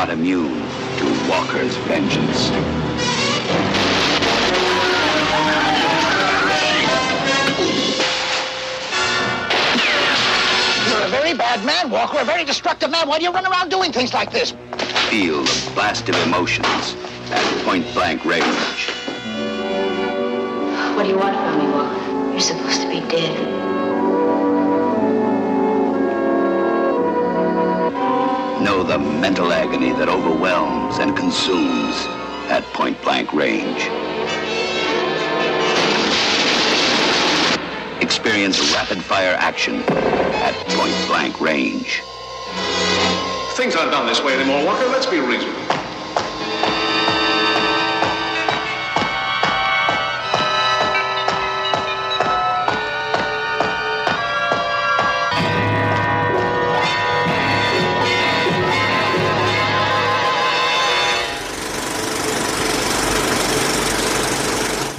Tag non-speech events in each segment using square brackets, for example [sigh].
Not immune to Walker's vengeance. You're a very bad man, Walker. A very destructive man. Why do you run around doing things like this? Feel the blast of emotions at point blank range. What do you want from me, Walker? You're supposed to be dead. The mental agony that overwhelms and consumes at point blank range. Experience rapid fire action at point blank range. Things aren't done this way anymore, Walker. Let's be reasonable.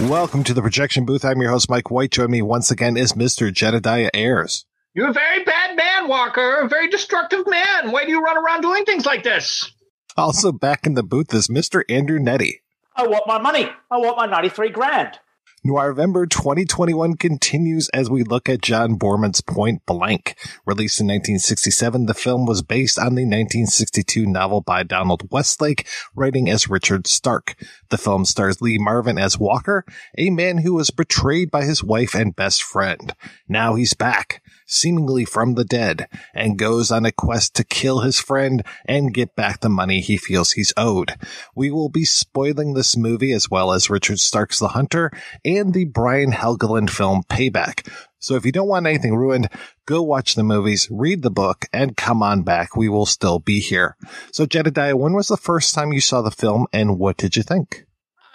Welcome to the projection booth. I'm your host, Mike White. Join me once again is Mr. Jedidiah Ayres. You're a very bad man, Walker. A very destructive man. Why do you run around doing things like this? Also back in the booth is Mr. Andrew Nette. I want my money. I want my 93 grand. Noirvember 2021 continues as we look at John Boorman's Point Blank. Released in 1967, the film was based on the 1962 novel by Donald Westlake, writing as Richard Stark. The film stars Lee Marvin as Walker, a man who was betrayed by his wife and best friend. Now he's back, seemingly from the dead, and goes on a quest to kill his friend and get back the money he feels he's owed. We will be spoiling this movie as well as Richard Stark's The Hunter and the Brian Helgeland film Payback. So if you don't want anything ruined, go watch the movies, read the book, and come on back. We will still be here. So Jedidiah, when was the first time you saw the film and what did you think?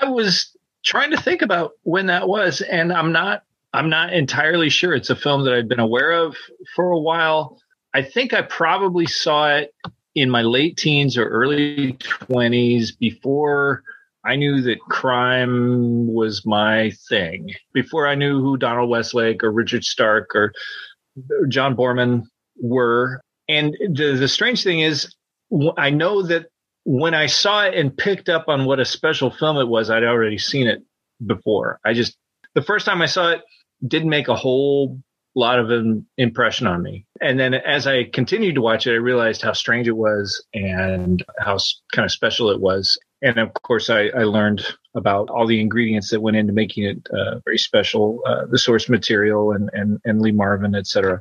I was trying to think about when that was, and I'm not I'm not entirely sure. It's a film that I've been aware of for a while. I think I probably saw it in my late teens or early 20s before I knew that crime was my thing. Before I knew who Donald Westlake or Richard Stark or John Boorman were. And the, the strange thing is, I know that when I saw it and picked up on what a special film it was, I'd already seen it before. I just, the first time I saw it, didn't make a whole lot of an impression on me. And then as I continued to watch it, I realized how strange it was and how kind of special it was. And of course, I, I learned about all the ingredients that went into making it uh, very special, uh, the source material and, and, and Lee Marvin, et cetera.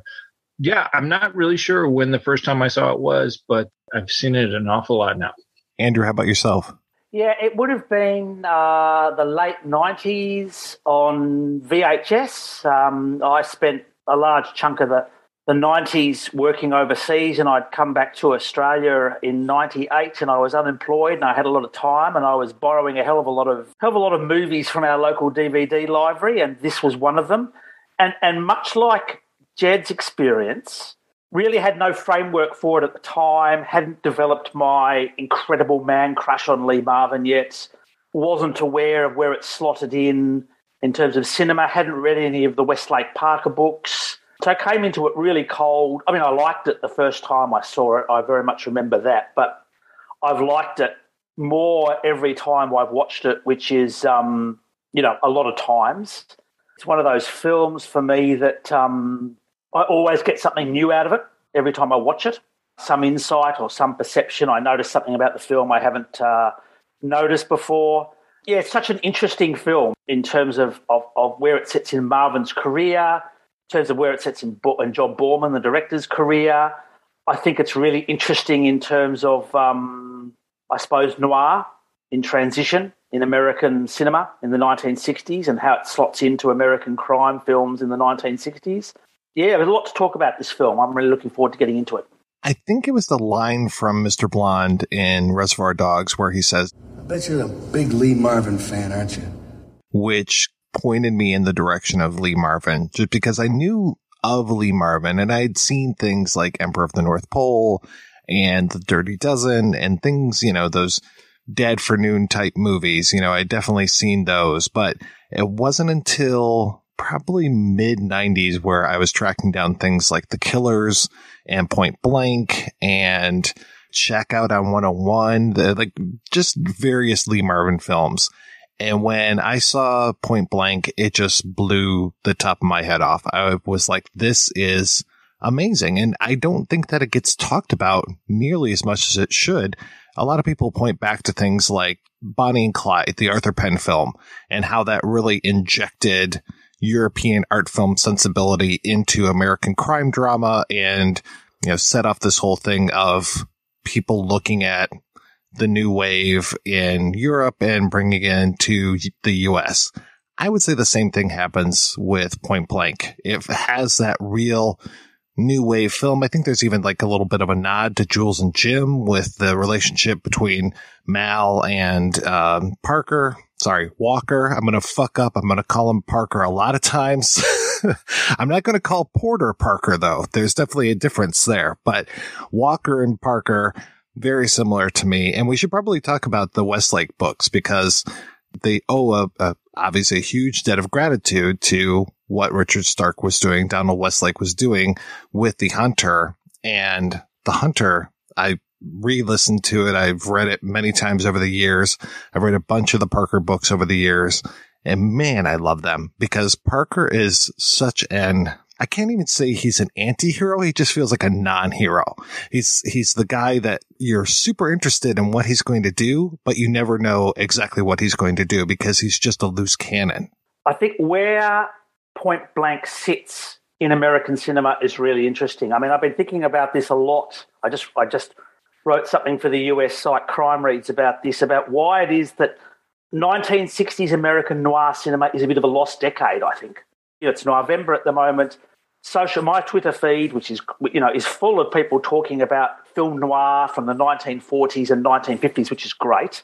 Yeah, I'm not really sure when the first time I saw it was, but I've seen it an awful lot now. Andrew, how about yourself? Yeah, it would have been uh, the late 90s on VHS. Um, I spent a large chunk of the, the 90s working overseas, and I'd come back to Australia in 98 and I was unemployed and I had a lot of time and I was borrowing a hell of a lot of, hell of a lot of movies from our local DVD library, and this was one of them. And, and much like Jed's experience, really had no framework for it at the time, hadn't developed my incredible man crush on Lee Marvin yet, wasn't aware of where it slotted in in terms of cinema, hadn't read any of the Westlake Parker books. So I came into it really cold. I mean, I liked it the first time I saw it. I very much remember that. But I've liked it more every time I've watched it, which is, um, you know, a lot of times. It's one of those films for me that um, I always get something new out of it every time I watch it. Some insight or some perception. I notice something about the film I haven't uh, noticed before. Yeah, it's such an interesting film in terms of, of, of, where it sits in Marvin's career, in terms of where it sits in, Bo- John Boorman, the director's career. I think it's really interesting in terms of, um, I suppose, noir in transition in American cinema in the 1960s and how it slots into American crime films in the 1960s yeah, there's a lot to talk about this film. I'm really looking forward to getting into it. I think it was the line from Mr. Blonde in Reservoir Dogs where he says, I bet you're a big Lee Marvin fan, aren't you? Which pointed me in the direction of Lee Marvin, just because I knew of Lee Marvin and I'd seen things like Emperor of the North Pole and The Dirty Dozen and things, you know, those Dead for Noon type movies. You know, I'd definitely seen those, but it wasn't until probably mid 90s where I was tracking down things like The Killers and Point Blank and Shack Out on 101, the, like just various Lee Marvin films. And when I saw Point Blank, it just blew the top of my head off. I was like, this is amazing. And I don't think that it gets talked about nearly as much as it should. A lot of people point back to things like Bonnie and Clyde, the Arthur Penn film, and how that really injected European art film sensibility into American crime drama and, you know, set off this whole thing of people looking at the new wave in Europe and bringing it into the US. I would say the same thing happens with Point Blank. It has that real new wave film. I think there's even like a little bit of a nod to Jules and Jim with the relationship between Mal and um, Parker sorry, Walker. I'm going to fuck up. I'm going to call him Parker a lot of times. [laughs] I'm not going to call Porter Parker though. There's definitely a difference there, but Walker and Parker, very similar to me. And we should probably talk about the Westlake books because they owe a, a obviously a huge debt of gratitude to what Richard Stark was doing, Donald Westlake was doing with the Hunter and the Hunter. I re-listened to it. I've read it many times over the years. I've read a bunch of the Parker books over the years. And man, I love them because Parker is such an I can't even say he's an anti-hero. He just feels like a non-hero. He's, he's the guy that you're super interested in what he's going to do, but you never know exactly what he's going to do because he's just a loose cannon. I think where Point Blank sits in American cinema is really interesting. I mean, I've been thinking about this a lot. I just I just wrote something for the US site Crime Reads about this, about why it is that 1960s American noir cinema is a bit of a lost decade. I think you know, it's November at the moment. Social, my Twitter feed, which is you know, is full of people talking about film noir from the 1940s and 1950s, which is great.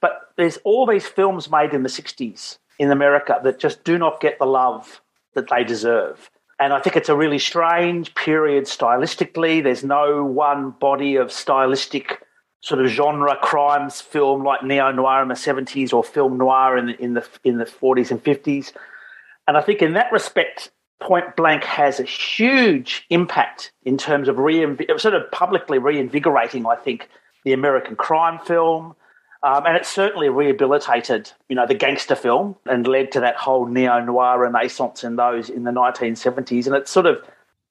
But there's all these films made in the 60s in America that just do not get the love that they deserve. And I think it's a really strange period stylistically. There's no one body of stylistic sort of genre crimes film like neo noir in the 70s or film noir in the, in the in the 40s and 50s. And I think in that respect, Point Blank has a huge impact in terms of sort of publicly reinvigorating, I think, the American crime film, um, and it certainly rehabilitated, you know, the gangster film and led to that whole neo noir renaissance in those in the 1970s. And it's sort of,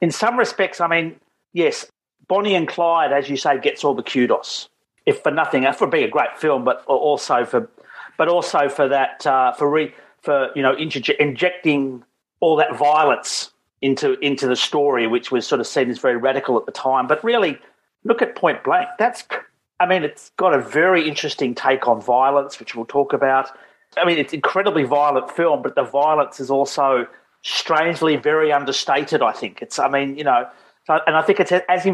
in some respects, I mean, yes, Bonnie and Clyde, as you say, gets all the kudos, if for nothing for being a great film, but also for, but also for that, uh, for re, for you know, injecting all that violence into into the story, which was sort of seen as very radical at the time. But really, look at Point Blank. That's I mean, it's got a very interesting take on violence, which we'll talk about. I mean, it's incredibly violent film, but the violence is also strangely very understated. I think it's. I mean, you know, and I think it's as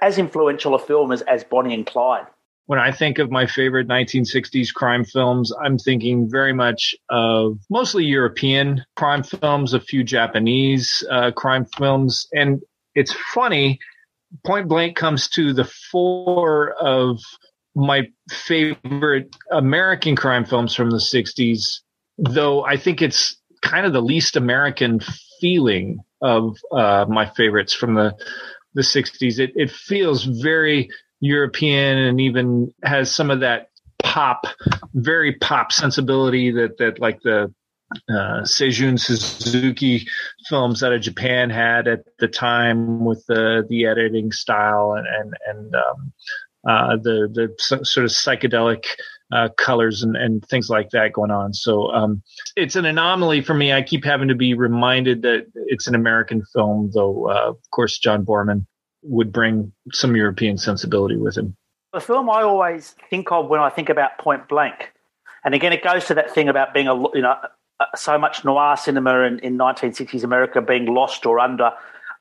as influential a film as as Bonnie and Clyde. When I think of my favorite 1960s crime films, I'm thinking very much of mostly European crime films, a few Japanese uh, crime films, and it's funny point blank comes to the fore of my favorite American crime films from the 60s, though I think it's kind of the least American feeling of uh, my favorites from the the 60s. It, it feels very European and even has some of that pop, very pop sensibility that that like the uh, Seijun Suzuki films out of Japan had at the time with the the editing style and and and um, uh, the the sort of psychedelic uh, colors and, and things like that going on. So um, it's an anomaly for me. I keep having to be reminded that it's an American film, though. Uh, of course, John Boorman would bring some European sensibility with him. The film I always think of when I think about Point Blank, and again, it goes to that thing about being a you know so much noir cinema in, in 1960s America being lost or under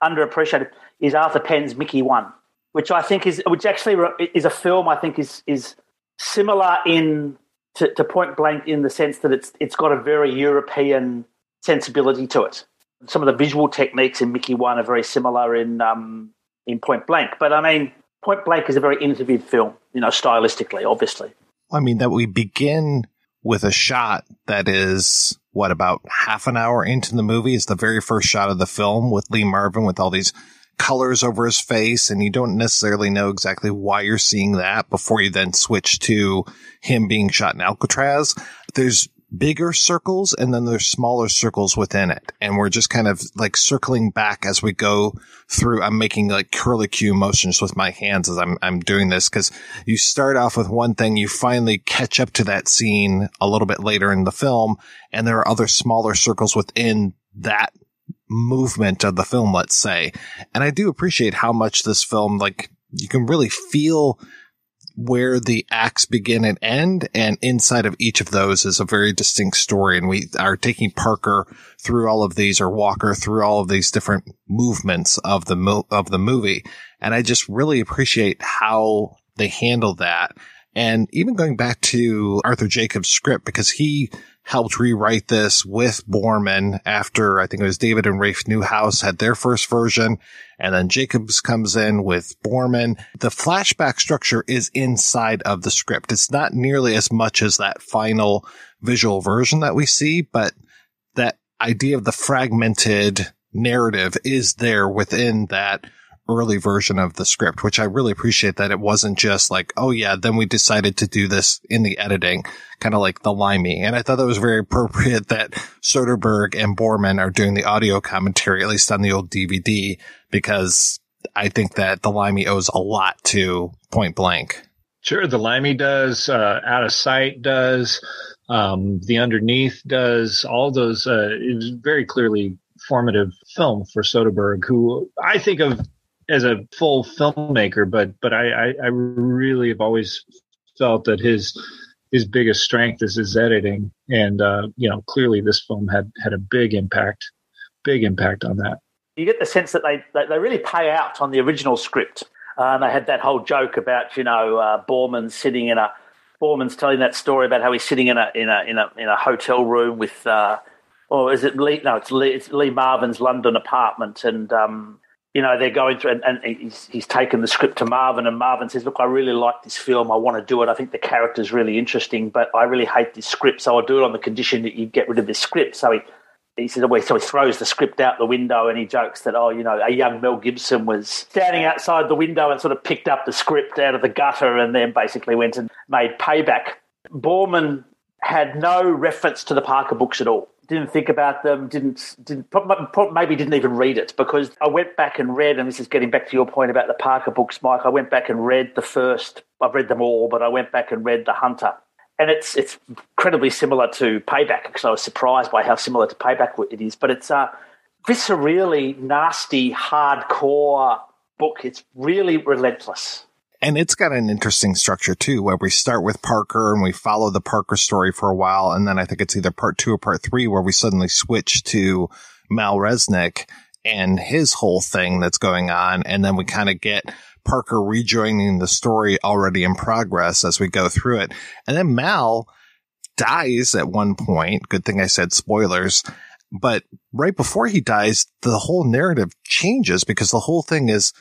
underappreciated is Arthur Penn's Mickey One, which I think is which actually is a film I think is is similar in to, to Point Blank in the sense that it's it's got a very European sensibility to it. Some of the visual techniques in Mickey One are very similar in um, in Point Blank, but I mean Point Blank is a very innovative film, you know, stylistically, obviously. I mean that we begin with a shot that is what about half an hour into the movie is the very first shot of the film with Lee Marvin with all these colors over his face and you don't necessarily know exactly why you're seeing that before you then switch to him being shot in Alcatraz. There's bigger circles and then there's smaller circles within it. And we're just kind of like circling back as we go through. I'm making like curlicue motions with my hands as I'm, I'm doing this because you start off with one thing, you finally catch up to that scene a little bit later in the film. And there are other smaller circles within that movement of the film, let's say. And I do appreciate how much this film, like, you can really feel where the acts begin and end. And inside of each of those is a very distinct story. And we are taking Parker through all of these or Walker through all of these different movements of the, mo- of the movie. And I just really appreciate how they handle that. And even going back to Arthur Jacobs' script, because he helped rewrite this with Boorman after I think it was David and Rafe Newhouse had their first version. And then Jacobs comes in with Boorman. The flashback structure is inside of the script. It's not nearly as much as that final visual version that we see, but that idea of the fragmented narrative is there within that early version of the script, which I really appreciate that it wasn't just like, oh yeah, then we decided to do this in the editing, kind of like the Limey. And I thought that was very [laughs] appropriate that Soderbergh and Boorman are doing the audio commentary, at least on the old DVD, because I think that the Limey owes a lot to Point Blank. Sure, the Limey does, uh, Out of Sight does, um, the Underneath does, all those, uh, very clearly formative film for Soderbergh, who I think of as a full filmmaker, but but I, I, I really have always felt that his his biggest strength is his editing, and uh, you know clearly this film had had a big impact, big impact on that. You get the sense that they they, they really pay out on the original script. Uh, and they had that whole joke about you know uh, Boorman sitting in a Boorman's telling that story about how he's sitting in a in a in a in a hotel room with. Uh, or is it Lee? No, it's Lee, it's Lee Marvin's London apartment, and um, you know, they're going through, and, and, he's, he's taken the script to Marvin, and Marvin says, Look, I really like this film. I want to do it. I think the character's really interesting, but I really hate this script. So I'll do it on the condition that you get rid of this script. So he, he says, oh, so he throws the script out the window and he jokes that, oh, you know, a young Mel Gibson was standing outside the window and sort of picked up the script out of the gutter and then basically went and made payback. Boorman had no reference to the Parker books at all didn't think about them, didn't, didn't maybe didn't even read it because I went back and read, and this is getting back to your point about the Parker books, Mike. I went back and read the first. I've read them all, but I went back and read The Hunter, and it's it's incredibly similar to Payback because I was surprised by how similar to Payback it is. But it's a viscerally nasty, hardcore book. It's really relentless. And it's got an interesting structure too, where we start with Parker and we follow the Parker story for a while. And then I think it's either part two or part three where we suddenly switch to Mal Resnick and his whole thing that's going on. And then we kind of get Parker rejoining the story already in progress as we go through it. And then Mal dies at one point. Good thing I said spoilers. But right before he dies, the whole narrative changes because the whole thing is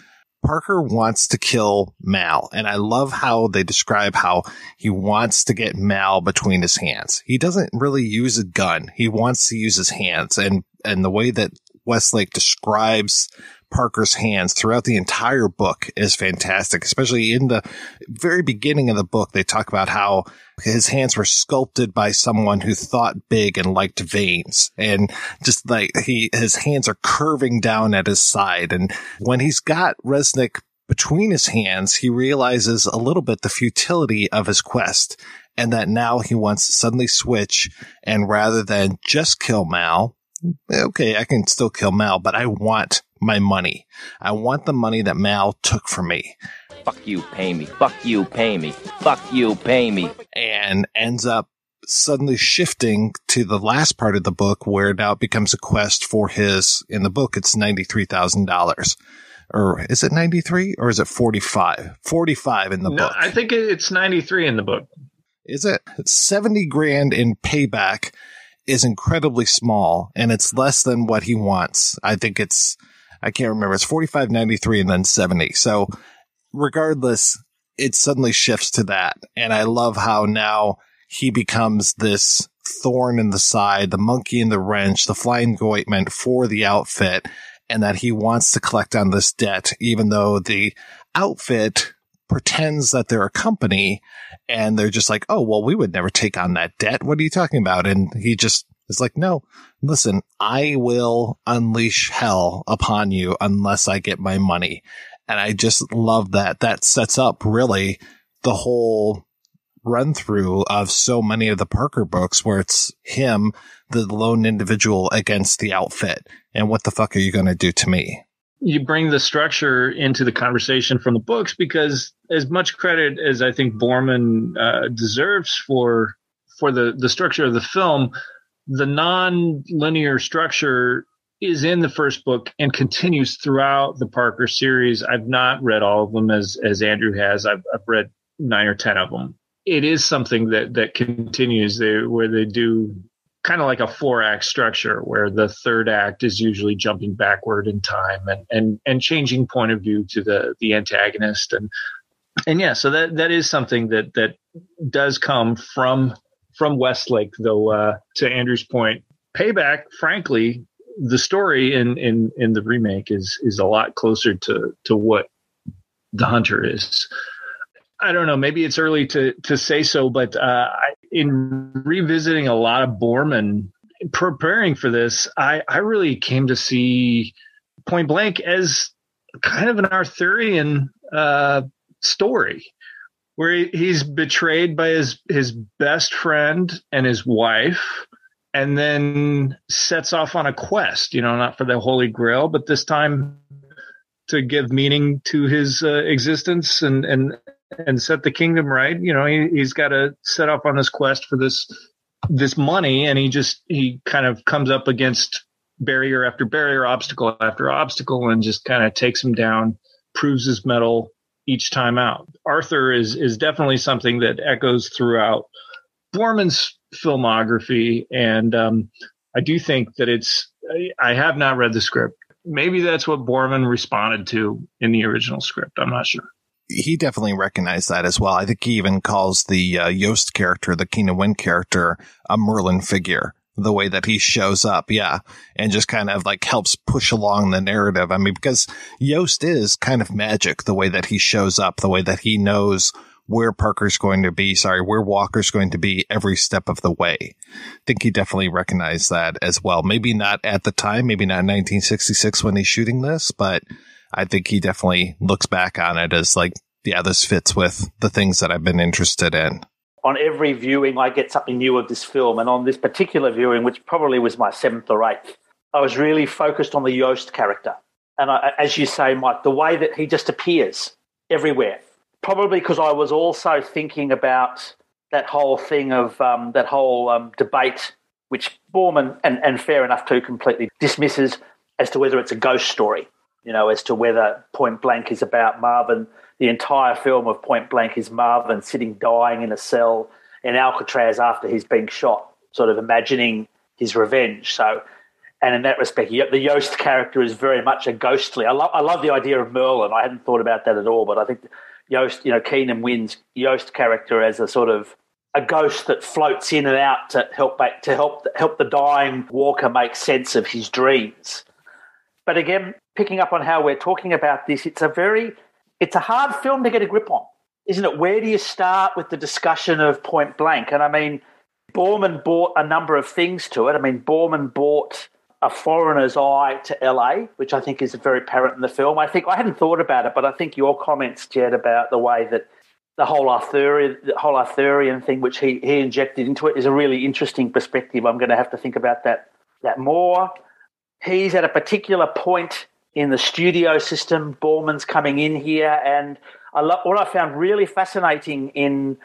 Parker wants to kill Mal. And I love how they describe how he wants to get Mal between his hands. He doesn't really use a gun. He wants to use his hands. And, and the way that Westlake describes Parker's hands throughout the entire book is fantastic, especially in the very beginning of the book. They talk about how his hands were sculpted by someone who thought big and liked veins and just like he, his hands are curving down at his side. And when he's got Resnick between his hands, he realizes a little bit the futility of his quest and that now he wants to suddenly switch and rather than just kill Mal, eh, okay, I can still kill Mal, but I want my money. I want the money that Mal took from me. Fuck you, pay me. Fuck you, pay me. Fuck you, pay me. And ends up suddenly shifting to the last part of the book where now it becomes a quest for his, in the book, it's $93,000 or is it 93 or is it 45? 45 in the no, book. I think it's 93 in the book. Is it? It's 70 grand in payback is incredibly small and it's less than what he wants. I think it's, I can't remember. It's 45, 93 and then 70. So regardless, it suddenly shifts to that. And I love how now he becomes this thorn in the side, the monkey in the wrench, the flying ointment for the outfit, and that he wants to collect on this debt, even though the outfit pretends that they're a company and they're just like, oh, well, we would never take on that debt. What are you talking about? And he just is like, no, listen, I will unleash hell upon you unless I get my money. And I just love that. That sets up really the whole run through of so many of the Parker books where it's him, the lone individual against the outfit. And what the fuck are you going to do to me? You bring the structure into the conversation from the books because as much credit as I think Boorman uh, deserves for for the, the structure of the film, the non-linear structure is in the first book and continues throughout the Parker series. I've not read all of them as as Andrew has. I've, I've read nine or ten of them. It is something that that continues there, where they do kind of like a four act structure, where the third act is usually jumping backward in time and and and changing point of view to the the antagonist and and yeah, so that that is something that that does come from from Westlake, though. Uh, to Andrew's point, payback, frankly, the story in in in the remake is is a lot closer to to what the hunter is. I don't know. Maybe it's early to to say so, but uh, in revisiting a lot of Boorman, preparing for this, I I really came to see Point Blank as kind of an Arthurian uh, story where he's betrayed by his his best friend and his wife and then sets off on a quest, you know, not for the Holy Grail, but this time to give meaning to his uh, existence and, and, and set the kingdom right. You know, he, he's got to set off on this quest for this, this money. And he just, he kind of comes up against barrier after barrier, obstacle after obstacle, and just kind of takes him down, proves his mettle each time out. Arthur is, is definitely something that echoes throughout Boorman's filmography, and um, I do think that it's. I have not read the script. Maybe that's what Boorman responded to in the original script. I'm not sure. He definitely recognized that as well. I think he even calls the uh, Yost character, the Keenan Wynn character, a Merlin figure. The way that he shows up, yeah, and just kind of like helps push along the narrative. I mean, because Yost is kind of magic, the way that he shows up, the way that he knows where Parker's going to be, sorry, where Walker's going to be every step of the way. I think he definitely recognized that as well. Maybe not at the time, maybe not in 1966 when he's shooting this, but I think he definitely looks back on it as like, yeah, this fits with the things that I've been interested in. On every viewing, I get something new of this film. And on this particular viewing, which probably was my seventh or eighth, I was really focused on the Yost character. And I, as you say, Mike, the way that he just appears everywhere probably because I was also thinking about that whole thing of um, that whole um, debate, which Boorman, and, and fair enough too completely dismisses as to whether it's a ghost story. You know, as to whether Point Blank is about Marvin. The entire film of Point Blank is Marvin sitting dying in a cell in Alcatraz after he's been shot, sort of imagining his revenge. So, and in that respect, the Yost character is very much a ghostly. I love, I love the idea of Merlin. I hadn't thought about that at all, but I think Yost, you know, Keenan Wynn's Yost character as a sort of a ghost that floats in and out to help back, to help help the dying Walker make sense of his dreams. But again, picking up on how we're talking about this, it's a very it's a hard film to get a grip on, isn't it? Where do you start with the discussion of Point Blank? And I mean, Boorman bought a number of things to it. I mean, Boorman bought a foreigner's eye to LA, which I think is very apparent in the film. I think I hadn't thought about it, but I think your comments, Jed, about the way that the whole Arthurian, the whole Arthurian thing, which he, he injected into it, is a really interesting perspective. I'm going to have to think about that that more. He's at a particular point in the studio system. Boorman's coming in here, and I love what I found really fascinating in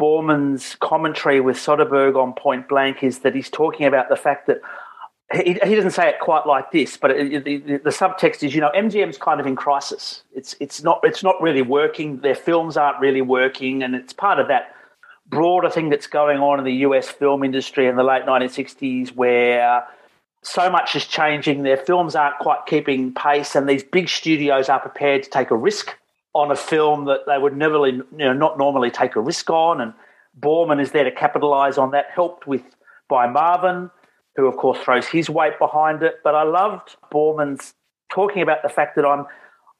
Boorman's commentary with Soderbergh on Point Blank is that he's talking about the fact that he, he doesn't say it quite like this, but it, the, the, subtext is, you know, MGM's kind of in crisis. It's it's not it's not really working. Their films aren't really working, and it's part of that broader thing that's going on in the US film industry in the late 1960s, where so much is changing. Their films aren't quite keeping pace, and these big studios are prepared to take a risk on a film that they would never, you know, not normally take a risk on. And Boorman is there to capitalize on that, helped with by Marvin who of course throws his weight behind it. But I loved Boorman's talking about the fact that I'm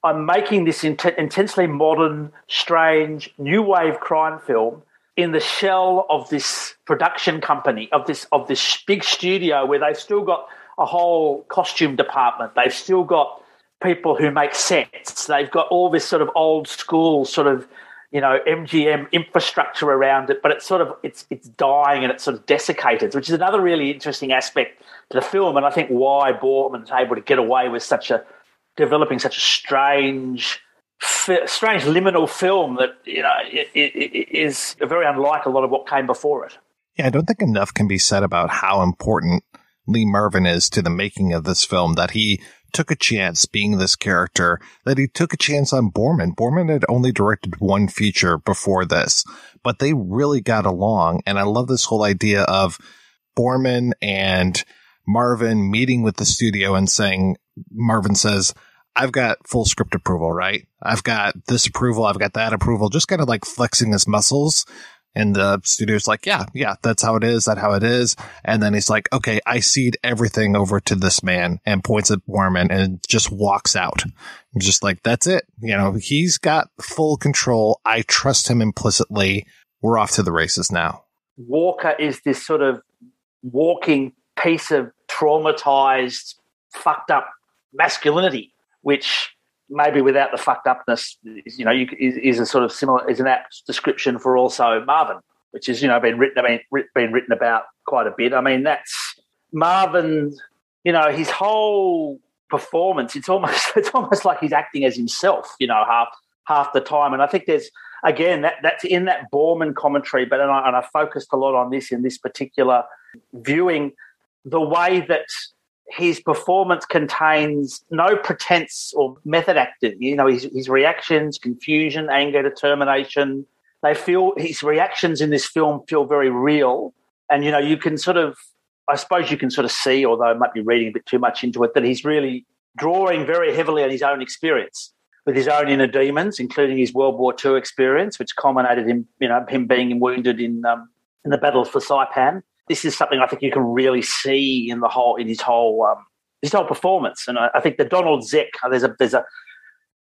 I'm making this int- intensely modern, strange, new wave crime film in the shell of this production company of this of this big studio where they've still got a whole costume department. They've still got people who make sets. They've got all this sort of old school sort of you know MGM infrastructure around it, but it's sort of it's it's dying and it's sort of desiccated, which is another really interesting aspect to the film, and I think why Boorman's able to get away with such a developing such a strange. Strange liminal film that you know is very unlike a lot of what came before it. Yeah, I don't think enough can be said about how important Lee Marvin is to the making of this film. That he took a chance being this character, that he took a chance on Boorman. Boorman had only directed one feature before this, but they really got along. And I love this whole idea of Boorman and Marvin meeting with the studio and saying, Marvin says, I've got full script approval, right? I've got this approval. I've got that approval, just kind of like flexing his muscles and the studio's like, yeah, yeah, that's how it is. That's how it is. And then he's like, okay, I cede everything over to this man and points at Boorman and just walks out. I'm just like, that's it. You know, he's got full control. I trust him implicitly. We're off to the races now. Walker is this sort of walking piece of traumatized, fucked up masculinity, which maybe without the fucked upness, you know, you, is, is, a sort of similar is an apt description for also Marvin, which is you know been written I mean, been written about quite a bit. I mean, that's Marvin. You know, his whole performance. It's almost [laughs] it's almost like he's acting as himself. You know, half half the time. And I think there's again that that's in that Boorman commentary. But and I, and I focused a lot on this in this particular viewing, the way that his performance contains no pretense or method acting. You know, his, his reactions, confusion, anger, determination. They feel his reactions in this film feel very real, and you know you can sort of, I suppose you can sort of see, although I might be reading a bit too much into it, that he's really drawing very heavily on his own experience with his own inner demons, including his World War II experience, which culminated in you know him being wounded in um, in the battle for Saipan this is something I think you can really see in the whole in his whole um, his whole performance. And I, I, think the Donald Zec there's a there's a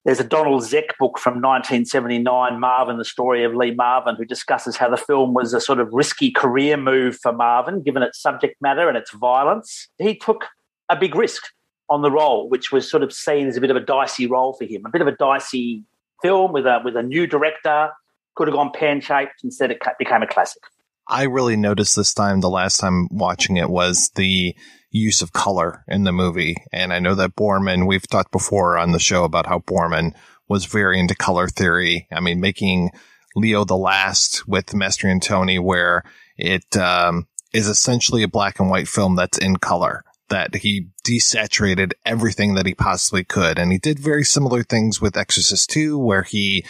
there's a Donald Zec book from 1979, Marvin, the story of Lee Marvin, who discusses how the film was a sort of risky career move for Marvin, given its subject matter and its violence. He took a big risk on the role, which was sort of seen as a bit of a dicey role for him, a bit of a dicey film with a with a new director. Could have gone pan shaped. Instead, it became a classic. I really noticed this time, the last time watching it was the use of color in the movie. And I know that Boorman, we've talked before on the show about how Boorman was very into color theory. I mean, making Leo the Last with Mastroianni, where it um, is essentially a black and white film that's in color. That he desaturated everything that he possibly could. And he did very similar things with Exorcist 2, where he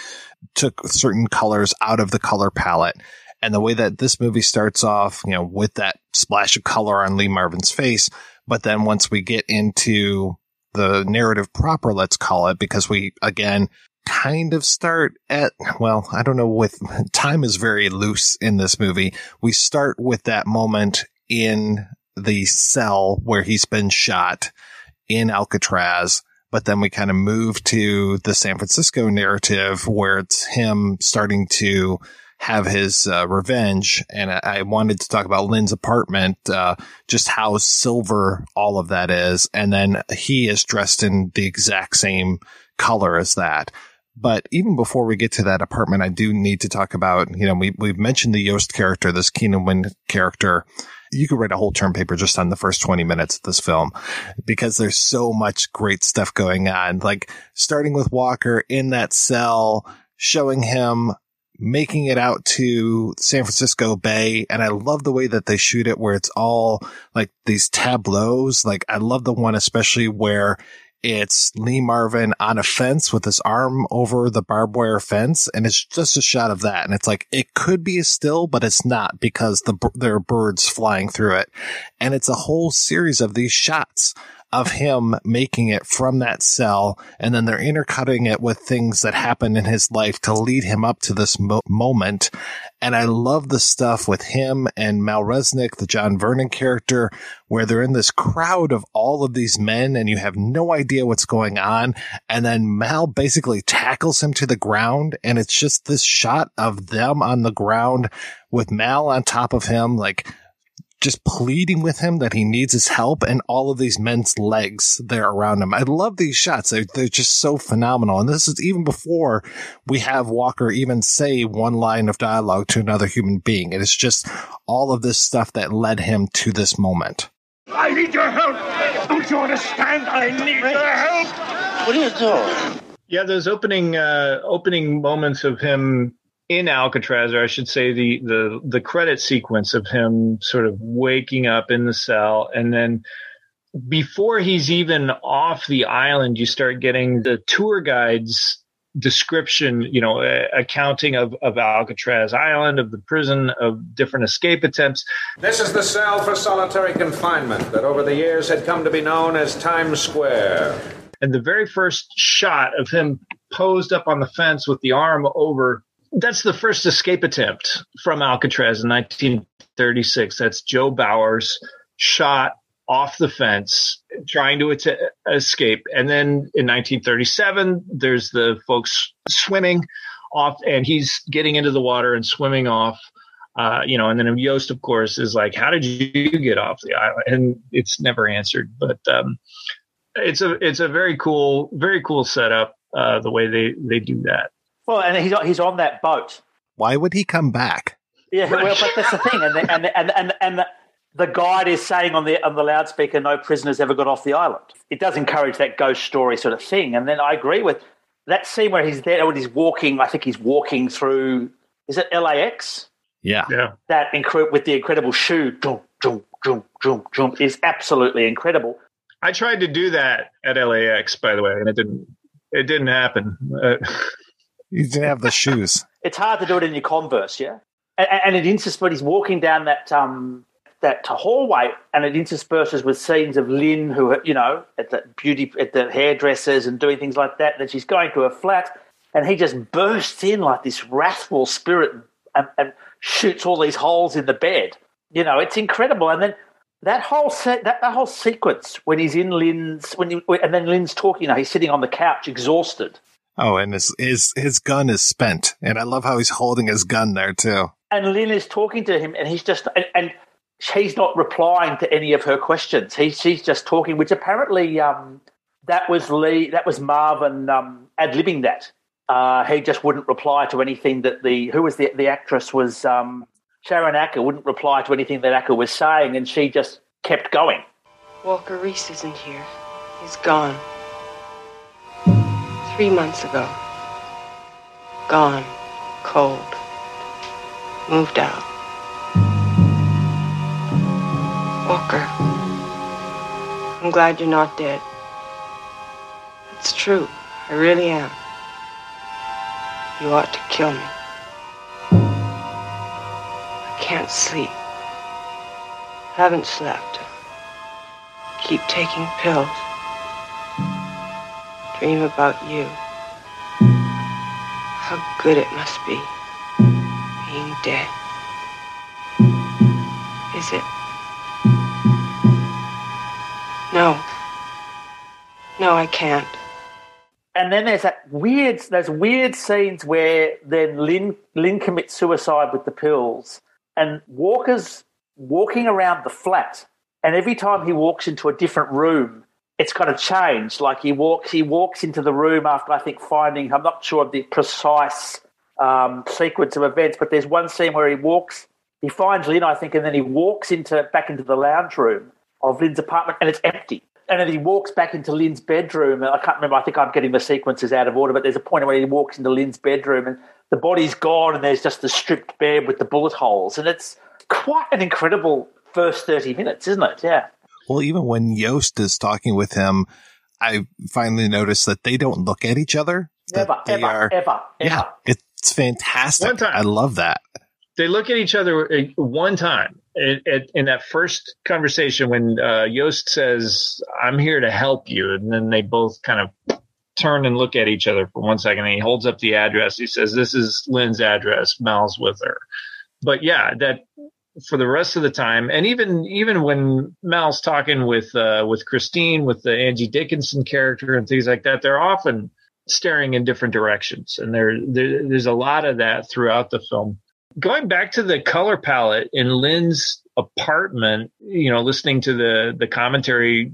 took certain colors out of the color palette and the way that this movie starts off, you know, with that splash of color on Lee Marvin's face. But then once we get into the narrative proper, let's call it, because we, again, kind of start at, well, I don't know with [laughs] time is very loose in this movie. We start with that moment in the cell where he's been shot in Alcatraz. But then we kind of move to the San Francisco narrative where it's him starting to have his uh, revenge. And I, I, wanted to talk about Lynn's apartment, uh, just how silver all of that is. And then he is dressed in the exact same color as that. But even before we get to that apartment, I do need to talk about, you know, we, we've mentioned the Yost character, this Keenan Wynn character. You could write a whole term paper just on the first 20 minutes of this film because there's so much great stuff going on. Like starting with Walker in that cell, showing him making it out to San Francisco Bay. And I love the way that they shoot it where it's all like these tableaus. Like I love the one, especially where it's Lee Marvin on a fence with his arm over the barbed wire fence. And it's just a shot of that. And it's like, it could be a still, but it's not because the, there are birds flying through it. And it's a whole series of these shots of him making it from that cell. And then they're intercutting it with things that happen in his life to lead him up to this mo- moment. And I love the stuff with him and Mal Resnick, the John Vernon character, where they're in this crowd of all of these men and you have no idea what's going on. And then Mal basically tackles him to the ground. And it's just this shot of them on the ground with Mal on top of him, like just pleading with him that he needs his help and all of these men's legs there around him. I love these shots. They're, they're just so phenomenal. And this is even before we have Walker even say one line of dialogue to another human being. It is just all of this stuff that led him to this moment. I need your help. Don't you understand? I need your help. What are you doing? Yeah, those opening uh, opening moments of him in Alcatraz, or I should say the the the credit sequence of him sort of waking up in the cell, and then before he's even off the island, you start getting the tour guide's description, you know, accounting of, of Alcatraz Island, of the prison, of different escape attempts. This is the cell for solitary confinement that over the years had come to be known as Times Square. And the very first shot of him posed up on the fence with the arm over that's the first escape attempt from Alcatraz in 1936. That's Joe Bowers shot off the fence trying to escape. And then in 1937, there's the folks swimming off and he's getting into the water and swimming off. Uh, you know, and then Yost, of course, is like, "How did you get off the island?" And it's never answered. But um, it's a it's a very cool, very cool setup. Uh, the way they they do that. Well, and he's he's on that boat. Why would he come back? Yeah, well, but that's the thing, and the, and the, and and and the, the guide is saying on the on the loudspeaker, "No prisoners ever got off the island." It does encourage that ghost story sort of thing. And then I agree with that scene where he's there when he's walking. I think he's walking through. Is it LAX? Yeah, yeah. That incre- with the incredible shoe, jump, jump, jump, jump, jump, is absolutely incredible. I tried to do that at LAX, by the way, and it didn't. It didn't happen. Uh, [laughs] you didn't have the shoes. [laughs] It's hard to do it in your Converse, yeah. And, and it intersperses. He's walking down that um that hallway, and it intersperses with scenes of Lynn, who you know at the beauty at the hairdressers and doing things like that. Then she's going to her flat, and he just bursts in like this wrathful spirit and, and shoots all these holes in the bed. You know, it's incredible. And then that whole set, that, that whole sequence when he's in Lynn's, when you, and then Lynn's talking, you know, he's sitting on the couch exhausted. Oh, and his, his, his gun is spent. And I love how he's holding his gun there too. And Lynn is talking to him and he's just, and, and she's not replying to any of her questions. He, she's just talking, which apparently, um, that was Lee, that was Marvin, um, ad libbing that. Uh, he just wouldn't reply to anything that the, who was the, the actress was, um, Sharon Acker wouldn't reply to anything that Acker was saying, and she just kept going. Walker Reese isn't here. He's gone. Three months ago. Gone. Cold. Moved out. Walker. I'm glad you're not dead. It's true. I really am. You ought to kill me I can't sleep. Haven't slept. Keep taking pills. Dream about you. How good it must be being dead. Is it? No. No, I can't. And then there's that weird, those weird scenes where then Lynn Lynn commits suicide with the pills, and Walker's walking around the flat, and every time he walks into a different room, it's kind of changed. Like he walks, he walks into the room after I think finding. I'm not sure of the precise um, sequence of events, but there's one scene where he walks, he finds Lynn, I think, and then he walks into back into the lounge room of Lynn's apartment, and it's empty. And then he walks back into Lynn's bedroom. And I can't remember. I think I'm getting the sequences out of order, but there's a point where he walks into Lynn's bedroom, and the body's gone and there's just the stripped bed with the bullet holes. And it's quite an incredible first 30 minutes, isn't it? Yeah. Well, even when Yost is talking with him, I finally noticed that they don't look at each other. Never, ever, are, ever, ever. Yeah, it's fantastic. One time. I love that. They look at each other uh, one time in, in that first conversation when uh, Yost says, I'm here to help you. And then they both kind of turn and look at each other for one second. And he holds up the address. He says, "This is Lynn's address. Mal's with her." But yeah, that for the rest of the time, and even even when Mal's talking with uh, with Christine, with the Angie Dickinson character and things like that, they're often staring in different directions, and there, there there's a lot of that throughout the film. Going back to the color palette in Lynn's apartment, you know, listening to the the commentary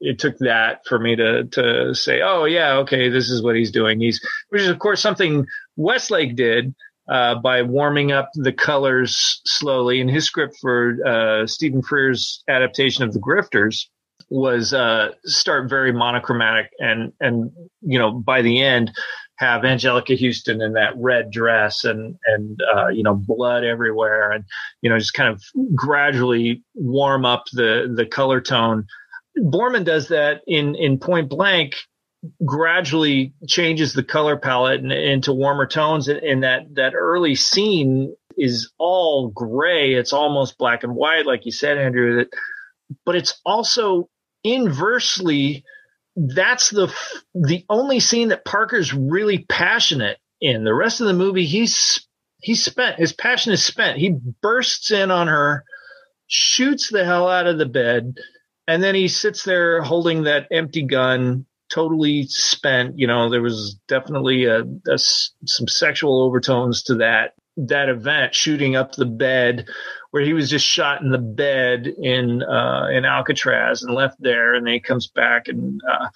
it took that for me to to say, oh yeah, okay, this is what he's doing. He's which is of course something Westlake did uh, by warming up the colors slowly. And his script for uh, Stephen Frears' adaptation of The Grifters was uh, start very monochromatic and and you know by the end have Anjelica Huston in that red dress and and uh, you know blood everywhere and you know just kind of gradually warm up the the color tone Boorman does that in in Point Blank, gradually changes the color palette and, into warmer tones. And that that early scene is all gray. It's almost black and white, like you said, Andrew. That, but it's also inversely. That's the the only scene that Parker's really passionate in. The rest of the movie, he's he's spent. His passion is spent. He bursts in on her, shoots the hell out of the bed and then he sits there holding that empty gun, totally spent. You know, there was definitely a, a, some sexual overtones to that that event, shooting up the bed, where he was just shot in the bed in uh, in Alcatraz and left there, and then he comes back and. Uh,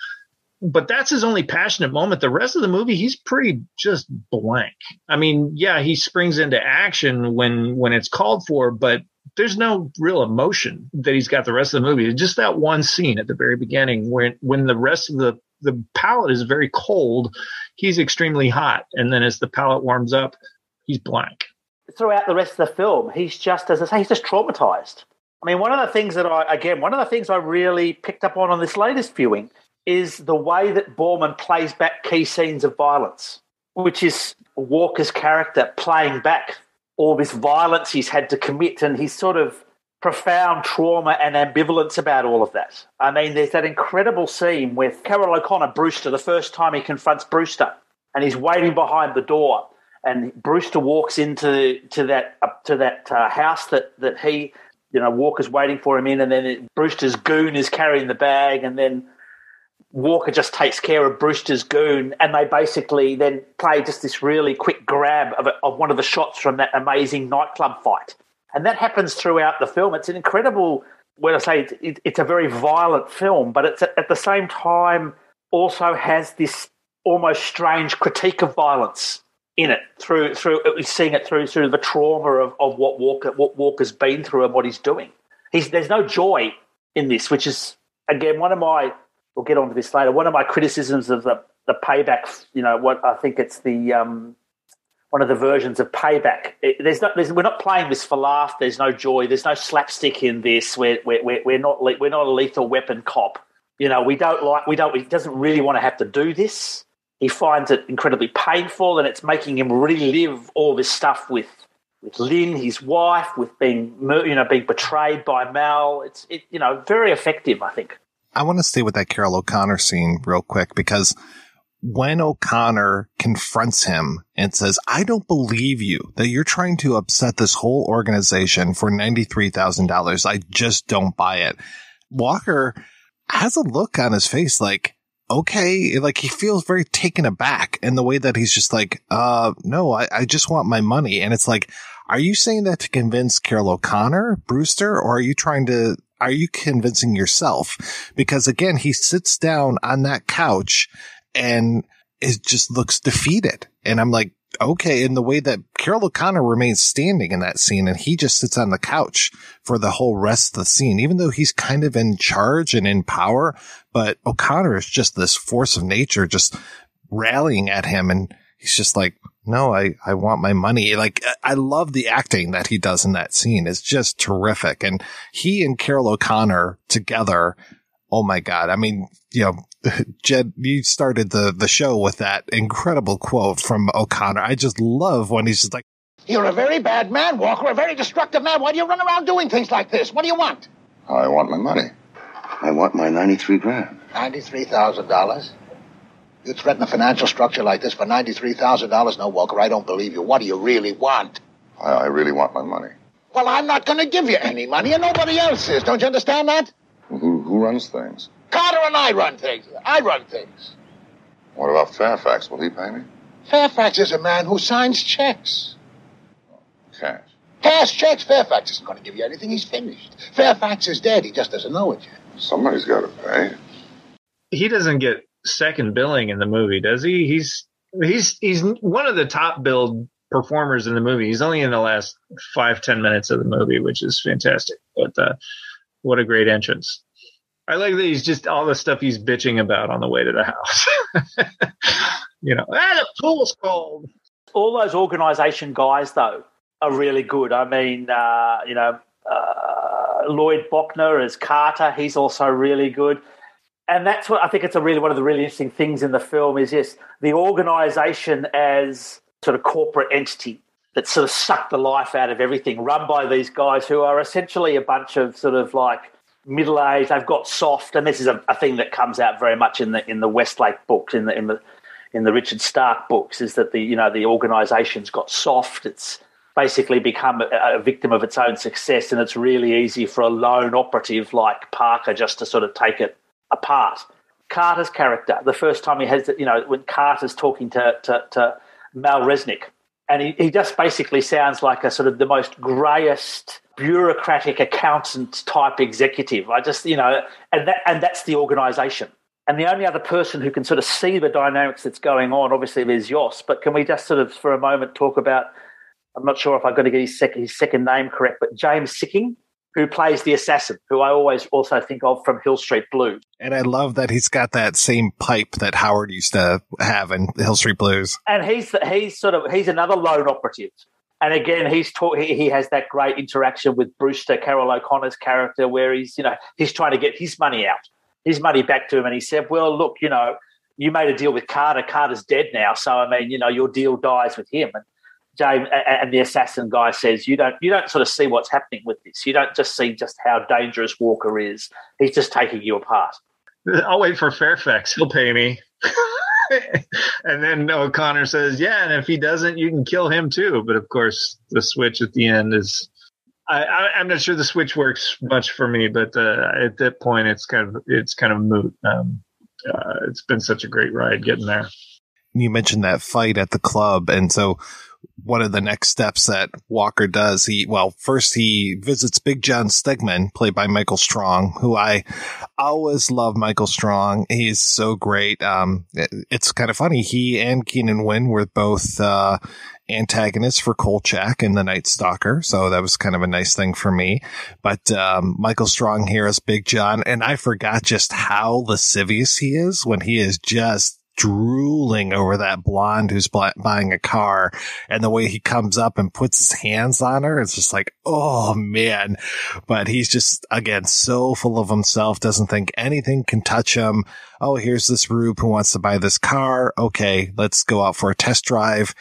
but that's his only passionate moment. The rest of the movie, he's pretty just blank. I mean, yeah, he springs into action when when it's called for, but there's no real emotion that he's got the rest of the movie. Just that one scene at the very beginning when when the rest of the the palette is very cold, he's extremely hot, and then as the palette warms up, he's blank. Throughout the rest of the film, he's just, as I say, he's just traumatized. I mean, one of the things that I, again, one of the things I really picked up on on this latest viewing is the way that Boorman plays back key scenes of violence, which is Walker's character playing back all this violence he's had to commit and his sort of profound trauma and ambivalence about all of that. I mean, there's that incredible scene with Carroll O'Connor, Brewster, the first time he confronts Brewster, and he's waiting behind the door, and Brewster walks into to that to that uh, house that that he, you know, Walker's waiting for him in, and then it, Brewster's goon is carrying the bag, and then Walker just takes care of Brewster's goon, and they basically then play just this really quick grab of, a, of one of the shots from that amazing nightclub fight. And that happens throughout the film. It's an incredible, when I say it, it, it's a very violent film, but it's at the same time also has this almost strange critique of violence in it through through seeing it through through the trauma of, of what Walker what Walker's been through and what he's doing. He's, there's no joy in this, which is again one of my we'll get onto this later. One of my criticisms of the the payback, you know, what I think it's the um, one of the versions of payback. It, there's not, there's, we're not playing this for laugh. There's no joy. There's no slapstick in this. We're we're we're not we're not a lethal weapon cop. You know, we don't like we don't. He doesn't really want to have to do this. He finds it incredibly painful, and it's making him relive all this stuff with with Lynn, his wife, with being you know being betrayed by Mal. It's it, you know very effective, I think. I want to stay with that Carroll O'Connor scene real quick because when O'Connor confronts him and says, I don't believe you that you're trying to upset this whole organization for $93,000. I just don't buy it. Walker has a look on his face like, okay, like he feels very taken aback in the way that he's just like, uh, no, I, I just want my money. And it's like, are you saying that to convince Carroll O'Connor, Brewster, or are you trying to are you convincing yourself? Because again, he sits down on that couch and it just looks defeated. And I'm like, okay, in the way that Carroll O'Connor remains standing in that scene and he just sits on the couch for the whole rest of the scene, even though he's kind of in charge and in power, but O'Connor is just this force of nature just rallying at him. And he's just like, no, I, I want my money. Like, I love the acting that he does in that scene. It's just terrific. And he and Carroll O'Connor together. Oh my God. I mean, you know, [laughs] Jed, you started the, the show with that incredible quote from O'Connor. I just love when he's just like, You're a very bad man, Walker, a very destructive man. Why do you run around doing things like this? What do you want? I want my money. I want my 93 grand. $93,000? You threaten a financial structure like this for $93,000? No, Walker, I don't believe you. What do you really want? I, I really want my money. Well, I'm not going to give you any money, and nobody else is. Don't you understand that? Who, who runs things? Carter and I run things. I run things. What about Fairfax? Will he pay me? Fairfax is a man who signs checks. Cash. Cash checks. Fairfax isn't going to give you anything. He's finished. Fairfax is dead. He just doesn't know it yet. Somebody's got to pay. He doesn't get second billing in the movie, does he? He's he's he's one of the top billed performers in the movie. He's only in the last five ten minutes of the movie, which is fantastic. But uh, what a great entrance! I like that he's just all the stuff he's bitching about on the way to the house. [laughs] you know, ah, the pool's cold. All those organisation guys, though, are really good. I mean, uh, you know, uh, Lloyd Bochner as Carter, he's also really good and that's what I think it's a really one of the really interesting things in the film is yes, the organisation as sort of corporate entity that sort of sucked the life out of everything, run by these guys who are essentially a bunch of sort of like middle aged. They've got soft, and this is a, a, thing that comes out very much in the in the Westlake books, in the in the in the Richard Stark books, is that the you know the organisation's got soft. It's basically become a, a victim of its own success, and it's really easy for a lone operative like Parker just to sort of take it apart. Carter's character, the first time he has, you know, when Carter's talking to, to, to Mal Resnick, and he, he just basically sounds like a sort of the most greyest bureaucratic accountant type executive. I just, you know, and that and that's the organisation. And the only other person who can sort of see the dynamics that's going on, obviously, there's Yost. But can we just sort of, for a moment, talk about I'm not sure if I got to get his second his second name correct, but James Sikking, who plays the assassin, who I always also think of from Hill Street Blues. And I love that he's got that same pipe that Howard used to have in Hill Street Blues. And he's he's sort of he's another lone operative. And again, he's taught, he, he has that great interaction with Brewster, Carroll O'Connor's character, where he's you know he's trying to get his money out, his money back to him, and he said, "Well, look, you know, you made a deal with Carter. Carter's dead now, so I mean, you know, your deal dies with him." And James and the assassin guy says, "You don't, you don't sort of see what's happening with this. You don't just see just how dangerous Walker is. He's just taking you apart." [laughs] I'll wait for Fairfax. He'll pay me. [laughs] and then O'Connor says, "Yeah, and if he doesn't, you can kill him too." But of course, the switch at the end is. I, am not sure the switch works much for me, but uh, at that point, it's kind of it's kind of moot. Um, uh, it's been such a great ride getting there. You mentioned that fight at the club, and so one of the next steps that Walker does, he, well, first he visits Big John Stegman, played by Michael Strong, who I always love Michael Strong. He's so great. Um, it, it's kind of funny. He and Keenan Wynn were both, uh, antagonists for Kolchak in The Night Stalker. So that was kind of a nice thing for me. But, um, Michael Strong here as Big John. And I forgot just how lascivious he is when he is just drooling over that blonde who's buying a car and the way he comes up and puts his hands on her. It's just like, oh man. But he's just, again, so full of himself, doesn't think anything can touch him. Oh, here's this Rube who wants to buy this car. Okay, let's go out for a test drive.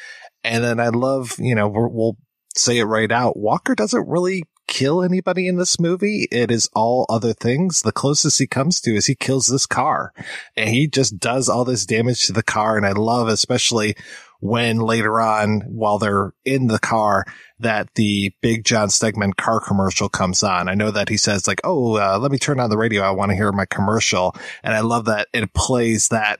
And then I love, you know, we'll say it right out. Walker doesn't really kill anybody in this movie. It is all other things. The closest he comes to is he kills this car and he just does all this damage to the car. And I love especially when later on, while they're in the car, that the big John Stegman car commercial comes on. I know that he says like, Oh, uh, let me turn on the radio. I want to hear my commercial. And I love that it plays that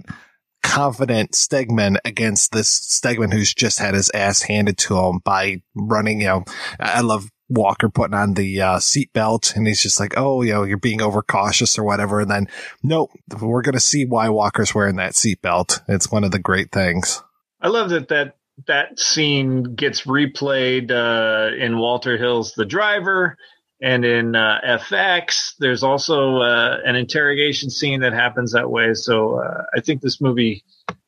confident Stegman against this Stegman who's just had his ass handed to him by running, you know, I love Walker putting on the uh, seatbelt and he's just like, oh, you know, you're being overcautious or whatever. And then, nope, we're going to see why Walker's wearing that seatbelt. It's one of the great things. I love that that that scene gets replayed uh, in Walter Hill's The Driver and in uh, FX. There's also uh, an interrogation scene that happens that way. So uh, I think this movie,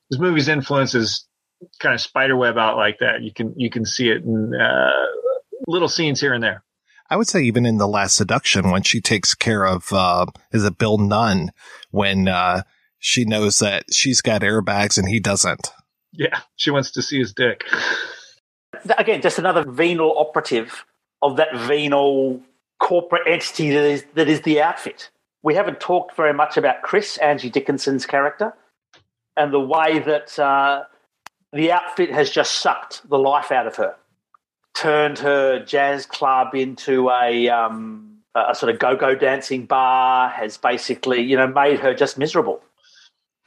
this movie's influence is kind of spiderweb out like that. You can you can see it in uh, little scenes here and there. I would say even in the last seduction when she takes care of uh, is it Bill Nunn when uh, she knows that she's got airbags and he doesn't. Yeah, she wants to see his dick. Again, just another venal operative of that venal corporate entity that is that is the outfit. We haven't talked very much about Chris, Angie Dickinson's character, and the way that uh, the outfit has just sucked the life out of her turned her jazz club into a um, a sort of go-go dancing bar has basically you know made her just miserable.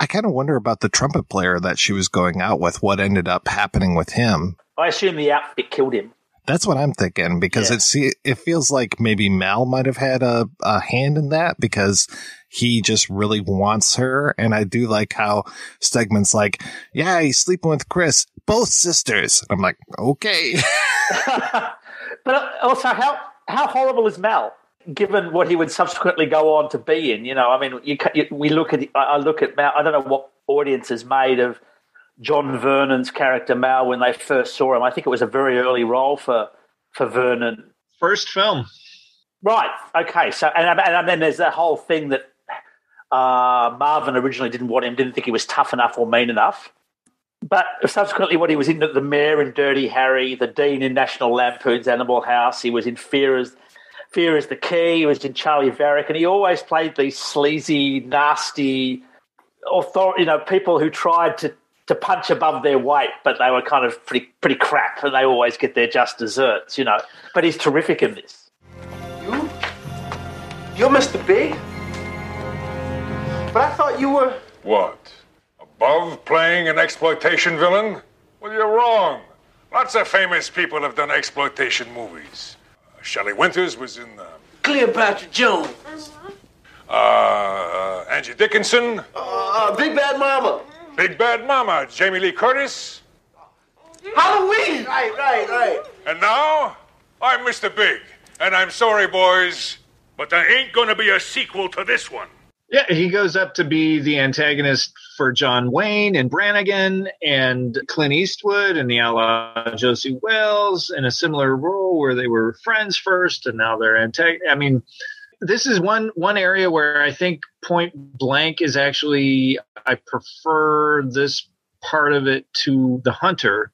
I kind of wonder about the trumpet player that she was going out with what ended up happening with him. I assume the outfit killed him that's what i'm thinking because yeah. it it feels like maybe mal might have had a, a hand in that because he just really wants her and i do like how stegman's like yeah he's sleeping with chris both sisters i'm like okay [laughs] [laughs] but also, how how horrible is Mal? Given what he would subsequently go on to be in, you know, I mean, you, you, we look at I look at Mal. I don't know what audience is made of John Vernon's character Mal when they first saw him. I think it was a very early role for for Vernon. First film, right? Okay, so and, and then there's that whole thing that uh, Marvin originally didn't want him, didn't think he was tough enough or mean enough. But subsequently, what he was in the Mayor in Dirty Harry, the Dean in National Lampoon's Animal House, he was in Fear as Fear is the Key, he was in Charlie Varrick, and he always played these sleazy, nasty, author, you know, people who tried to to punch above their weight, but they were kind of pretty pretty crap, and they always get their just desserts, you know. But he's terrific in this. You, you're Mr. Big, but I thought you were what? Above playing an exploitation villain? Well, you're wrong. Lots of famous people have done exploitation movies. Uh, Shelley Winters was in uh, Cleopatra Jones. Uh, uh, Angie Dickinson. Uh, Big Bad Mama. Big Bad Mama. Jamie Lee Curtis. Halloween! Right, right, right. And now, I'm Mr. Big. And I'm sorry, boys, but there ain't gonna be a sequel to this one. Yeah, he goes up to be the antagonist for John Wayne and Brannigan and Clint Eastwood and the outlaw Josey Wales in a similar role where they were friends first and now they're antagonists. I mean, this is one one area where I think Point Blank is actually I prefer this part of it to The Hunter.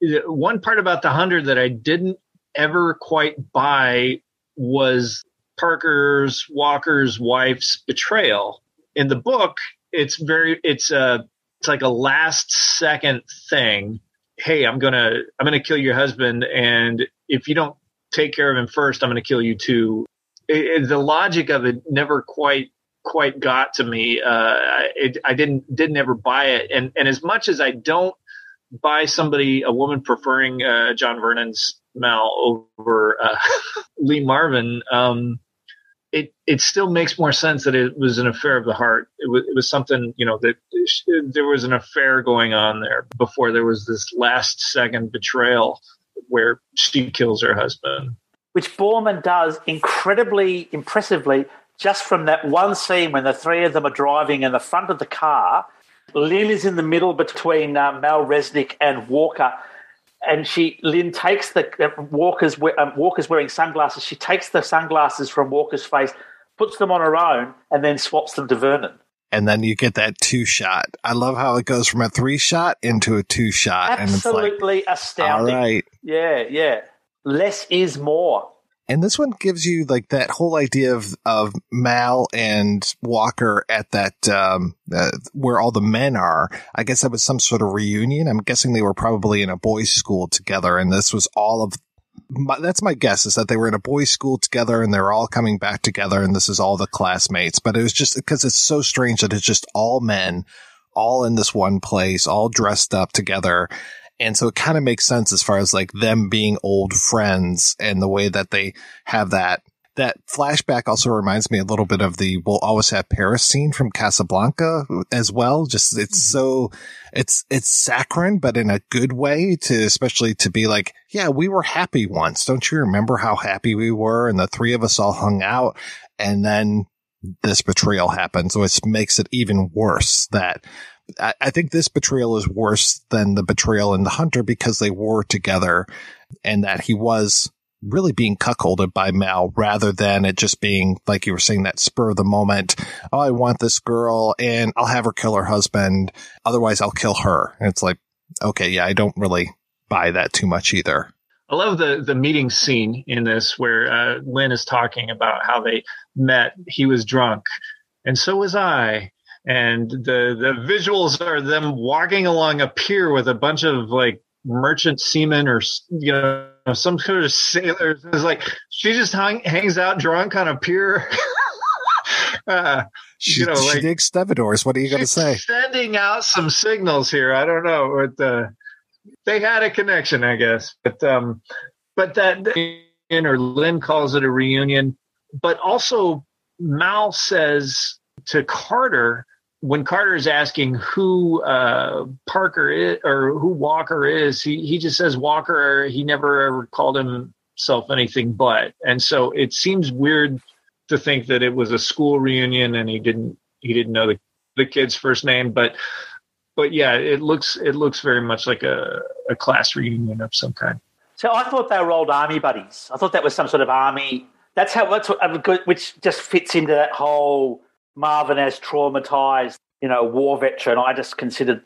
One part about The Hunter that I didn't ever quite buy was Parker's Walker's wife's betrayal. In the book, it's very it's a it's like a last second thing. Hey, I'm gonna I'm gonna kill your husband, and if you don't take care of him first, I'm gonna kill you too. It, the logic of it never quite quite got to me. Uh, it, I didn't didn't ever buy it, and and as much as I don't buy somebody a woman preferring uh, John Vernon's Mal over uh, [laughs] Lee Marvin, um, it it still makes more sense that it was an affair of the heart. It was it was something you know that there was an affair going on there before there was this last second betrayal where she kills her husband, which Boorman does incredibly impressively. Just from that one scene when the three of them are driving in the front of the car, Lynn is in the middle between uh, Mal Resnick and Walker and she Lynn takes the uh, Walker's um, Walker's wearing sunglasses. She takes the sunglasses from Walker's face, puts them on her own, and then swaps them to Vernon. And then you get that two shot. I love how it goes from a three shot into a two shot. Absolutely and it's like, astounding. All right. Yeah, yeah. Less is more. And this one gives you like that whole idea of, of Mal and Walker at that, um, uh, where all the men are. I guess that was some sort of reunion. I'm guessing they were probably in a boys' school together. And this was all of, my, that's my guess is that they were in a boys' school together and they're all coming back together. And this is all the classmates. But it was just because it's so strange that it's just all men, all in this one place, all dressed up together. And so it kind of makes sense as far as like them being old friends and the way that they have that. That flashback also reminds me a little bit of the we'll always have Paris scene from Casablanca as well. Just it's mm-hmm. so it's it's saccharine, but in a good way to especially to be like, yeah, we were happy once. Don't you remember how happy we were? And the three of us all hung out and then this betrayal happened. So it makes it even worse that I, I think this betrayal is worse than the betrayal in the hunter because they were together and that he was really being cuckolded by Mal rather than it just being like you were saying that spur of the moment. Oh, I want this girl and I'll have her kill her husband. Otherwise I'll kill her. And it's like, okay, yeah, I don't really buy that too much either. I love the the meeting scene in this where uh, Lynn is talking about how they met. He was drunk, and so was I and the the visuals are them walking along a pier with a bunch of like merchant seamen or you know some sort of sailors. It's like she just hung, hangs out drunk on a pier. [laughs] uh, she, you know, she like, digs stevedores. What are you going to say? Sending out some signals here. I don't know, uh, they had a connection, I guess. But um, but that or Lynn calls it a reunion, but also Mal says to Carter when Carter is asking who uh, Parker is or who Walker is, he, he just says Walker. He never ever called himself anything but. And so it seems weird to think that it was a school reunion and he didn't he didn't know the, the kid's first name. But but yeah, it looks it looks very much like a, a class reunion of some kind. So I thought they were old army buddies. I thought that was some sort of army. That's how that's what, which just fits into that whole Marvin as traumatized, you know, war veteran. I just considered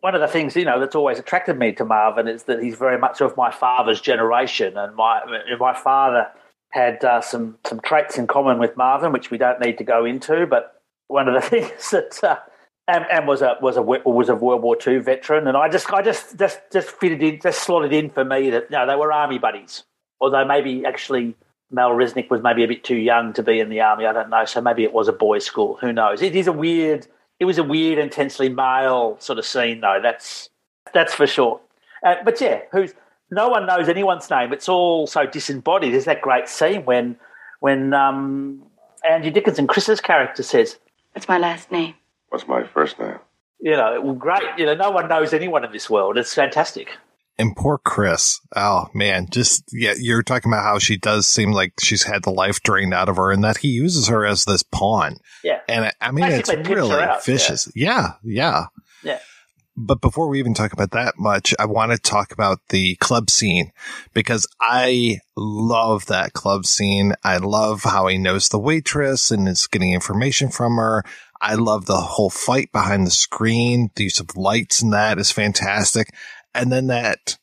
one of the things, you know, that's always attracted me to Marvin is that he's very much of my father's generation, and my my father had uh, some some traits in common with Marvin, which we don't need to go into. But one of the [laughs] things that uh, and, and, was a was a was a World War II veteran, and I just I just just just fitted in, just slotted in for me that you know, they were army buddies, although maybe actually Mal Resnick was maybe a bit too young to be in the army. I don't know. So maybe it was a boys' school. Who knows? It is a weird. It was a weird, intensely male sort of scene, though. That's that's for sure. Uh, but yeah, who's no one knows anyone's name. It's all so disembodied. There's that great scene when when um, Angie Dickinson, Chris's character, says, "What's my last name?" What's my first name? You know, well, great. You know, no one knows anyone in this world. It's fantastic. And poor Chris. Oh man, just yeah, you're talking about how she does seem like she's had the life drained out of her, and that he uses her as this pawn. Yeah, and I, I mean Basically it's really out, vicious. Yeah, yeah. Yeah. But before we even talk about that much, I want to talk about the club scene because I love that club scene. I love how he knows the waitress and is getting information from her. I love the whole fight behind the screen. The use of lights and that is fantastic. And then that,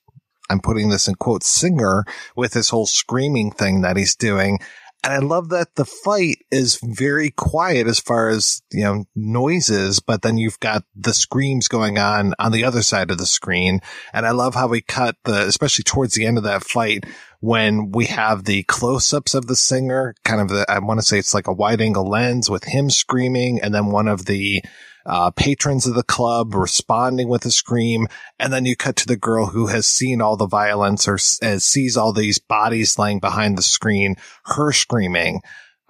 I'm putting this in quotes, singer with this whole screaming thing that he's doing. And I love that the fight is very quiet as far as, you know, noises, but then you've got the screams going on on the other side of the screen. And I love how we cut the, especially towards the end of that fight when we have the close ups of the singer, kind of the, I want to say it's like a wide angle lens with him screaming and then one of the, uh, patrons of the club responding with a scream. And then you cut to the girl who has seen all the violence or uh, sees all these bodies laying behind the screen, her screaming.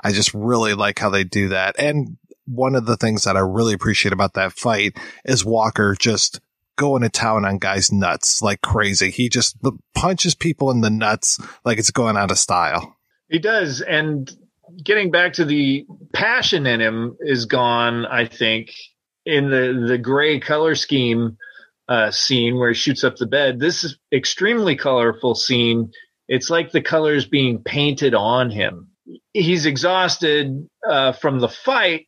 I just really like how they do that. And one of the things that I really appreciate about that fight is Walker just going to town on guys nuts like crazy. He just punches people in the nuts like it's going out of style. He does. And getting back to the passion in him is gone, I think, in the, the gray color scheme uh, scene where he shoots up the bed. This is extremely colorful scene. It's like the colors being painted on him. He's exhausted uh, from the fight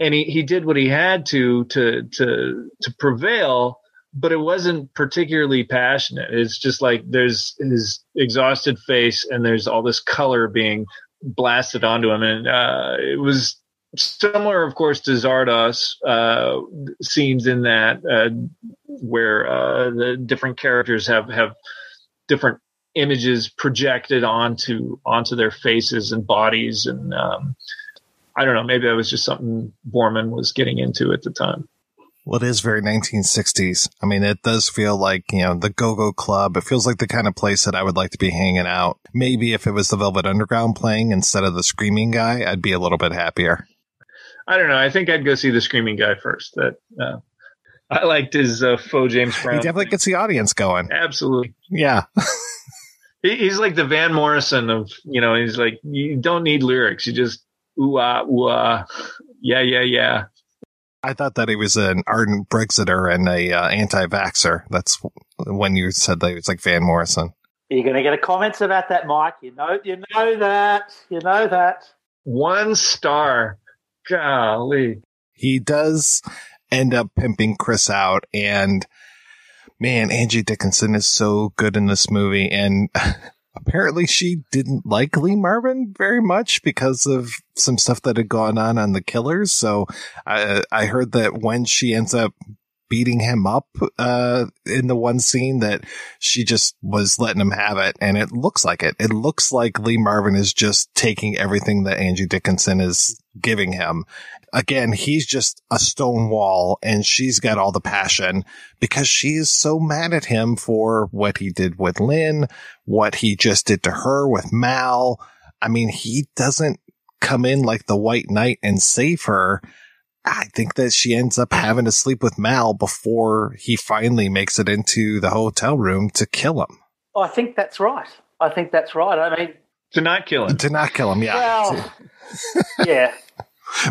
and he, he did what he had to to to to prevail but it wasn't particularly passionate. It's just like there's his exhausted face and there's all this color being blasted onto him. And uh, it was similar, of course, to Zardoz uh, scenes in that uh, where uh, the different characters have, have different images projected onto onto their faces and bodies. And um, I don't know, maybe that was just something Boorman was getting into at the time. Well, it is very 1960s. I mean, it does feel like, you know, the go-go club. It feels like the kind of place that I would like to be hanging out. Maybe if it was the Velvet Underground playing instead of the Screaming Guy, I'd be a little bit happier. I don't know. I think I'd go see the Screaming Guy first. That uh, I liked his uh, faux James Brown. He definitely gets the audience going. Absolutely. Yeah. [laughs] he, he's like the Van Morrison of, you know, he's like, you don't need lyrics. You just, ooh, ah, ooh, ah. Yeah, yeah, yeah. I thought that he was an ardent Brexiter and a uh, anti-vaxer. That's when you said that he was like Van Morrison. You're going to get a comments about that, Mike. You know, you know that. You know that. One star. Golly. He does end up pimping Chris out and man, Angie Dickinson is so good in this movie and [laughs] apparently she didn't like Lee Marvin very much because of some stuff that had gone on on the killers. So I, I heard that when she ends up beating him up, uh, in the one scene that she just was letting him have it. And it looks like it. It looks like Lee Marvin is just taking everything that Angie Dickinson is giving him. Again, he's just a stone wall and she's got all the passion because she is so mad at him for what he did with Lynn, what he just did to her with Mal. I mean, he doesn't come in like the white knight and save her. I think that she ends up having to sleep with Mal before he finally makes it into the hotel room to kill him. Oh, I think that's right. I think that's right. I mean, to not kill him. To not kill him, yeah. Well, yeah.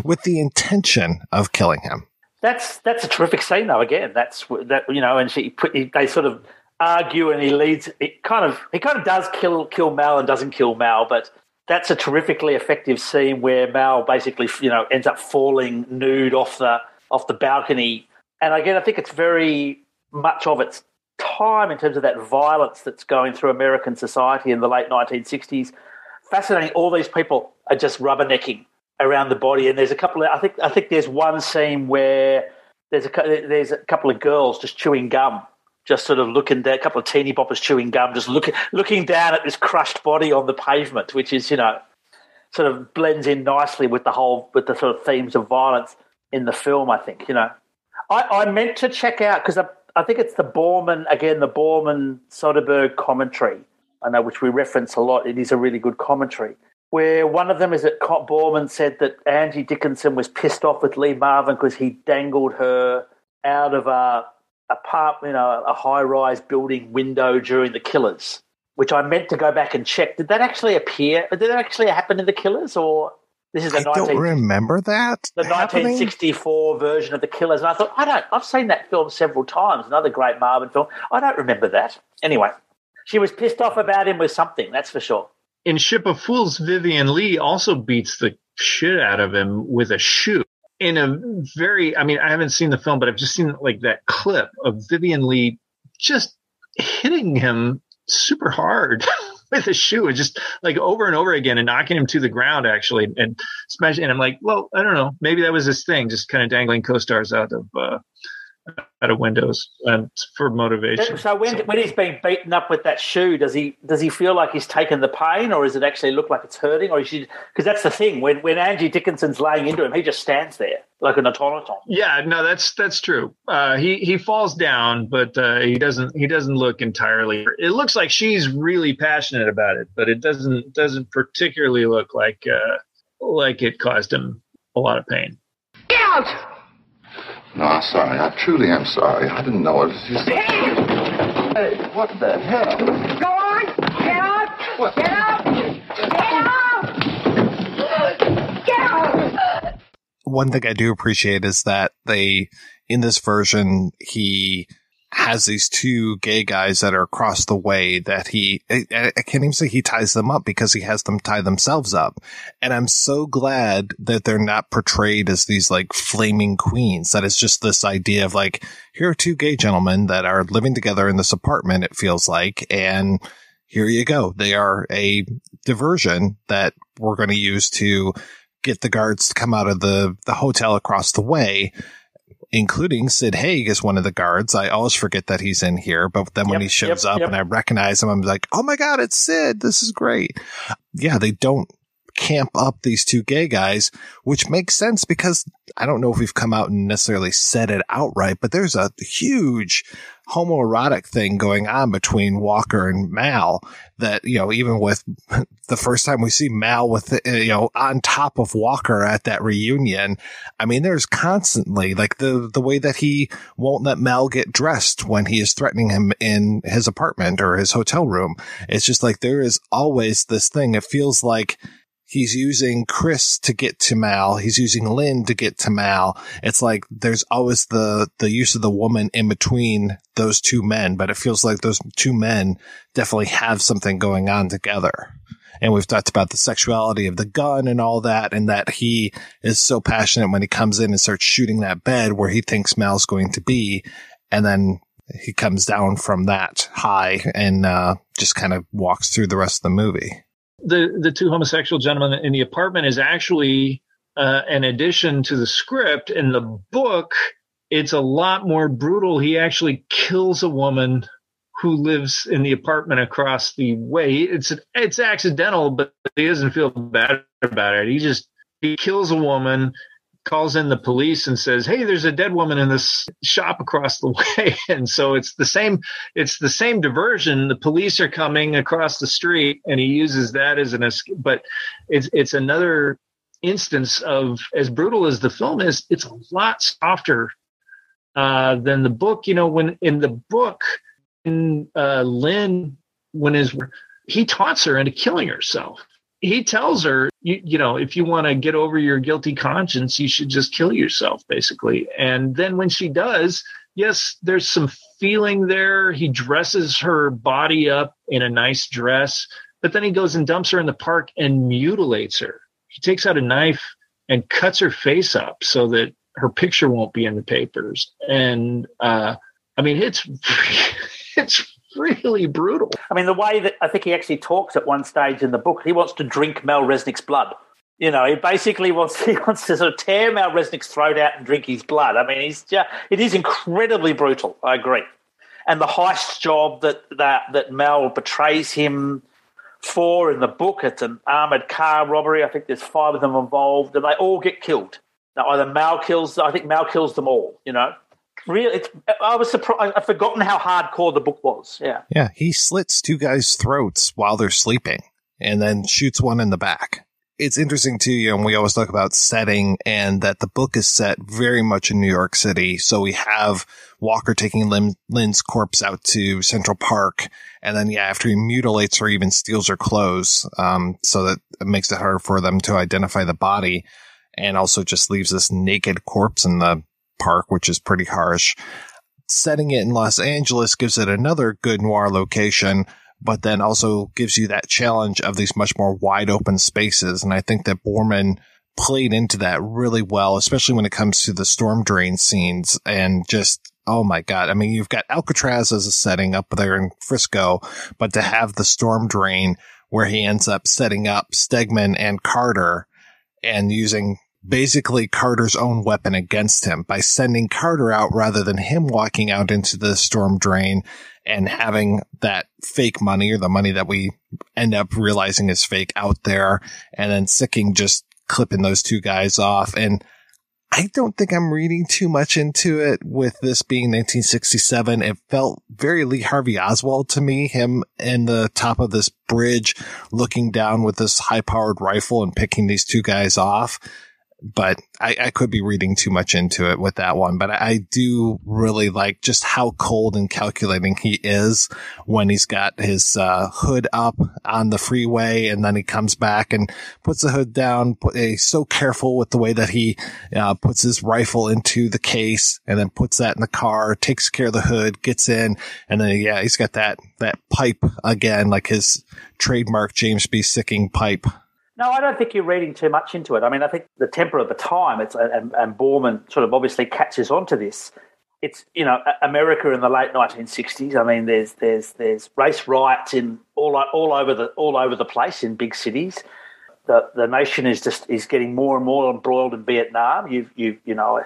With the intention of killing him. That's that's a terrific scene, though. Again, that's that you know, and she put they sort of argue, and he leads. It kind of he kind of does kill kill Mal and doesn't kill Mal, but that's a terrifically effective scene where Mal basically you know ends up falling nude off the off the balcony, and again, I think it's very much of its time in terms of that violence that's going through American society in the late 1960s. Fascinating. All these people are just rubbernecking around the body, and there's a couple of. I think I think there's one scene where there's a there's a couple of girls just chewing gum, just sort of looking down. A couple of teeny boppers chewing gum, just looking looking down at this crushed body on the pavement, which is you know sort of blends in nicely with the whole with the sort of themes of violence in the film. I think you know. I, I meant to check out because I, I think it's the Boorman again, the Boorman Soderbergh commentary. I know which we reference a lot. It is a really good commentary where one of them is that Cot Boorman said that Angie Dickinson was pissed off with Lee Marvin because he dangled her out of a apartment, you know, a high-rise building window during the Killers, which I meant to go back and check. Did that actually appear? Did that actually happen in the Killers, or this is the I don't remember that. the happening. 1964 version of the Killers? And I thought, I don't. I've seen that film several times. Another great Marvin film. I don't remember that. Anyway, she was pissed off about him with something. That's for sure. In Ship of Fools, Vivien Leigh also beats the shit out of him with a shoe. In a very, I mean, I haven't seen the film, but I've just seen like that clip of Vivien Leigh just hitting him super hard [laughs] with a shoe, and just like over and over again, and knocking him to the ground actually, and smashing. And I'm like, well, I don't know, maybe that was his thing, just kind of dangling co-stars out of uh, out of windows and for motivation. So when when he's being beaten up with that shoe, does he does he feel like he's taken the pain, or does it actually look like it's hurting, or because that's the thing when when Angie Dickinson's laying into him, he just stands there like an automaton. Yeah, no, that's that's true. Uh, he he falls down, but uh, he doesn't he doesn't look entirely. It looks like she's really passionate about it, but it doesn't doesn't particularly look like uh, like it caused him a lot of pain. Get out! No, I'm sorry. I truly am sorry. I didn't know it. was just... Hey, what the hell? Go on! Get out! Get out! Get out! Get out! one thing I do appreciate is that they, in this version, he has these two gay guys that are across the way that he, I, I can't even say he ties them up because he has them tie themselves up. And I'm so glad that they're not portrayed as these like flaming queens, that it's just this idea of like, here are two gay gentlemen that are living together in this apartment, it feels like, and here you go. They are a diversion that we're going to use to get the guards to come out of the, the hotel across the way, including Sid Haig is one of the guards. I always forget that he's in here, but then when Yep, he shows yep, up yep. and I recognize him, I'm like, oh my God, it's Sid. This is great. Yeah, they don't camp up these two gay guys, which makes sense because I don't know if we've come out and necessarily said it outright, but there's a huge homoerotic thing going on between Walker and Mal that, you know, even with [laughs] the first time we see Mal with, uh, you know, on top of Walker at that reunion, I mean, there's constantly like the, the way that he won't let Mal get dressed when he is threatening him in his apartment or his hotel room. It's just like there is always this thing. It feels like He's using Chris to get to Mal. He's using Lynn to get to Mal. It's like there's always the, the use of the woman in between those two men, but it feels like those two men definitely have something going on together. And we've talked about the sexuality of the gun and all that, and that he is so passionate when he comes in and starts shooting that bed where he thinks Mal's going to be. And then he comes down from that high and, uh, just kind of walks through the rest of the movie the the two homosexual gentlemen in the apartment is actually uh, an addition to the script. In the book, it's a lot more brutal. He actually kills a woman who lives in the apartment across the way. It's it's accidental, but he doesn't feel bad about it. He just he kills a woman, calls in the police and says, "Hey, there's a dead woman in this shop across the [laughs] way." And so it's the same it's the same diversion. The police are coming across the street and he uses that as an escape, but it's it's another instance of as brutal as the film is, it's a lot softer uh, than the book. You know, when in the book, in uh, Lynn, when his he taunts her into killing herself. He tells her, you, you know, if you want to get over your guilty conscience, you should just kill yourself, basically. And then when she does, yes, there's some feeling there. He dresses her body up in a nice dress, but then he goes and dumps her in the park and mutilates her. He takes out a knife and cuts her face up so that her picture won't be in the papers. And uh, I mean, it's [laughs] it's really brutal. I mean, the way that I think he actually talks at one stage in the book, he wants to drink Mel Resnick's blood. You know, he basically wants [laughs] he wants to sort of tear Mel Resnick's throat out and drink his blood. I mean, he's just it is incredibly brutal. I agree. And the heist job that that that Mel betrays him for in the book, it's an armored car robbery. I think there's five of them involved, and they all get killed. Now, either Mal kills, I think Mal kills them all. You know, really, I was surprised. I've forgotten how hardcore the book was. Yeah. Yeah, he slits two guys' throats while they're sleeping and then shoots one in the back. it's interesting too, you know, we always talk about setting and that the book is set very much in New York City. So we have Walker taking Lynn, Lynn's corpse out to Central Park. And then, yeah, after he mutilates her, even steals her clothes. Um, so that it makes it harder for them to identify the body and also just leaves this naked corpse in the park, which is pretty harsh. Setting it in Los Angeles gives it another good noir location but then also gives you that challenge of these much more wide open spaces. And I think that Boorman played into that really well, especially when it comes to the storm drain scenes and just, oh my God. I mean, you've got Alcatraz as a setting up there in Frisco, but to have the storm drain where he ends up setting up Stegman and Carter and using basically Carter's own weapon against him by sending Carter out rather than him walking out into the storm drain and having that fake money or the money that we end up realizing is fake out there and then sicking just clipping those two guys off. And I don't think I'm reading too much into it with this being 1967. It felt very Lee Harvey Oswald to me, him in the top of this bridge looking down with this high powered rifle and picking these two guys off but I, I, could be reading too much into it with that one. But I, I, do really like just how cold and calculating he is when he's got his uh, hood up on the freeway, and then he comes back and puts the hood down. Put, he's so careful with the way that he uh, puts his rifle into the case, and then puts that in the car, takes care of the hood, gets in, and then yeah, he's got that that pipe again, like his trademark James B. Sicking pipe no, I don't think you're reading too much into it. I mean, I think the temper of the time, it's and, and Boorman sort of obviously catches on to this. It's you know America in the late 1960s. I mean, there's there's there's race riots in all all over the all over the place in big cities. The the nation is just is getting more and more embroiled in Vietnam. You you you know,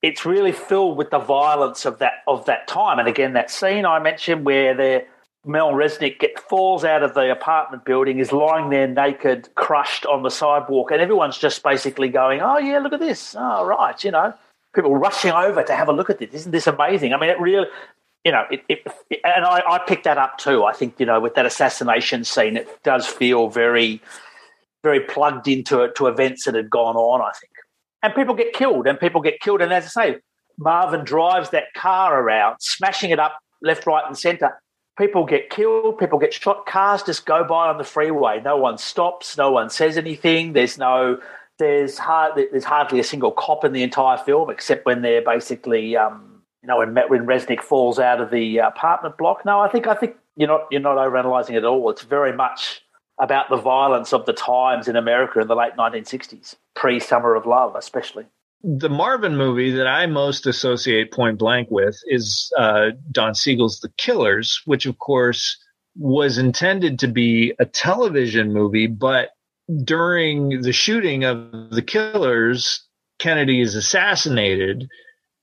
it's really filled with the violence of that of that time. And again, that scene I mentioned where they're Mel Resnick get, falls out of the apartment building, is lying there naked, crushed on the sidewalk, and everyone's just basically going, "Oh yeah, look at this! Oh right, you know." People rushing over to have a look at this. Isn't this amazing? I mean, it really, you know, it, it, and I, I picked that up too. I think you know, with that assassination scene, it does feel very, very plugged into it to events that had gone on. I think, and people get killed, and people get killed, and as I say, Marvin drives that car around, smashing it up left, right, and centre people get killed, people get shot, cars just go by on the freeway. No one stops, no one says anything. There's no, there's hard, there's hardly a single cop in the entire film, except when they're basically, um, you know, when when Resnick falls out of the apartment block. No, I think I think you're not you're not overanalyzing it at all. It's very much about the violence of the times in America in the late 1960s, pre Summer of Love, especially the Marvin movie that I most associate Point Blank with is uh, Don Siegel's The Killers, which of course was intended to be a television movie, but during the shooting of The Killers, Kennedy is assassinated,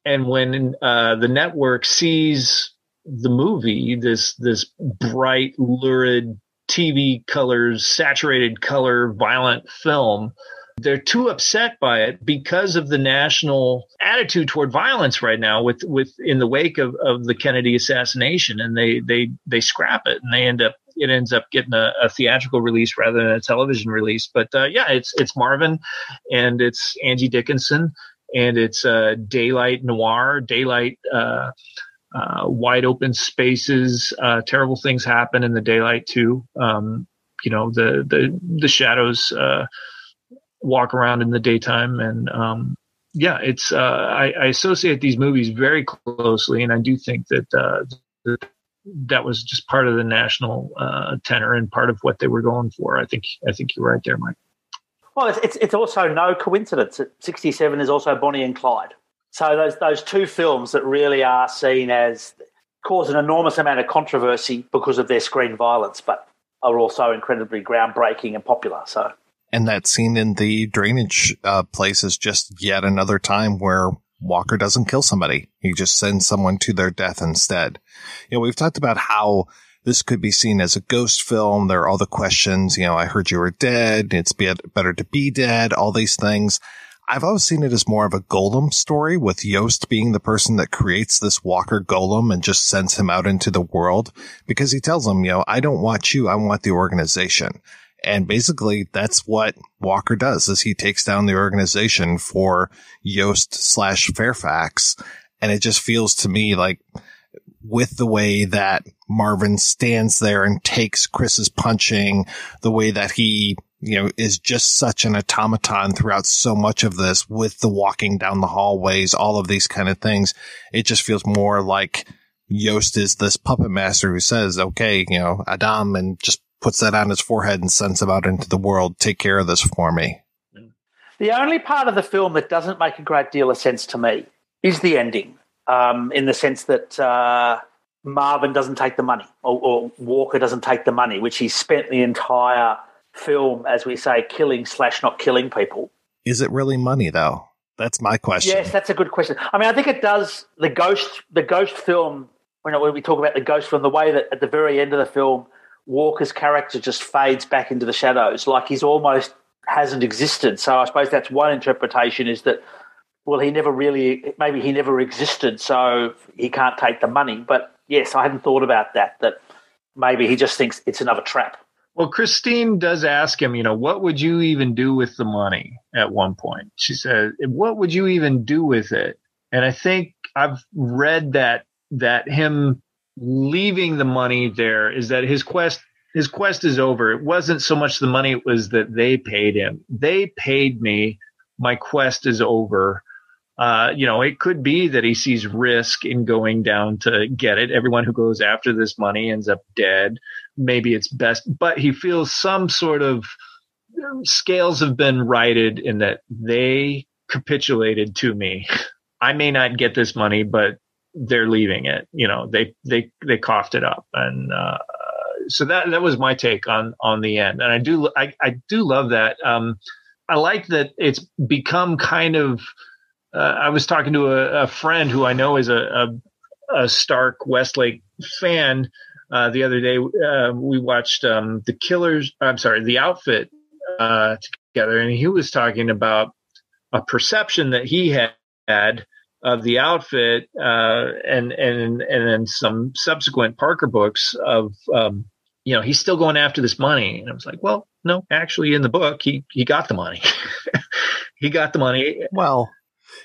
and when uh, the network sees the movie, this this bright, lurid TV colors, saturated color, violent film they're too upset by it because of the national attitude toward violence right now with, with in the wake of, of the Kennedy assassination and they, they, they scrap it and they end up, it ends up getting a, a theatrical release rather than a television release. But, uh, yeah, it's, it's Marvin and it's Angie Dickinson and it's, uh, daylight noir, daylight, uh, uh, wide open spaces. Uh, terrible things happen in the daylight too. Um, you know, the, the, the shadows, uh, walk around in the daytime. And um, yeah it's uh, I, I, associate these movies very closely. And i do think that uh, that was just part of the national uh, tenor and part of what they were going for. I think i think you're right there mike. Well it's, it's, it's also no coincidence that 67 is also bonnie and clyde. So those those two films that really are seen as cause an enormous amount of controversy because of their screen violence but are also incredibly groundbreaking and popular. So and that scene in the drainage uh, place is just yet another time where Walker doesn't kill somebody. He just sends someone to their death instead. You know, we've talked about how this could be seen as a ghost film. There are all the questions, you know, I heard you were dead. It's better to be dead, all these things. I've always seen it as more of a golem story with Yost being the person that creates this Walker golem and just sends him out into the world because he tells him, you know, I don't want you. I want the organization. And basically that's what Walker does is he takes down the organization for Yost slash Fairfax. And it just feels to me like with the way that Marvin stands there and takes Chris's punching, the way that he, you know, is just such an automaton throughout so much of this with the walking down the hallways, all of these kind of things. It just feels more like Yost is this puppet master who says, okay, you know, Adam and just puts that on his forehead and sends him out into the world. Take care of this for me. The only part of the film that doesn't make a great deal of sense to me is the ending, um, in the sense that uh, Marvin doesn't take the money or, or, Walker doesn't take the money, which he spent the entire film, as we say, killing slash not killing people. Is it really money though? That's my question. Yes, that's a good question. I mean, I think it does. The ghost, the ghost film. When, when we talk about the ghost film, the way that at the very end of the film, Walker's character just fades back into the shadows, like he's almost hasn't existed. So I suppose that's one interpretation is that well, he never really, maybe he never existed, so he can't take the money. But yes, I hadn't thought about that. That maybe he just thinks it's another trap. Well, Christine does ask him, you know, what would you even do with the money at one point? She says, what would you even do with it? And I think I've read that that him leaving the money there is that his quest his quest is over. It wasn't so much the money, it was that they paid him. They paid me. My quest is over. Uh, you know, it could be that he sees risk in going down to get it. Everyone who goes after this money ends up dead. Maybe it's best, but he feels some sort of scales have been righted in that they capitulated to me. [laughs] I may not get this money, but they're leaving it. You know, they they they coughed it up, and uh, so that that was my take on on the end. And I do I I do love that. Um, I like that it's become kind of uh, I was talking to a, a, friend who I know is a, a, a Stark Westlake fan. Uh, the other day, uh, we watched um, the Killers. I'm sorry, the Outfit uh, together, and he was talking about a perception that he had, had of the Outfit, uh, and and and then some subsequent Parker books of. Um, you know, he's still going after this money. And I was like, well, no, actually in the book, he, he got the money. [laughs] he got the money. Well,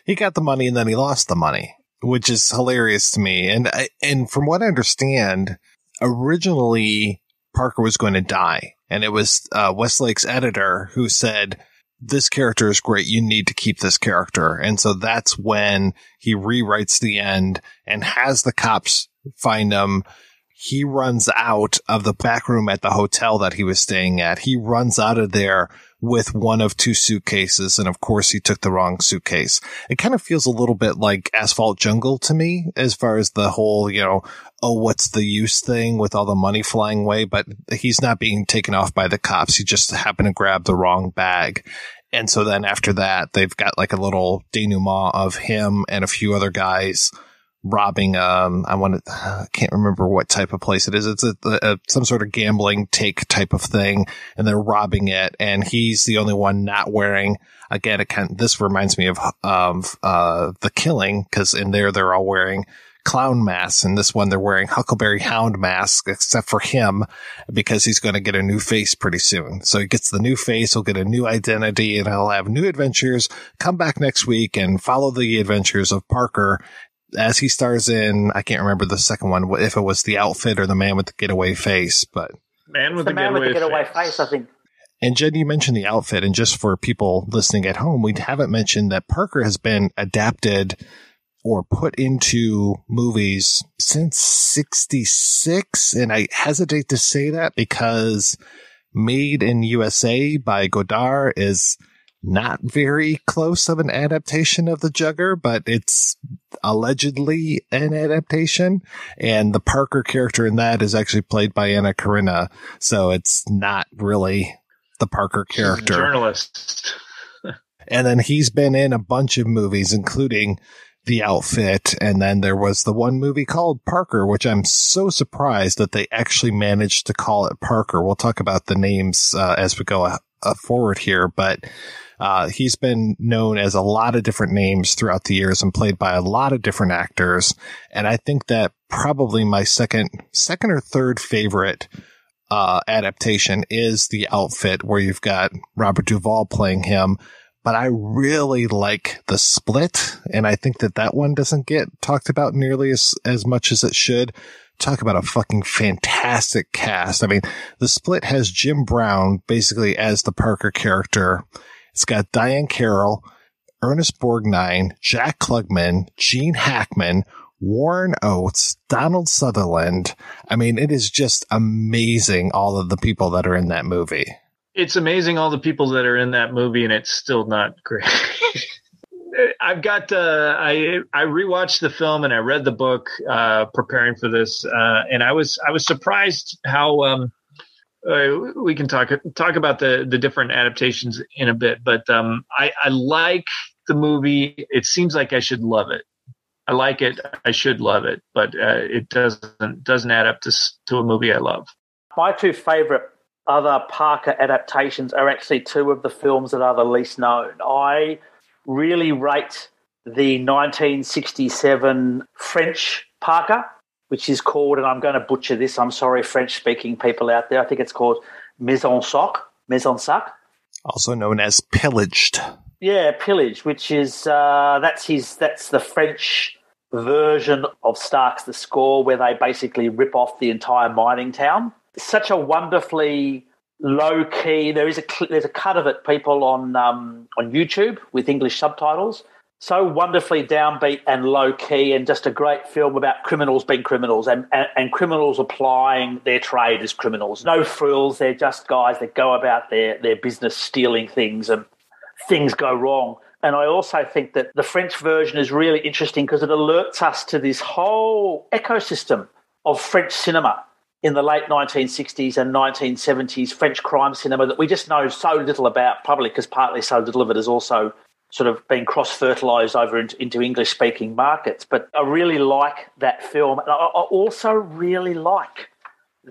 he got the money and then he lost the money, which is hilarious to me. And and from what I understand, originally Parker was going to die, and it was uh, Westlake's editor who said. This character is great. You need to keep this character. And so that's when he rewrites the end and has the cops find him he runs out of the back room at the hotel that he was staying at. He runs out of there with one of two suitcases. And of course, he took the wrong suitcase. It kind of feels a little bit like Asphalt Jungle to me, as far as the whole, you know, oh, what's the use thing with all the money flying away? But he's not being taken off by the cops. He just happened to grab the wrong bag. And so then after that, they've got like a little denouement of him and a few other guys robbing um I want to [sighs] I can't remember what type of place it is. It's a, a, some sort of gambling take type of thing, and they're robbing it, and he's the only one not wearing. Again, it this reminds me of of uh the killing because in there they're all wearing clown masks, and this one they're wearing Huckleberry Hound mask except for him because he's going to get a new face pretty soon. So he gets the new face, he'll get a new identity, and he'll have new adventures. Come back next week and follow the adventures of Parker as he stars in, I can't remember the second one, if it was the outfit or the man with the getaway face, but man with the, the man getaway, with the getaway face. face, I think. And Jen, you mentioned the outfit, and just for people listening at home, we haven't mentioned that Parker has been adapted or put into movies since 66. And I hesitate to say that because Made in USA by Godard is not very close of an adaptation of the Jugger, but it's allegedly an adaptation. And the Parker character in that is actually played by Anna Karina. So it's not really the Parker character. journalist. [laughs] and then he's been in a bunch of movies, including the outfit. And then there was the one movie called Parker, which I'm so surprised that they actually managed to call it Parker. We'll talk about the names uh, as we go uh, forward here, but uh, he's been known as a lot of different names throughout the years and played by a lot of different actors. And I think that probably my second, second or third favorite uh, adaptation is the outfit where you've got Robert Duvall playing him. But I really like the split. And I think that that one doesn't get talked about nearly as, as much as it should. Talk about a fucking fantastic cast. I mean, the split has Jim Brown basically as the Parker character. It's got Diane Carroll, Ernest Borgnine, Jack Klugman, Gene Hackman, Warren Oates, Donald Sutherland. I mean, it is just amazing all of the people that are in that movie. It's amazing all the people that are in that movie, and it's still not great. [laughs] I've got uh, I I rewatched the film and I read the book uh, preparing for this, uh, and I was I was surprised how um, uh, we can talk talk about the the different adaptations in a bit, but um, I, I like the movie. It seems like I should love it. I like it. I should love it, but uh, it doesn't doesn't add up to to a movie I love. My two favorite other Parker adaptations are actually two of the films that are the least known. I really rate the 1967 French Parker, which is called, and I'm going to butcher this. I'm sorry, French speaking people out there. I think it's called Maison Soc, Maison Sac. Also known as Pillaged. Yeah, Pillage, which is uh, that's his that's the French version of Stark's The Score, where they basically rip off the entire mining town. Such a wonderfully low key. There is a there's a cut of it, people on um, on YouTube with English subtitles. So wonderfully downbeat and low key, and just a great film about criminals being criminals and, and, and criminals applying their trade as criminals. No frills. They're just guys that go about their, their business stealing things and things go wrong. And I also think that the French version is really interesting because it alerts us to this whole ecosystem of French cinema in the late 1960s and 1970s, French crime cinema that we just know so little about, probably because partly so little of it is also sort of being cross fertilized over into, English speaking markets. But I really like that film. I, also really like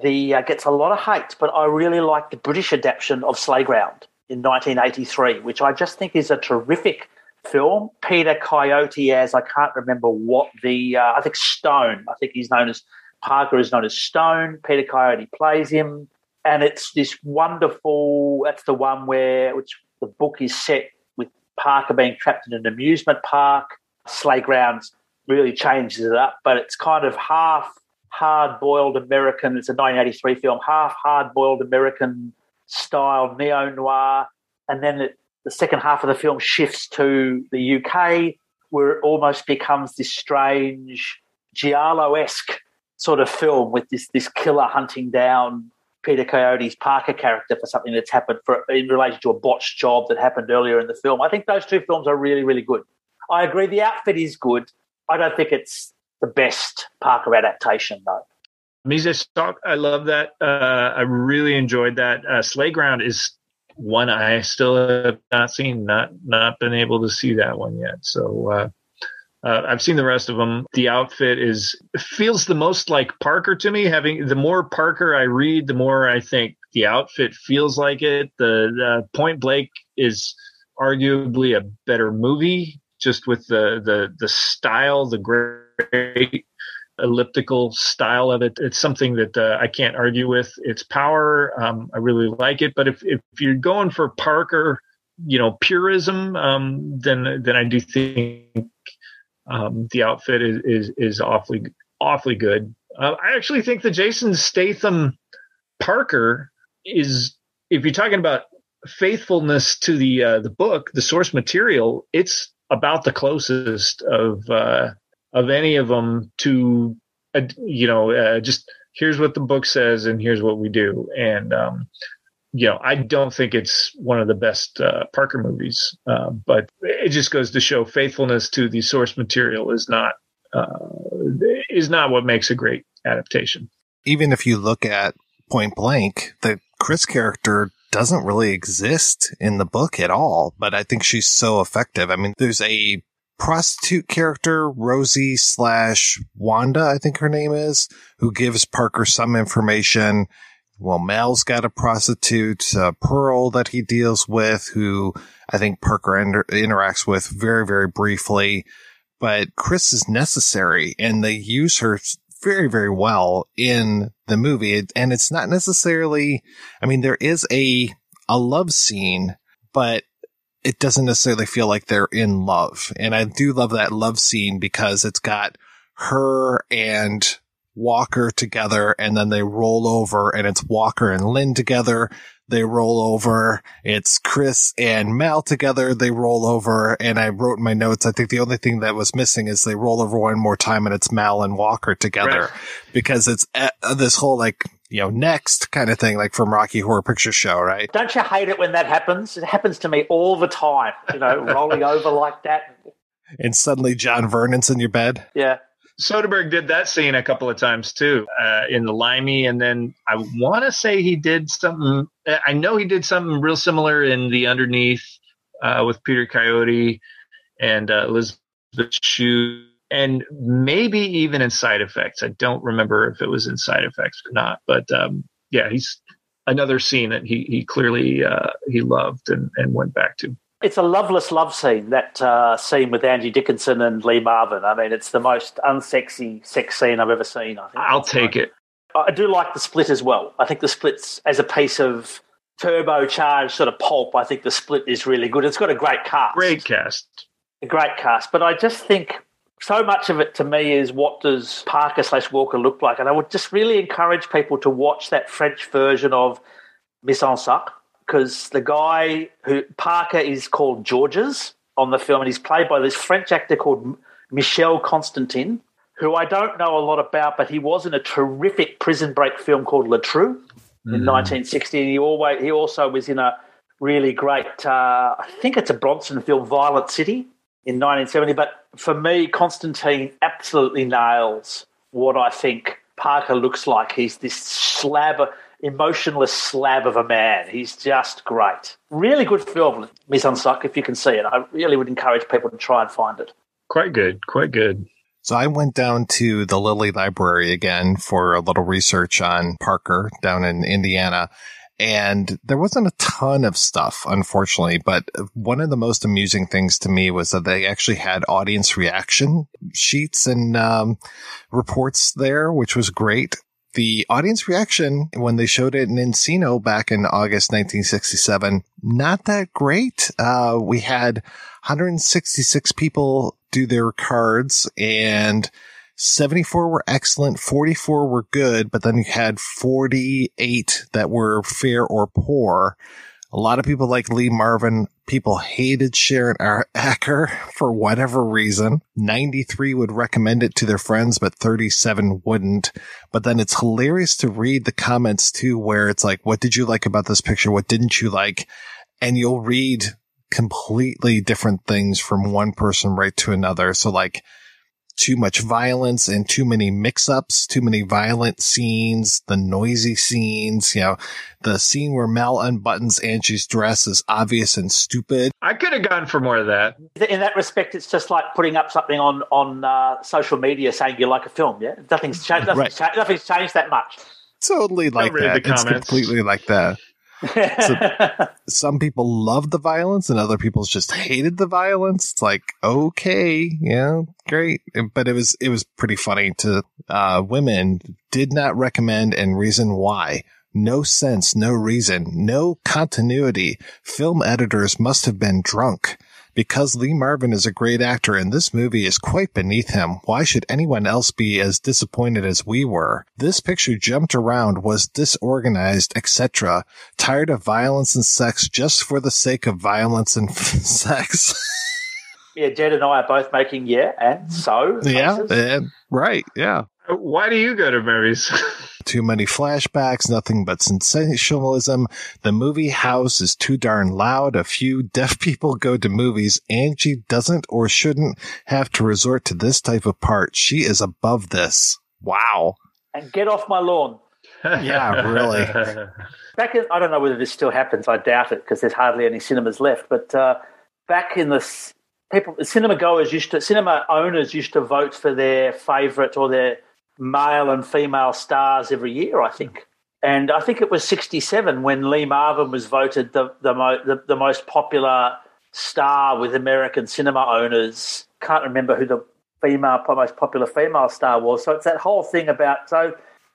the, uh, gets a lot of hate, but I really like the British adaptation of Slayground in 1983, which I just think is a terrific film. Peter Coyote as I can't remember what the uh, I think Stone. I think he's known as Parker is known as Stone. Peter Coyote plays him, and it's this wonderful. That's the one where which the book is set Parker being trapped in an amusement park. Slaygrounds really changes it up, but it's kind of half hard boiled American. It's a 1983 film, half hard boiled American style neo noir, and then it, the second half of the film shifts to the UK, where it almost becomes this strange giallo esque sort of film with this this killer hunting down Peter Coyote's Parker character for something that's happened for in relation to a botched job that happened earlier in the film. I think those two films are really really good. I agree the outfit is good. I don't think it's the best Parker adaptation though. Mise Stock, I love that. Uh, I really enjoyed that. Uh, Slayground is one I still have not seen, not not been able to see that one yet. So uh, uh, I've seen the rest of them. The outfit is feels the most like Parker to me. Having the more Parker I read, the more I think the outfit feels like it. The, the Point Blank is arguably a better movie, just with the the the style, the great elliptical style of it. It's something that uh, I can't argue with. Its power, um, I really like it. But if if you're going for Parker, you know, purism, um, then then I do think um, the outfit is, is is awfully awfully good. Uh, I actually think the Jason Statham Parker is, if you're talking about faithfulness to the uh, the book, the source material, it's about the closest of uh, of any of them to, uh, you know, uh, just here's what the book says and here's what we do. And, um, you know, I don't think it's one of the best uh, Parker movies, uh, but it just goes to show faithfulness to the source material is not uh, is not what makes a great adaptation. Even if you look at Point Blank, the Chris character doesn't really exist in the book at all, but I think she's so effective. I mean, there's a prostitute character, Rosie slash Wanda, I think her name is, who gives Parker some information. Well, Mel's got a prostitute, uh, Pearl, that he deals with, who I think Parker inter- interacts with very, very briefly. But Chris is necessary, and they use her very, very well in the movie. And it's not necessarily, I mean, there is a, a love scene, but it doesn't necessarily feel like they're in love. And I do love that love scene because it's got her and Walker together and then they roll over and it's Walker and Lynn together. They roll over. It's Chris and Mal together. They roll over and I wrote in my notes. I think the only thing that was missing is they roll over one more time and it's Mal and Walker together Right. because it's uh, this whole like, you know, next kind of thing, like from Rocky Horror Picture Show, right? Don't you hate it when that happens? It happens to me all the time. You know, [laughs] rolling over like that. And suddenly John Vernon's in your bed. Yeah. Soderbergh did that scene a couple of times too, uh, in the Limey, and then I want to say he did something. I know he did something real similar in the Underneath uh, with Peter Coyote and uh, Elizabeth Shue, and maybe even in Side Effects. I don't remember if it was in Side Effects or not, but um, yeah, he's another scene that he he clearly uh, he loved and, and went back to. It's a loveless love scene, that uh, scene with Angie Dickinson and Lee Marvin. I mean, it's the most unsexy sex scene I've ever seen, I think. I'll take it. I do like the split as well. I think the split's as a piece of turbocharged sort of pulp. I think the split is really good. It's got a great cast. Great cast. A great cast. But I just think so much of it to me is what does Parker slash Walker look like? And I would just really encourage people to watch that French version of Miss en Sac because the guy who Parker is called Georges on the film and he's played by this French actor called Michel Constantin, who I don't know a lot about, but he was in a terrific prison break film called La Trou in Mm. 1960. And he always he also was in a really great, uh, I think it's a Bronson film, Violent City in 1970. But for me, Constantine absolutely nails what I think Parker looks like. He's this slab, of, emotionless slab of a man. He's just great. Really good film, Miss Unsuck, if you can see it. I really would encourage people to try and find it. Quite good. Quite good. So I went down to the Lilly Library again for a little research on Parker down in Indiana. And there wasn't a ton of stuff, unfortunately, but one of the most amusing things to me was that they actually had audience reaction sheets and um, reports there, which was great. The audience reaction when they showed it in Encino back in August 1967, not that great. Uh, we had 166 people do their cards and 74 were excellent, 44 were good, but then you had 48 that were fair or poor. A lot of people like Lee Marvin. People hated Sharon Ar- Acker for whatever reason. 93 would recommend it to their friends, but 37 wouldn't. But then it's hilarious to read the comments too, where it's like, what did you like about this picture? What didn't you like? And you'll read completely different things from one person right to another. So like, too much violence and too many mix-ups, too many violent scenes, the noisy scenes, you know, the scene where Mel unbuttons Angie's dress is obvious and stupid. I could have gone for more of that. In that respect, it's just like putting up something on on uh, social media saying you like a film. Yeah, nothing's changed. [laughs] Nothing's, Right. cha- nothing's changed that much. Totally like that. It's completely like that. So, [laughs] some people loved the violence and other people just hated the violence. It's like, okay, yeah, great. But it was, it was pretty funny to, uh, women did not recommend and reason why. No sense, no reason, no continuity. Film editors must have been drunk. Because Lee Marvin is a great actor and this movie is quite beneath him, why should anyone else be as disappointed as we were? This picture jumped around, was disorganized, etc. Tired of violence and sex just for the sake of violence and [laughs] sex. yeah, Jed and I are both making yeah, and so yeah, and- right, yeah. Why do you go to movies? [laughs] Too many flashbacks, nothing but sensationalism. The movie house is too darn loud. A few deaf [laughs] people go to movies. Angie doesn't or shouldn't have to resort to this type of part. She is above this. Wow. and get off my lawn. [laughs] Yeah, really. Back in, I don't know whether this still happens. I doubt it because there's hardly any cinemas left. But uh, back in the s- people, cinema goers used to, cinema owners used to vote for their favourite or their male and female stars every year. I think, and I think it was '67 when Lee Marvin was voted the the, mo- the the most popular star with American cinema owners. Can't remember who the female, most popular female Star was. So it's that whole thing about so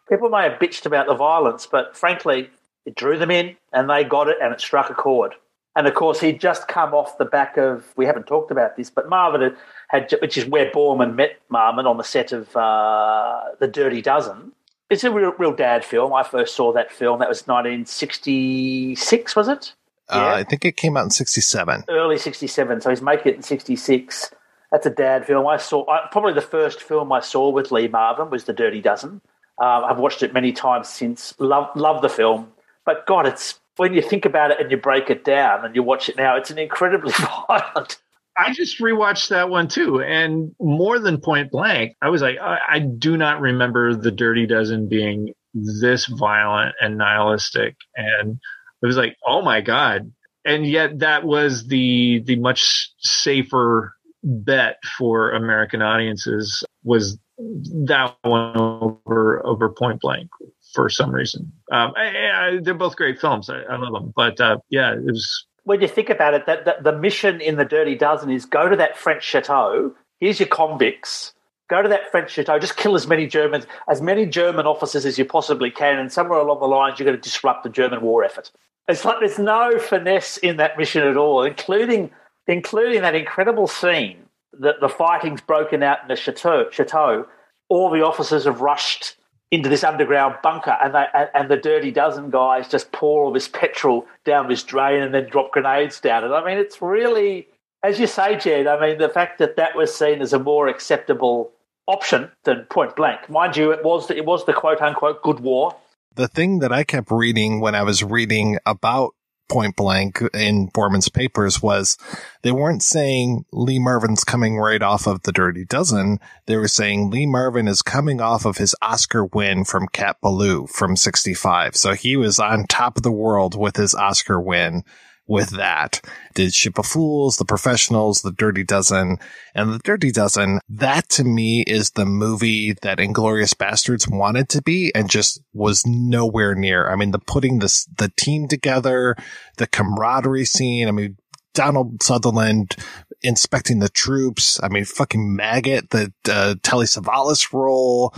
people may have bitched about the violence, but frankly, it drew them in and they got it and it struck a chord. And of course, he'd just come off the back of, we haven't talked about this, but Marvin had, which is where Boorman met Marvin on the set of uh, The Dirty Dozen. It's a real, real dad film. I first saw that film. That was 1966, was it? Uh, I think it came out in 67. Early 67. So he's making it in 66. That's a dad film. I saw, I, probably the first film I saw with Lee Marvin was The Dirty Dozen. Um, I've watched it many times since. Love, love the film. But God, it's when you think about it and you break it down and you watch it now, it's an incredibly [laughs] violent. I just rewatched that one too, and more than Point Blank, I was like, I, I do not remember the Dirty Dozen being this violent and nihilistic, and it was like, oh my god! And yet, that was the the much safer bet for American audiences was that one over over Point Blank for some reason. Um, I, I, they're both great films. I, love them, but uh, yeah, it was. When you think about it, that, that the mission in the Dirty Dozen is go to that French chateau. Here's your convicts. Go to that French chateau. Just kill as many Germans, as many German officers as you possibly can, and somewhere along the lines, you're going to disrupt the German war effort. It's like there's no finesse in that mission at all, including including that incredible scene that the fighting's broken out in the chateau. Chateau. All the officers have rushed into this underground bunker, and they and the dirty dozen guys just pour all this petrol down this drain and then drop grenades down it. I mean, it's really, as you say, Jed. I mean, the fact that that was seen as a more acceptable option than point blank, mind you, it was it was the quote unquote good war. The thing that I kept reading when I was reading about point blank in Boorman's papers was they weren't saying Lee Marvin's coming right off of the Dirty Dozen. They were saying Lee Marvin is coming off of his Oscar win from Cat Ballou from 65. So he was on top of the world with his Oscar win with that. Did Ship of Fools, The Professionals, The Dirty Dozen, and The Dirty Dozen. That to me is the movie that Inglourious Basterds wanted to be and just was nowhere near. I mean, the putting this, the team together, the camaraderie scene. I mean, Donald Sutherland inspecting the troops. I mean, fucking Maggot, the uh, Telly Savalas role,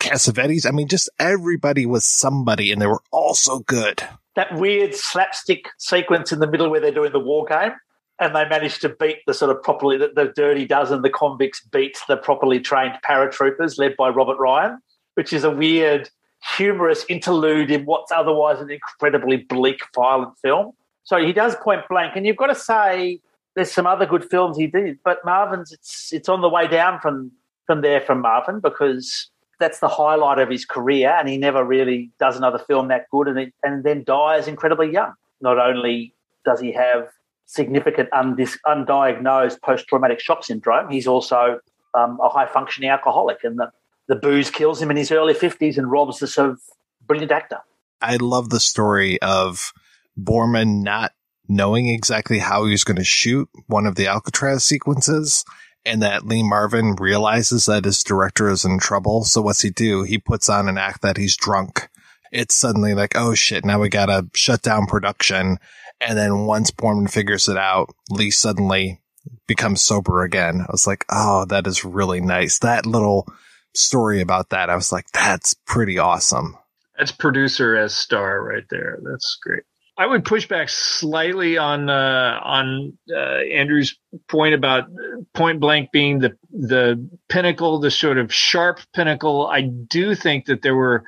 Cassavetes. I mean, just everybody was somebody and they were all so good that weird slapstick sequence in the middle where they're doing the war game and they manage to beat the sort of properly the, the dirty dozen the convicts beat the properly trained paratroopers led by robert ryan which is a weird humorous interlude in what's otherwise an incredibly bleak violent film. So he does point blank and you've got to say there's some other good films he did but marvin's it's it's on the way down from from there from marvin because that's the highlight of his career, and he never really does another film that good, and, and then dies incredibly young. Not only does he have significant undis- undiagnosed post-traumatic shock syndrome, he's also um, a high-functioning alcoholic, and the, the booze kills him in his early 50s and robs this of brilliant actor. I love the story of Boorman not knowing exactly how he was going to shoot one of the Alcatraz sequences and that Lee Marvin realizes that his director is in trouble. So what's he do? He puts on an act that he's drunk. It's suddenly like, oh shit, now we gotta shut down production. And then once Boorman figures it out, Lee suddenly becomes sober again. I was like, oh, that is really nice. That little story about that, I was like, that's pretty awesome. That's producer as star right there. That's great. I would push back slightly on uh, on uh, Andrew's point about Point Blank being the the pinnacle, the sort of sharp pinnacle. I do think that there were a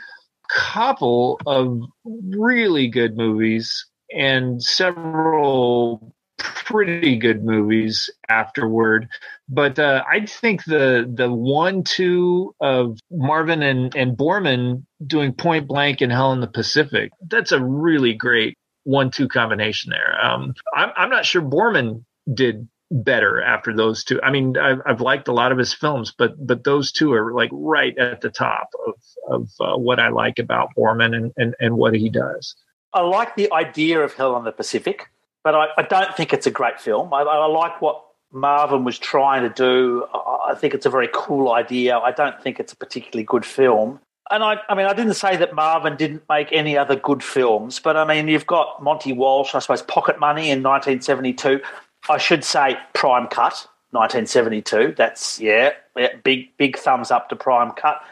couple of really good movies and several pretty good movies afterward. But uh, I think the the one two of Marvin and and Boorman doing Point Blank and Hell in the Pacific that's a really great one-two combination there. Um, I'm, I'm not sure Boorman did better after those two. I mean, I've, I've, liked a lot of his films, but but those two are like right at the top of of uh, what I like about Boorman and, and and what he does. I like the idea of Hell on the Pacific, but I, I don't think it's a great film. I, I, like what Marvin was trying to do. I think it's a very cool idea. I don't think it's a particularly good film and I, I mean, I didn't say that Marvin didn't make any other good films, but I mean, you've got Monte Walsh, I suppose, Pocket Money in 1972. I should say Prime Cut 1972. That's yeah, yeah, big big thumbs up to Prime Cut.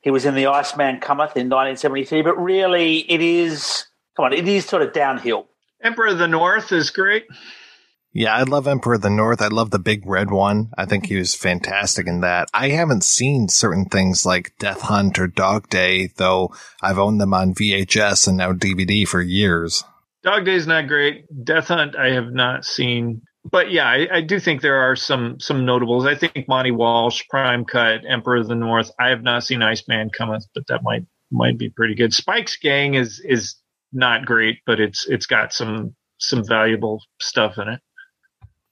He was in the Iceman Cometh in 1973, but really it is come on, it is sort of downhill. Emperor of the North is great. Yeah, I love Emperor of the North. I love the big red one. I think he mm-hmm. was fantastic in that. I haven't seen certain things like Death Hunt or Dog Day, though I've owned them on VHS and now DVD for years. Dog Day is not great. Death Hunt I have not seen. But yeah, I, I do think there are some some notables. I think Monte Walsh, Prime Cut, Emperor of the North. I have not seen Iceman Cometh, but that might might be pretty good. Spike's Gang is is not great, but it's it's got some some valuable stuff in it.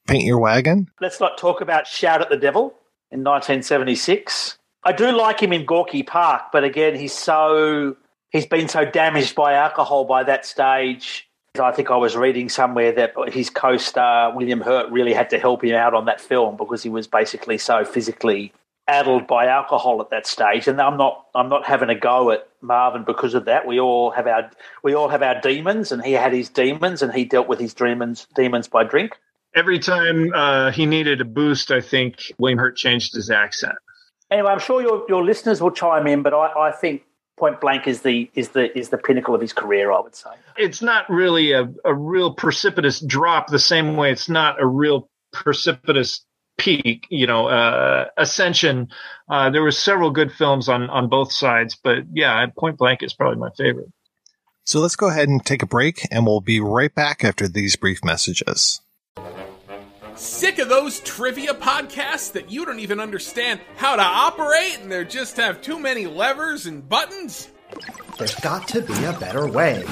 Paint Your Wagon? Let's not talk about Shout at the Devil in 1976. I do like him in Gorky Park, but again, he's so he's been so damaged by alcohol by that stage. I think I was reading somewhere that his co-star William Hurt really had to help him out on that film because he was basically so physically addled by alcohol at that stage. And I'm not I'm not having a go at Marvin because of that. We all have our we all have our demons, and he had his demons, and he dealt with his demons demons by drink every time uh, he needed a boost, I think William Hurt changed his accent. Anyway, I'm sure your, your listeners will chime in, but I, I think Point Blank is the is the is the pinnacle of his career. I would say it's not really a, a real precipitous drop. The same way it's not a real precipitous peak. You know, uh, ascension. Uh, there were several good films on on both sides, but yeah, Point Blank is probably my favorite. So let's go ahead and take a break, and we'll be right back after these brief messages. Sick of those trivia podcasts that you don't even understand how to operate and they just have too many levers and buttons? There's got to be a better way.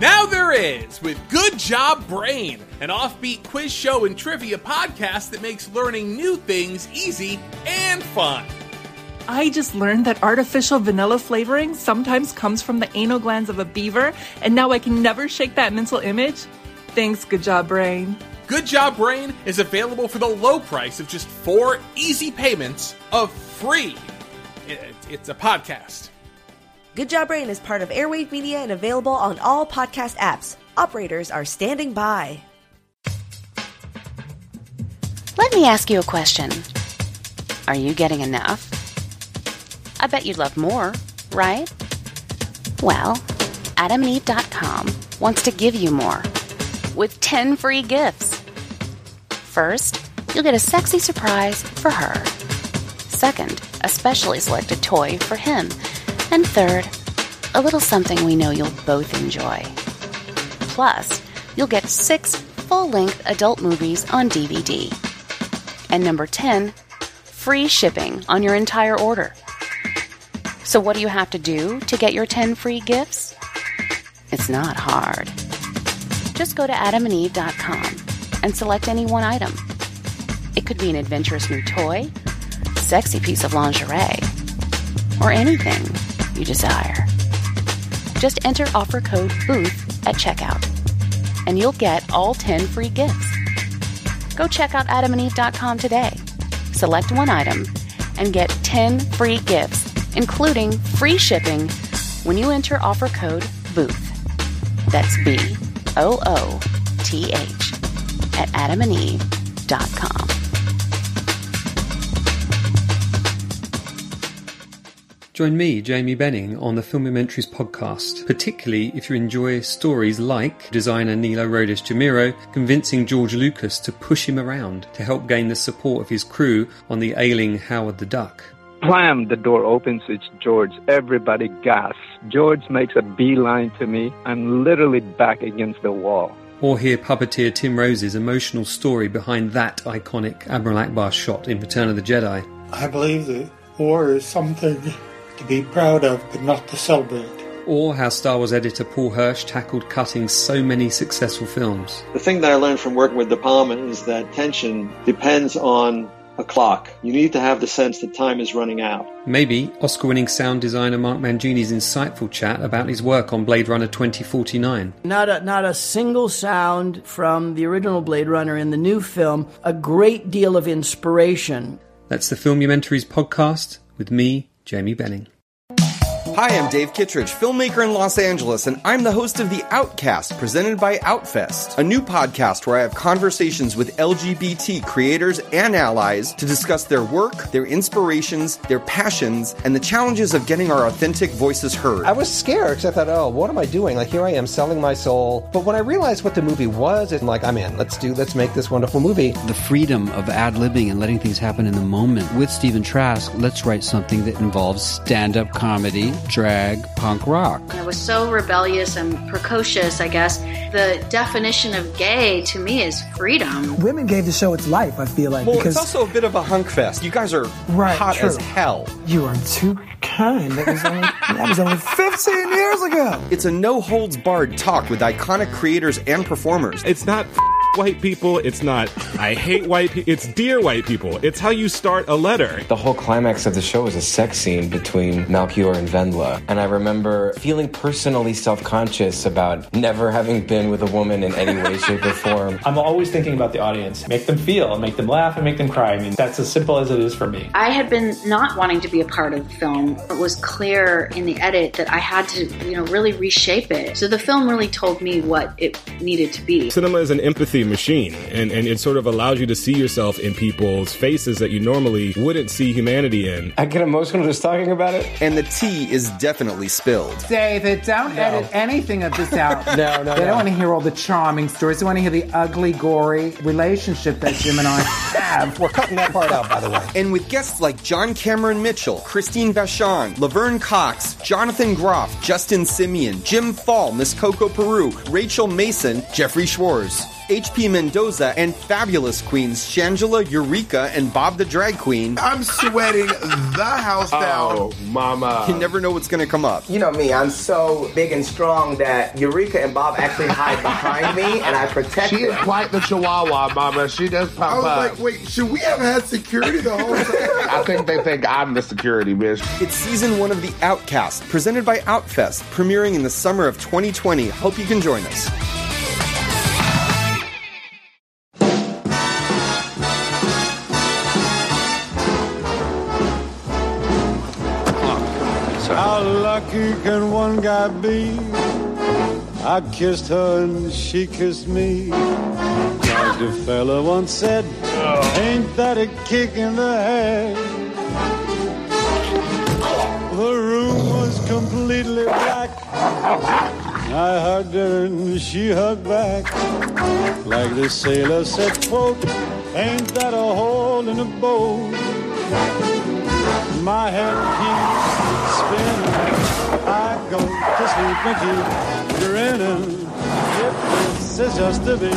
Now there is with Good Job Brain, an offbeat quiz show and trivia podcast that makes learning new things easy and fun. I just learned that artificial vanilla flavoring sometimes comes from the anal glands of a beaver, and now I can never shake that mental image. Thanks, Good Job Brain. Good Job Brain is available for the low price of just four easy payments of free. It's a podcast. Good Job Brain is part of Airwave Media and available on all podcast apps. Operators are standing by. Let me ask you a question. Are you getting enough? I bet you'd love more, right? Well, adamandeve.com wants to give you more with 10 free gifts. First, you'll get a sexy surprise for her. Second, a specially selected toy for him. And third, a little something we know you'll both enjoy. Plus, you'll get six full length adult movies on DVD. And number 10, free shipping on your entire order. So, what do you have to do to get your 10 free gifts? It's not hard. Just go to adamandeve.com and select any one item. It could be an adventurous new toy, sexy piece of lingerie, or anything you desire. Just enter offer code BOOTH at checkout, and you'll get all 10 free gifts. Go check out adamandeve.com today. Select one item and get 10 free gifts, including free shipping when you enter offer code BOOTH. That's B O O T H at adamandeve.com. Join me, Jamie Benning, on the Filmumentaries podcast, particularly if you enjoy stories like designer Nilo Rodis Jamero convincing George Lucas to push him around to help gain the support of his crew on the ailing Howard the Duck. Blam! The door opens. It's George. Everybody gasps. George makes a beeline to me. I'm literally back against the wall or hear puppeteer Tim Rose's emotional story behind that iconic Admiral Ackbar shot in Return of the Jedi. I believe that war is something to be proud of, but not to celebrate. Or how Star Wars editor Paul Hirsch tackled cutting so many successful films. The thing that I learned from working with De Palma is that tension depends on a clock. You need to have the sense that time is running out. Maybe Oscar winning sound designer Mark Mangini's insightful chat about his work on Blade Runner 2049. Not a, not a single sound from the original Blade Runner in the new film, a great deal of inspiration. That's the Filmumentaries podcast with me, Jamie Benning. Hi, I'm Dave Kittredge, filmmaker in Los Angeles, and I'm the host of The Outcast, presented by Outfest, a new podcast where I have conversations with LGBT creators and allies to discuss their work, their inspirations, their passions, and the challenges of getting our authentic voices heard. I was scared because I thought, oh, what am I doing? Like, here I am selling my soul. But when I realized what the movie was, it's like, I'm in. Let's do, let's make this wonderful movie. The freedom of ad libbing and letting things happen in the moment. With Stephen Trask, let's write something that involves stand up comedy, drag, punk rock. I was so rebellious and precocious, I guess. The definition of gay to me is freedom. Women gave the show its life, I feel like. Well, because it's also a bit of a hunk fest. You guys are Right, hot true. as hell. You are too kind. That was only, [laughs] that was only 15 years ago. It's a no holds barred talk with iconic creators and performers. It's not white people. It's not I hate white people. It's dear white people. It's how you start a letter. The whole climax of the show is a sex scene between Melchior and Vendla. And I remember feeling personally self conscious about never having been with a woman in any way, shape, or form. I'm always thinking about the audience. Make them feel, make them laugh, and make them cry. I mean, that's as simple as it is for me. I had been not wanting to be a part of the film. It was clear in the edit that I had to, you know, really reshape it. So the film really told me what it needed to be. Cinema is an empathy machine, and, and it sort of allows you to see yourself in people's faces that you normally wouldn't see humanity in. I get emotional just talking about it. And the tea is definitely spilled. David, don't No. edit anything of this out. [laughs] No, no, They no. don't want to hear all the charming stories. They want to hear the ugly, gory relationship that Jim and I have. We're cutting that part out, by the way. And with guests like John Cameron Mitchell, Christine Vachon, Laverne Cox, Jonathan Groff, Justin Simien, Jim Fall, Miss Coco Peru, Rachel Mason, Jeffrey Schwartz. HP Mendoza and fabulous queens Shangela, Eureka, and Bob the Drag Queen. I'm sweating the house oh, down. Oh, mama. You never know what's going to come up. You know me, I'm so big and strong that Eureka and Bob actually hide [laughs] behind me and I protect She is quite the chihuahua, mama. She does pop I was up. like, wait, should we have had security the whole time? [laughs] I think they think I'm the security, bitch. It's season one of The Outcast, presented by Outfest, premiering in the summer of 2020. Hope you can join us. Lucky can one guy be? I kissed her and she kissed me. Like the fella once said, ain't that a kick in the head? The room was completely black. I hugged her and she hugged back. Like the sailor said, quote, ain't that a hole in a boat? My head keeps I go to sleep and keep grinning. If this is just to be,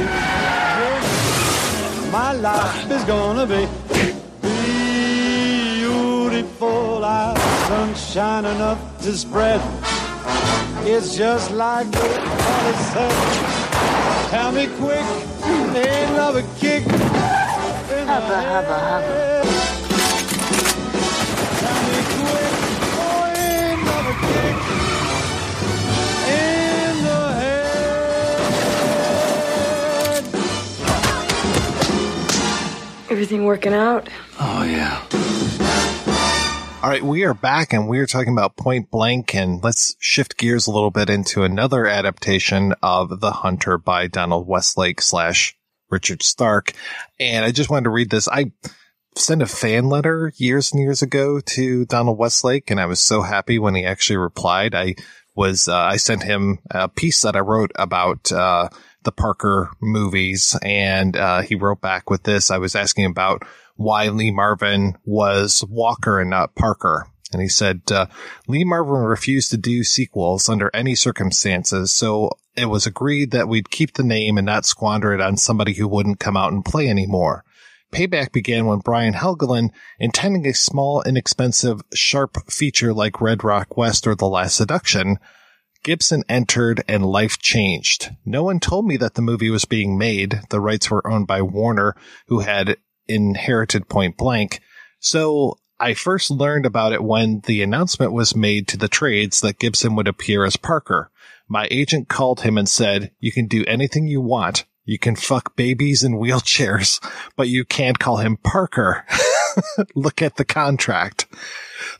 my life is gonna be beautiful. I've sunshine enough to spread. It's just like the father said. Tell me quick, ain't love a kick? Hubba, hubba, hubba. Everything working out? Oh, yeah. All right, we are back and we are talking about Point Blank, and let's shift gears a little bit into another adaptation of The Hunter by Donald Westlake slash Richard Stark. And I just wanted to read this. I sent a fan letter years and years ago to Donald Westlake, and I was so happy when he actually replied. I was, uh, I sent him a piece that I wrote about, uh, the Parker movies, and, uh, he wrote back with this. I was asking about why Lee Marvin was Walker and not Parker. And he said, uh, Lee Marvin refused to do sequels under any circumstances. So it was agreed that we'd keep the name and not squander it on somebody who wouldn't come out and play anymore. Payback began when Brian Helgeland, intending a small, inexpensive, sharp feature like Red Rock West or The Last Seduction, Gibson entered and life changed. No one told me that the movie was being made. The rights were owned by Warner, who had inherited Point Blank. So I first learned about it when the announcement was made to the trades that Gibson would appear as Parker. My agent called him and said, you can do anything you want. You can fuck babies in wheelchairs, but you can't call him Parker. [laughs] Look at the contract.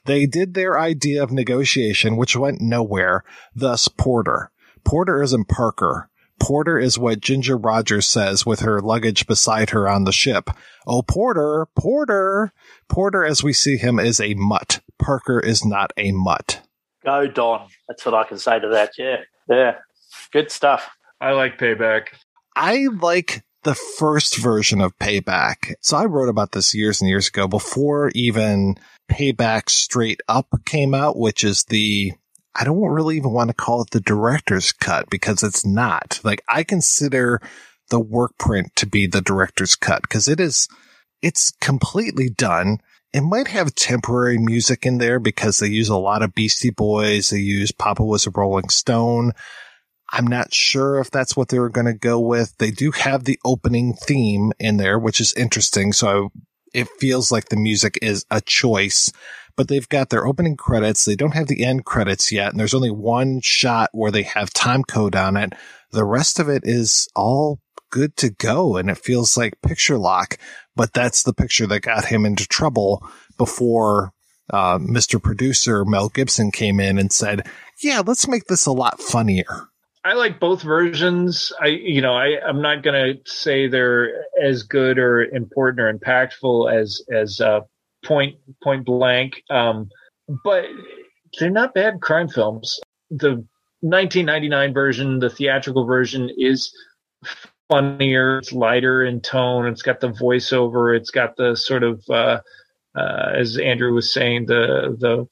They did their idea of negotiation, which went nowhere. Thus, Porter. Porter isn't Parker. Porter is what Ginger Rogers says with her luggage beside her on the ship. Oh, Porter, Porter. Porter, as we see him, is a mutt. Parker is not a mutt. Go, Don. That's what I can say to that. Yeah. Yeah. Good stuff. I like Payback. I like the first version of Payback. So I wrote about this years and years ago before even Payback Straight Up came out, which is the I don't really even want to call it the director's cut because it's not. Like I consider the work print to be the director's cut because it is, it's completely done. It might have temporary music in there because they use a lot of Beastie Boys. They use Papa was a Rolling Stone. I'm not sure if that's what they were going to go with. They do have the opening theme in there, which is interesting. So it feels like the music is a choice but they've got their opening credits. They don't have the end credits yet. And there's only one shot where they have time code on it. The rest of it is all good to go. And it feels like picture lock, but that's the picture that got him into trouble before uh, Mr. Producer Mel Gibson came in and said, yeah, let's make this a lot funnier. I like both versions. I, you know, I, I'm not going to say they're as good or important or impactful as, as, uh, point point blank. Um, but they're not bad crime films. The 1999 version, the theatrical version, is funnier. It's lighter in tone. It's got the voiceover. It's got the sort of, uh, uh, as Andrew was saying, the the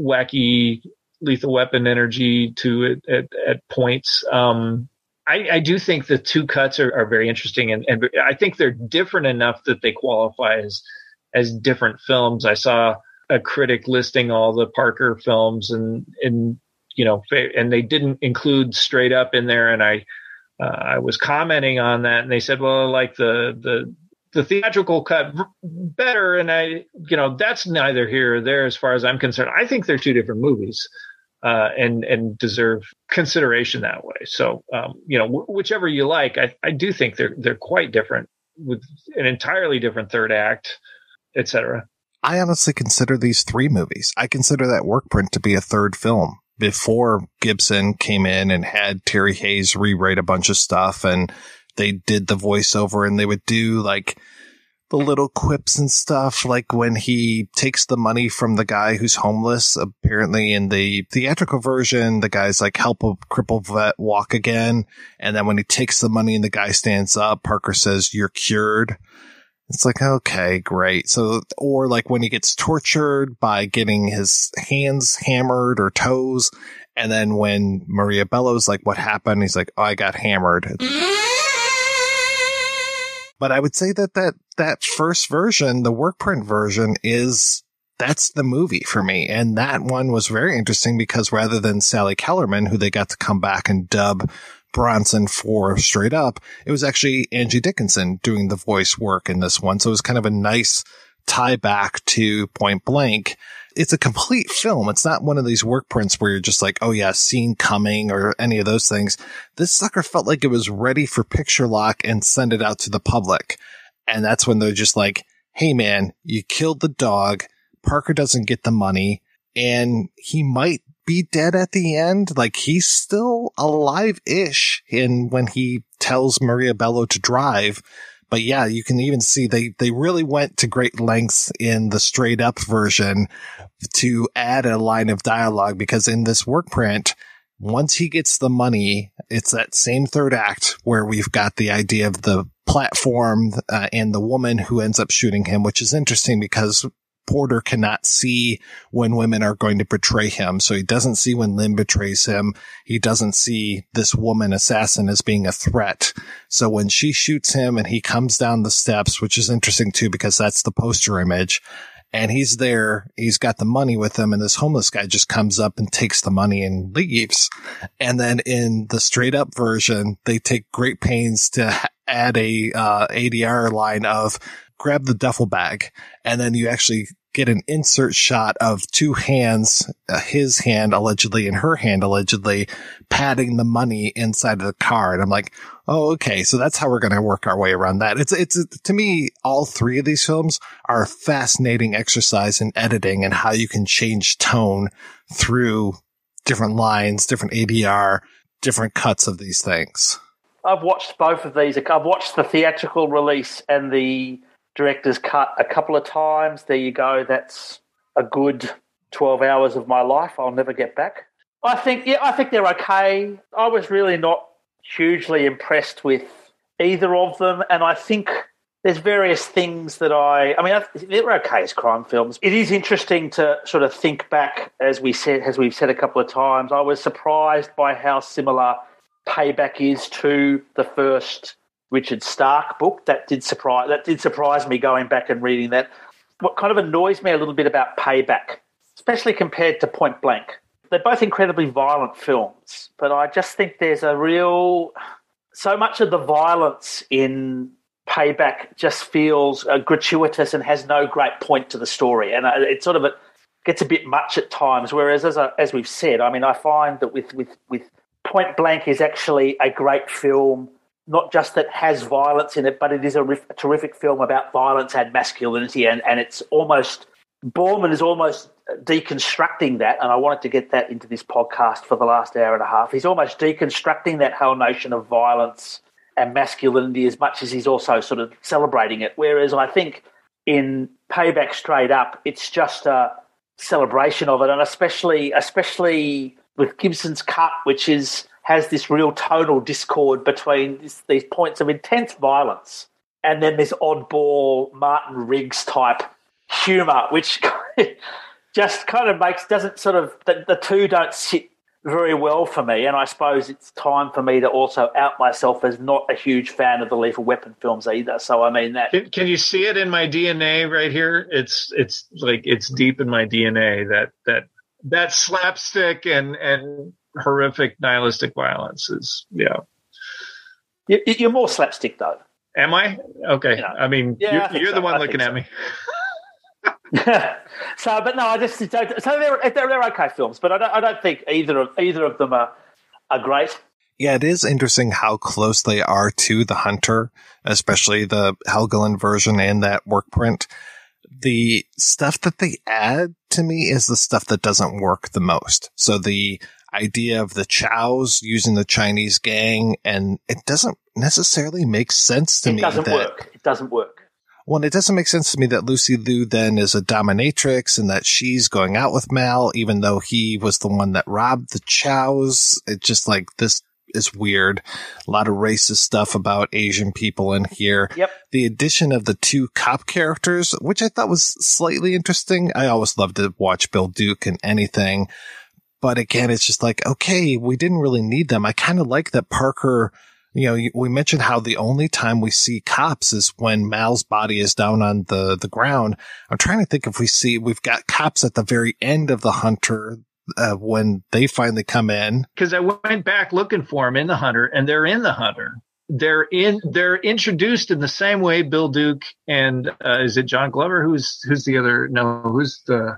wacky lethal weapon energy to it at, at points. Um, I, I, do think the two cuts are, are very interesting, and, and I think they're different enough that they qualify as as different films. I saw a critic listing all the Parker films and, and, you know, and they didn't include straight up in there. And I, uh, I was commenting on that and they said, well, I like the, the, the theatrical cut better. And I, you know, that's neither here or there as far as I'm concerned. I think they're two different movies. Uh, and and deserve consideration that way. So, um, you know, w- whichever you like, I, I do think they're they're quite different with an entirely different third act, etc. I honestly consider these three movies. I consider that work print to be a third film before Gibson came in and had Terry Hayes rewrite a bunch of stuff and they did the voiceover and they would do like the little quips and stuff, like when he takes the money from the guy who's homeless. Apparently, in the theatrical version, the guy's like, help a crippled vet walk again. And then when he takes the money and the guy stands up, Parker says, you're cured. It's like, okay, great. So, or like when he gets tortured by getting his hands hammered or toes. And then when Maria Bello's like, what happened? He's like, oh, I got hammered. Mm-hmm. But I would say that that, that first version, the work print version is, that's the movie for me. And that one was very interesting because rather than Sally Kellerman, who they got to come back and dub Bronson for straight up, it was actually Angie Dickinson doing the voice work in this one. So it was kind of a nice tie back to point blank. It's a complete film. It's not one of these work prints where you're just like, oh yeah, scene coming or any of those things. This sucker felt like it was ready for picture lock and send it out to the public. And that's when they're just like, Hey man, you killed the dog. Parker doesn't get the money and he might be dead at the end. Like he's still alive-ish in when he tells Maria Bello to drive. But yeah, you can even see they, they really went to great lengths in the straight up version to add a line of dialogue because in this work print, once he gets the money, it's that same third act where we've got the idea of the platform uh, and the woman who ends up shooting him, which is interesting because Porter cannot see when women are going to betray him. So he doesn't see when Lynn betrays him. He doesn't see this woman assassin as being a threat. So when she shoots him and he comes down the steps, which is interesting too, because that's the poster image and he's there. He's got the money with him and this homeless guy just comes up and takes the money and leaves. And then in the straight up version, they take great pains to add a uh, ADR line of grab the duffel bag and then you actually get an insert shot of two hands, uh, his hand allegedly and her hand allegedly patting the money inside of the car. And I'm like, Oh, okay. So that's how we're going to work our way around that. It's, it's, to me, all three of these films are a fascinating exercise in editing and how you can change tone through different lines, different ADR, different cuts of these things. I've watched both of these. I've watched the theatrical release and the director's cut a couple of times. There you go. That's a good 12 hours of my life I'll never get back. I think, yeah, I think they're okay. I was really not hugely impressed with either of them, and I think there's various things that I, I mean, they're okay as crime films. It is interesting to sort of think back, as we said, as we've said a couple of times. I was surprised by how similar Payback is to the first Richard Stark book. That did surprise that did surprise me going back and reading that. What kind of annoys me a little bit about Payback, especially compared to Point Blank, they're both incredibly violent films, but I just think there's a real so much of the violence in Payback just feels uh, gratuitous and has no great point to the story, and uh, it sort of gets a bit much at times. Whereas, as I, as we've said, I mean, I find that with with with Point Blank is actually a great film not just that has violence in it, but it is a, a terrific film about violence and masculinity, and, and it's almost Boorman is almost deconstructing that, and I wanted to get that into this podcast for the last hour and a half. He's almost deconstructing that whole notion of violence and masculinity as much as he's also sort of celebrating it. Whereas I think in Payback Straight Up, it's just a celebration of it, and especially especially with Gibson's cut, which is has this real tonal discord between this, these points of intense violence and then this oddball Martin Riggs type humor, which [laughs] just kind of makes doesn't sort of the, the two don't sit very well for me. And I suppose it's time for me to also out myself as not a huge fan of the Lethal Weapon films either. So I mean that. Can, can you see it in my DNA right here? It's it's like it's deep in my DNA that that that slapstick and and horrific nihilistic violence is yeah. You're more slapstick though. Am I? Okay. I mean, yeah, you're, you're so. the one looking so. at me. [laughs] so, but no, I just so they're, they're, they're okay films, but I don't I don't think either of either of them are are great. Yeah, it is interesting how close they are to the Hunter, especially the Helgeland version and that work print. The stuff that they add to me is the stuff that doesn't work the most. So the idea of the Chows using the Chinese gang, and it doesn't necessarily make sense to it me. It doesn't that, work. It doesn't work. Well, it doesn't make sense to me that Lucy Liu then is a dominatrix and that she's going out with Mal, even though he was the one that robbed the Chows. It's just like this is weird. A lot of racist stuff about Asian people in here. Yep. The addition of the two cop characters, which I thought was slightly interesting. I always love to watch Bill Duke in anything. But again, it's just like, okay, we didn't really need them. I kind of like that Parker, you know, we mentioned how the only time we see cops is when Mal's body is down on the, the ground. I'm trying to think if we see, we've got cops at the very end of the hunter. Uh, when they finally come in, because I went back looking for them in the hunter, and they're in the hunter. They're in. They're introduced in the same way. Bill Duke and uh, is it John Glover? Who's who's the other? No, who's the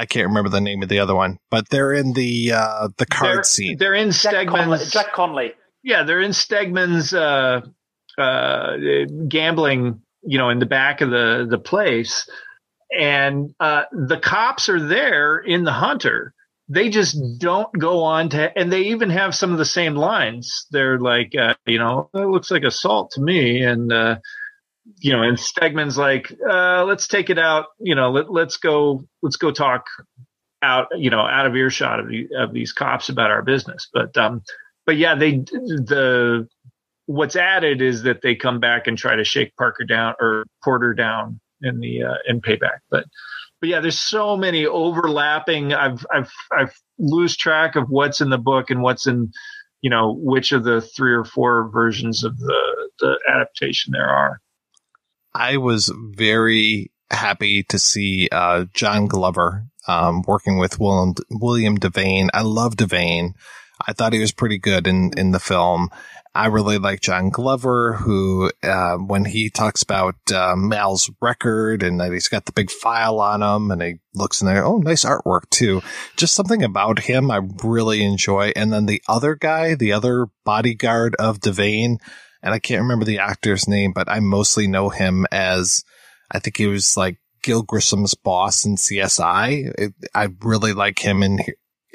I can't remember the name of the other one, but they're in the uh, the card they're, scene. They're in Jack Stegman's. Conley, Jack Conley. Yeah, they're in Stegman's uh, uh, gambling. You know, in the back of the the place, and uh, the cops are there in the hunter. They just don't go on to, and they even have some of the same lines. They're like, uh, you know, it looks like assault to me, and uh, you know, and Stegman's like, uh, let's take it out. You know, let, let's go, let's go talk out, you know, out of earshot of, the, of these cops about our business. But, um, but yeah, they, the, what's added is that they come back and try to shake Parker down or Porter down in the, uh, in payback. But, but yeah, there's so many overlapping. I've, I've, I've lose track of what's in the book and what's in, you know, which of the three or four versions of the, the adaptation there are. I was very happy to see uh, John Glover um, working with William William Devane. I love Devane. I thought he was pretty good in, in the film. I really like John Glover, who, uh, when he talks about uh, Mal's record and that he's got the big file on him and he looks in there, oh, nice artwork too. Just something about him I really enjoy. And then the other guy, the other bodyguard of Devane, and I can't remember the actor's name, but I mostly know him as, I think he was like Gil Grissom's boss in CSI. It, I really like him in,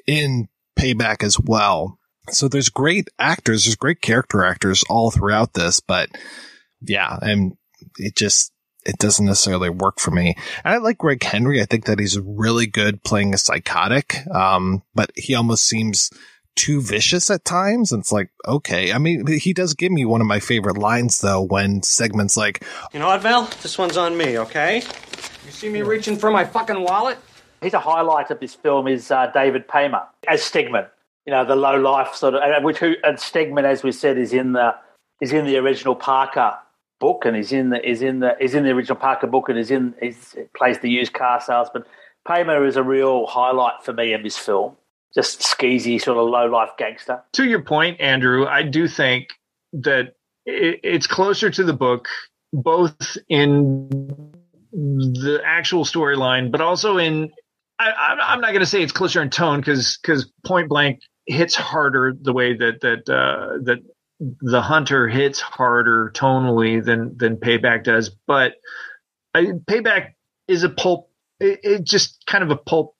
in Payback as well so there's great actors, there's great character actors all throughout this, but yeah, and it just, it doesn't necessarily work for me. And I like Greg Henry. I think that he's really good playing a psychotic. Um, but he almost seems too vicious at times. And it's like, okay. I mean, he does give me one of my favorite lines though, when Stegman's like, You know what, Val? This one's on me, okay? You see me reaching for my fucking wallet? He's a highlight of this film is uh, David Paymer as Stegman you know, the low life sort of, and which who and Stegman, as we said, is in the is in the original Parker book, and is in the is in the is in the original Parker book, and is in he's plays the used car salesman. Paymer is a real highlight for me in this film. Just skeezy, sort of low life gangster. To your point, Andrew, I do think that it's closer to the book, both in the actual storyline, but also in I, am not going to say it's closer in tone because because Point Blank hits harder the way that that uh, that the hunter hits harder tonally than than payback does but I, payback is a pulp it, it, just kind of a pulp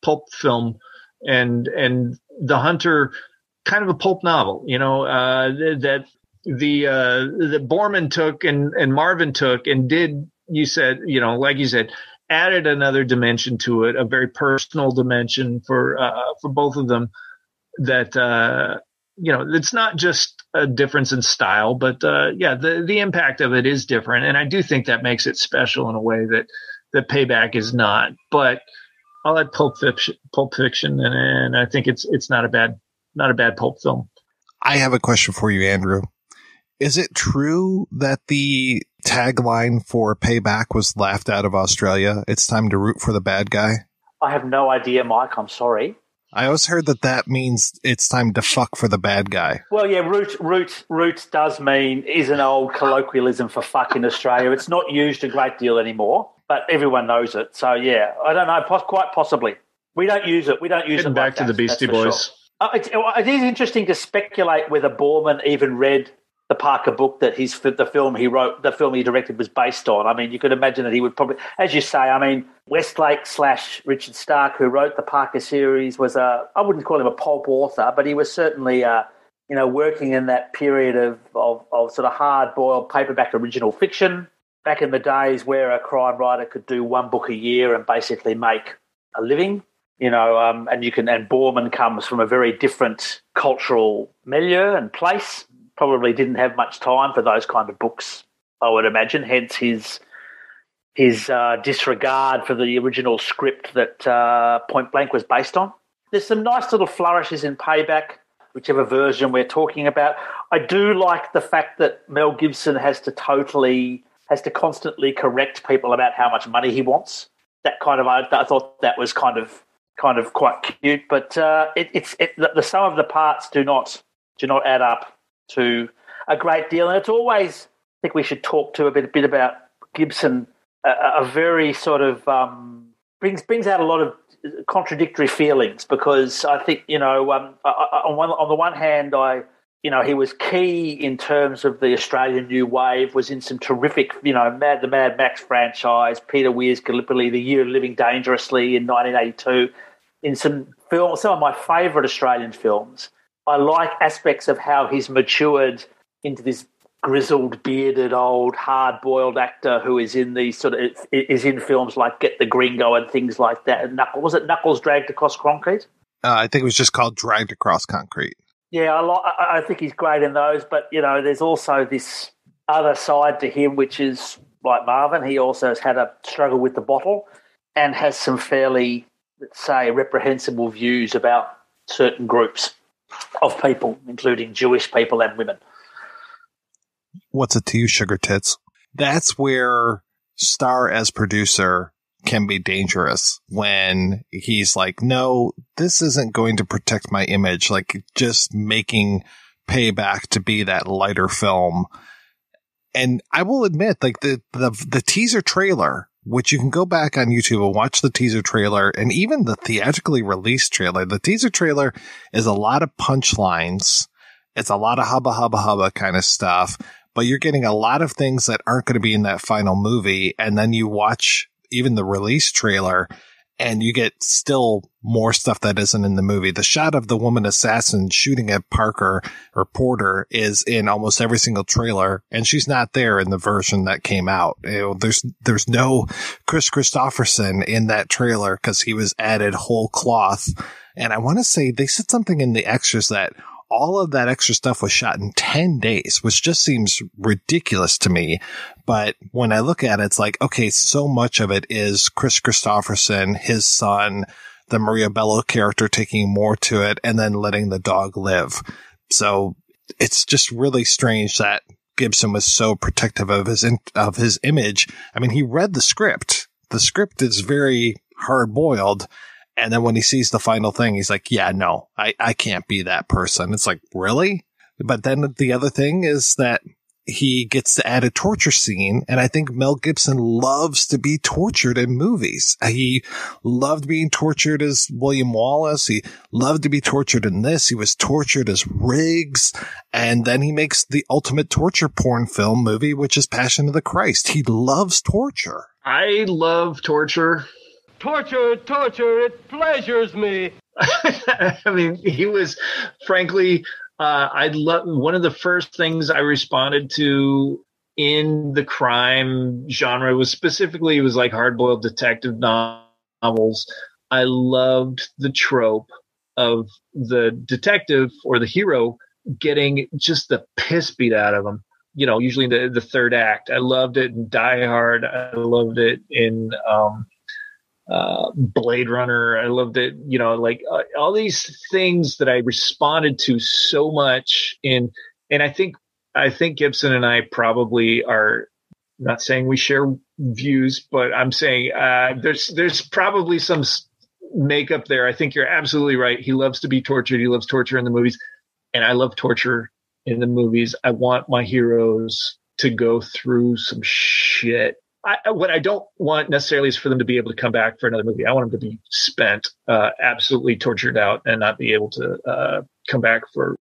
pulp film and and the hunter kind of a pulp novel you know uh, that the uh that Boorman took and and marvin took and did you said you know like you said added another dimension to it a very personal dimension for uh for both of them that uh, you know it's not just a difference in style, but uh, yeah, the the impact of it is different, and I do think that makes it special in a way that that Payback is not. But I like Pulp Fiction, Pulp Fiction, and, and I think it's it's not a bad not a bad pulp film. I have a question for you, Andrew. Is it true that the tagline for Payback was laughed out of Australia? It's time to root for the bad guy. I have no idea, Mike. I'm sorry. I always heard that that means it's time to fuck for the bad guy. Well, yeah, root root root does mean is an old colloquialism for fuck in Australia. It's not used a great deal anymore, but everyone knows it. So yeah, I don't know, quite possibly. We don't use it. We don't use Getting it. Back like to that, the Beastie Boys. Sure. Uh, it is interesting to speculate whether Boorman even read the Parker book that his the film he wrote, the film he directed was based on. I mean, you could imagine that he would probably, as you say, I mean, Westlake slash Richard Stark, who wrote the Parker series, was a I wouldn't call him a pulp author, but he was certainly uh, you know working in that period of, of, of sort of hard boiled paperback original fiction back in the days where a crime writer could do one book a year and basically make a living. You know, um, and you can and Boorman comes from a very different cultural milieu and place probably didn't have much time for those kind of books, I would imagine. Hence his his uh, disregard for the original script that uh, Point Blank was based on. There's some nice little flourishes in Payback, whichever version we're talking about. I do like the fact that Mel Gibson has to totally has to constantly correct people about how much money he wants. That kind of I, I thought that was kind of kind of quite cute, but uh, it, it's it, the, the sum of the parts do not do not add up to a great deal. And it's always, I think we should talk to a bit, a bit about Gibson, a, a very sort of um, brings brings out a lot of contradictory feelings because I think you know um, I, on one on the one hand I you know he was key in terms of the Australian New Wave was in some terrific you know Mad the Mad Max franchise Peter Weir's Gallipoli The Year of Living Dangerously in 1982 in some film some of my favourite Australian films I like aspects of how he's matured into this grizzled, bearded, old, hard-boiled actor who is in these sort of is in films like Get the Gringo and things like that. And Knuckles, was it Knuckles dragged across concrete? Uh, I think it was just called Dragged Across Concrete. Yeah, I, lo- I think he's great in those. But you know, there's also this other side to him, which is like Marvin. He also has had a struggle with the bottle and has some fairly, let's say, reprehensible views about certain groups of people, including Jewish people and women. What's it to you, Sugar Tits? That's where Star as producer can be dangerous when he's like, no, this isn't going to protect my image. Like just making payback to be that lighter film. And I will admit, like the, the, the teaser trailer, which you can go back on YouTube and watch the teaser trailer and even the theatrically released trailer. The teaser trailer is a lot of punchlines. It's a lot of hubba hubba hubba kind of stuff, but you're getting a lot of things that aren't going to be in that final movie. And then you watch even the release trailer and you get still more stuff that isn't in the movie. The shot of the woman assassin shooting at Parker or Porter is in almost every single trailer, and she's not there in the version that came out. You know, there's there's no Kris Kristofferson in that trailer because he was added whole cloth. And I want to say they said something in the extras that all of that extra stuff was shot in 10 days, which just seems ridiculous to me. But when I look at it, it's like, okay, so much of it is Kris Kristofferson, his son, the Maria Bello character taking more to it and then letting the dog live. So it's just really strange that Gibson was so protective of his, in, of his image. I mean, he read the script. The script is very hard boiled and then when he sees the final thing, he's like, yeah, no, I, I can't be that person. It's like, really? But then the other thing is that he gets to add a torture scene. And I think Mel Gibson loves to be tortured in movies. He loved being tortured as William Wallace. He loved to be tortured in this. He was tortured as Riggs. And then he makes the ultimate torture porn film movie, which is Passion of the Christ. He loves torture. I love torture. Torture, torture, it pleasures me. [laughs] I mean, he was, frankly, uh, I love one of the first things I responded to in the crime genre was specifically it was like hard boiled detective novels. I loved the trope of the detective or the hero getting just the piss beat out of him. You know, usually in the, the third act. I loved it in Die Hard. I loved it in um, uh, Blade Runner. I loved it. You know, like uh, all these things that I responded to so much in, and I think, I think Gibson and I probably are not saying we share views, but I'm saying, uh, there's, there's probably some makeup there. I think you're absolutely right. He loves to be tortured. He loves torture in the movies and I love torture in the movies. I want my heroes to go through some shit I, what I don't want necessarily is for them to be able to come back for another movie. I want them to be spent, uh, absolutely tortured out, and not be able to uh, come back for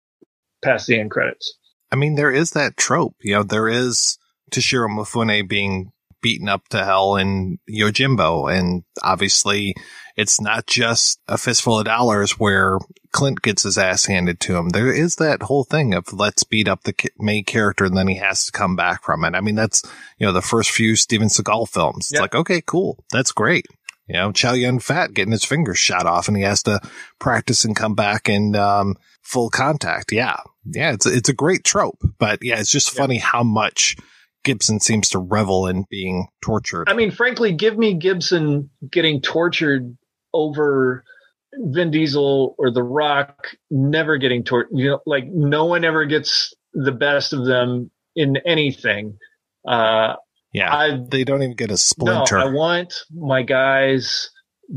past the end credits. I mean, there is that trope. You know, there is Toshiro Mifune being beaten up to hell in Yojimbo, and obviously, it's not just a fistful of dollars where Clint gets his ass handed to him. There is that whole thing of let's beat up the main character and then he has to come back from it. I mean, that's, you know, the first few Steven Seagal films. It's yep. like, okay, cool. That's great. You know, Chow Yun Fat getting his fingers shot off and he has to practice and come back in, um, full contact. Yeah. Yeah. It's, it's a great trope, but yeah, it's just yep. funny how much Gibson seems to revel in being tortured. I mean, frankly, give me Gibson getting tortured over Vin Diesel or The Rock never getting toward you know like no one ever gets the best of them in anything. Uh, yeah, I, they don't even get a splinter. No, I want my guys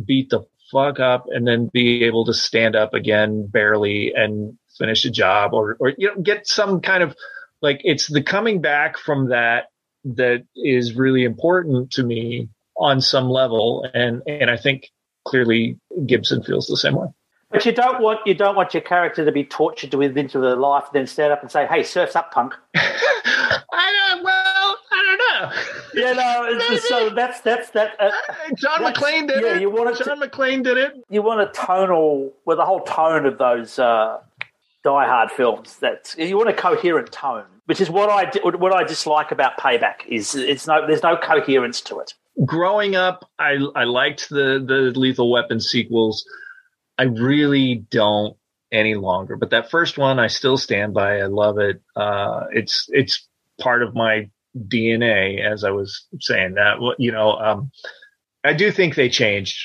beat the fuck up and then be able to stand up again barely and finish a job or or you know get some kind of like it's the coming back from that that is really important to me on some level and and I think clearly Gibson feels the same way. But you don't want you don't want your character to be tortured to within the life, then stand up and say, "Hey, surfs up, punk." [laughs] I don't. Well, I don't know. Yeah, no. It's just, so that's that's that. Uh, John McClane did yeah, it. You want John to, McClane did it. You want a tonal with the whole tone of those uh, Die Hard films. That you want a coherent tone, which is what I what I dislike about Payback. Is it's no there's no coherence to it growing up, I I liked the the Lethal Weapon sequels. I really don't any longer. But that first one, I still stand by. I love it. Uh, it's it's part of my DNA, as I was saying. That you know, um, I do think they changed.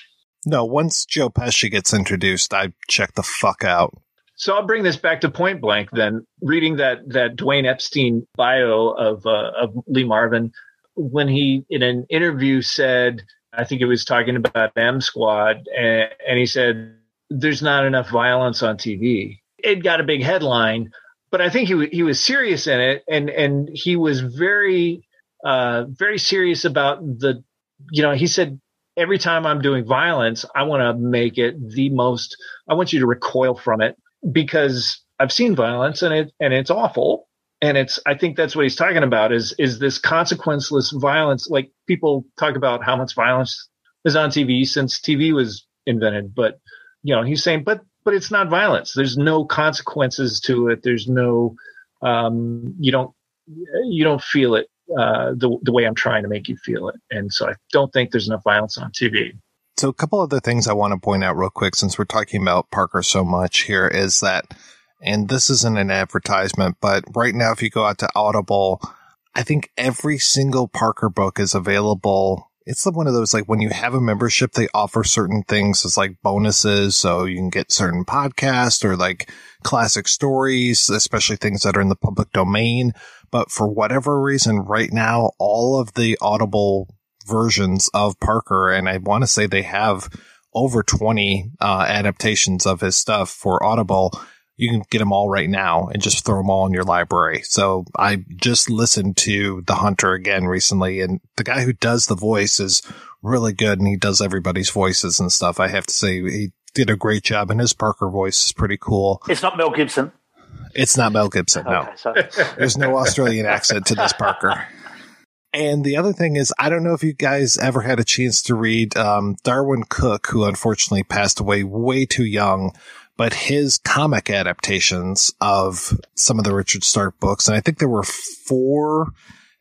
No, once Joe Pesci gets introduced, I check the fuck out. So I'll bring this back to Point Blank. Then reading that that Dwayne Epstein bio of uh, of Lee Marvin, when he in an interview said I think it was talking about M Squad, and, and he said, There's not enough violence on TV. It got a big headline, but I think he, he was serious in it, and, and he was very, uh, very serious about the, you know, he said, Every time I'm doing violence, I want to make it the most, I want you to recoil from it because I've seen violence and it, and it's awful and it's i think that's what he's talking about is is this consequenceless violence. Like people talk about how much violence is on tv since tv was invented but you know he's saying but but it's not violence. There's no consequences to it. There's no um you don't you don't feel it uh the, the way i'm trying to make you feel it. And so i don't think there's enough violence on tv So a couple other things I want to point out real quick since we're talking about Parker so much here is that and this isn't an advertisement, but right now, if you go out to Audible, I think every single Parker book is available. It's one of those like when you have a membership, they offer certain things as like bonuses. So you can get certain podcasts or like classic stories, especially things that are in the public domain. But for whatever reason, right now, all of the Audible versions of Parker, and I want to say they have over 20 uh, adaptations of his stuff for Audible you can get them all right now and just throw them all in your library. So I just listened to The Hunter again recently and the guy who does the voice is really good and he does everybody's voices and stuff. I have to say he did a great job and his Parker voice is pretty cool. It's not Mel Gibson. It's not Mel Gibson. No, Okay, [laughs] there's no Australian accent to this Parker. And the other thing is, I don't know if you guys ever had a chance to read um, Darwyn Cooke, who unfortunately passed away way too young, but his comic adaptations of some of the Richard Stark books, and I think there were four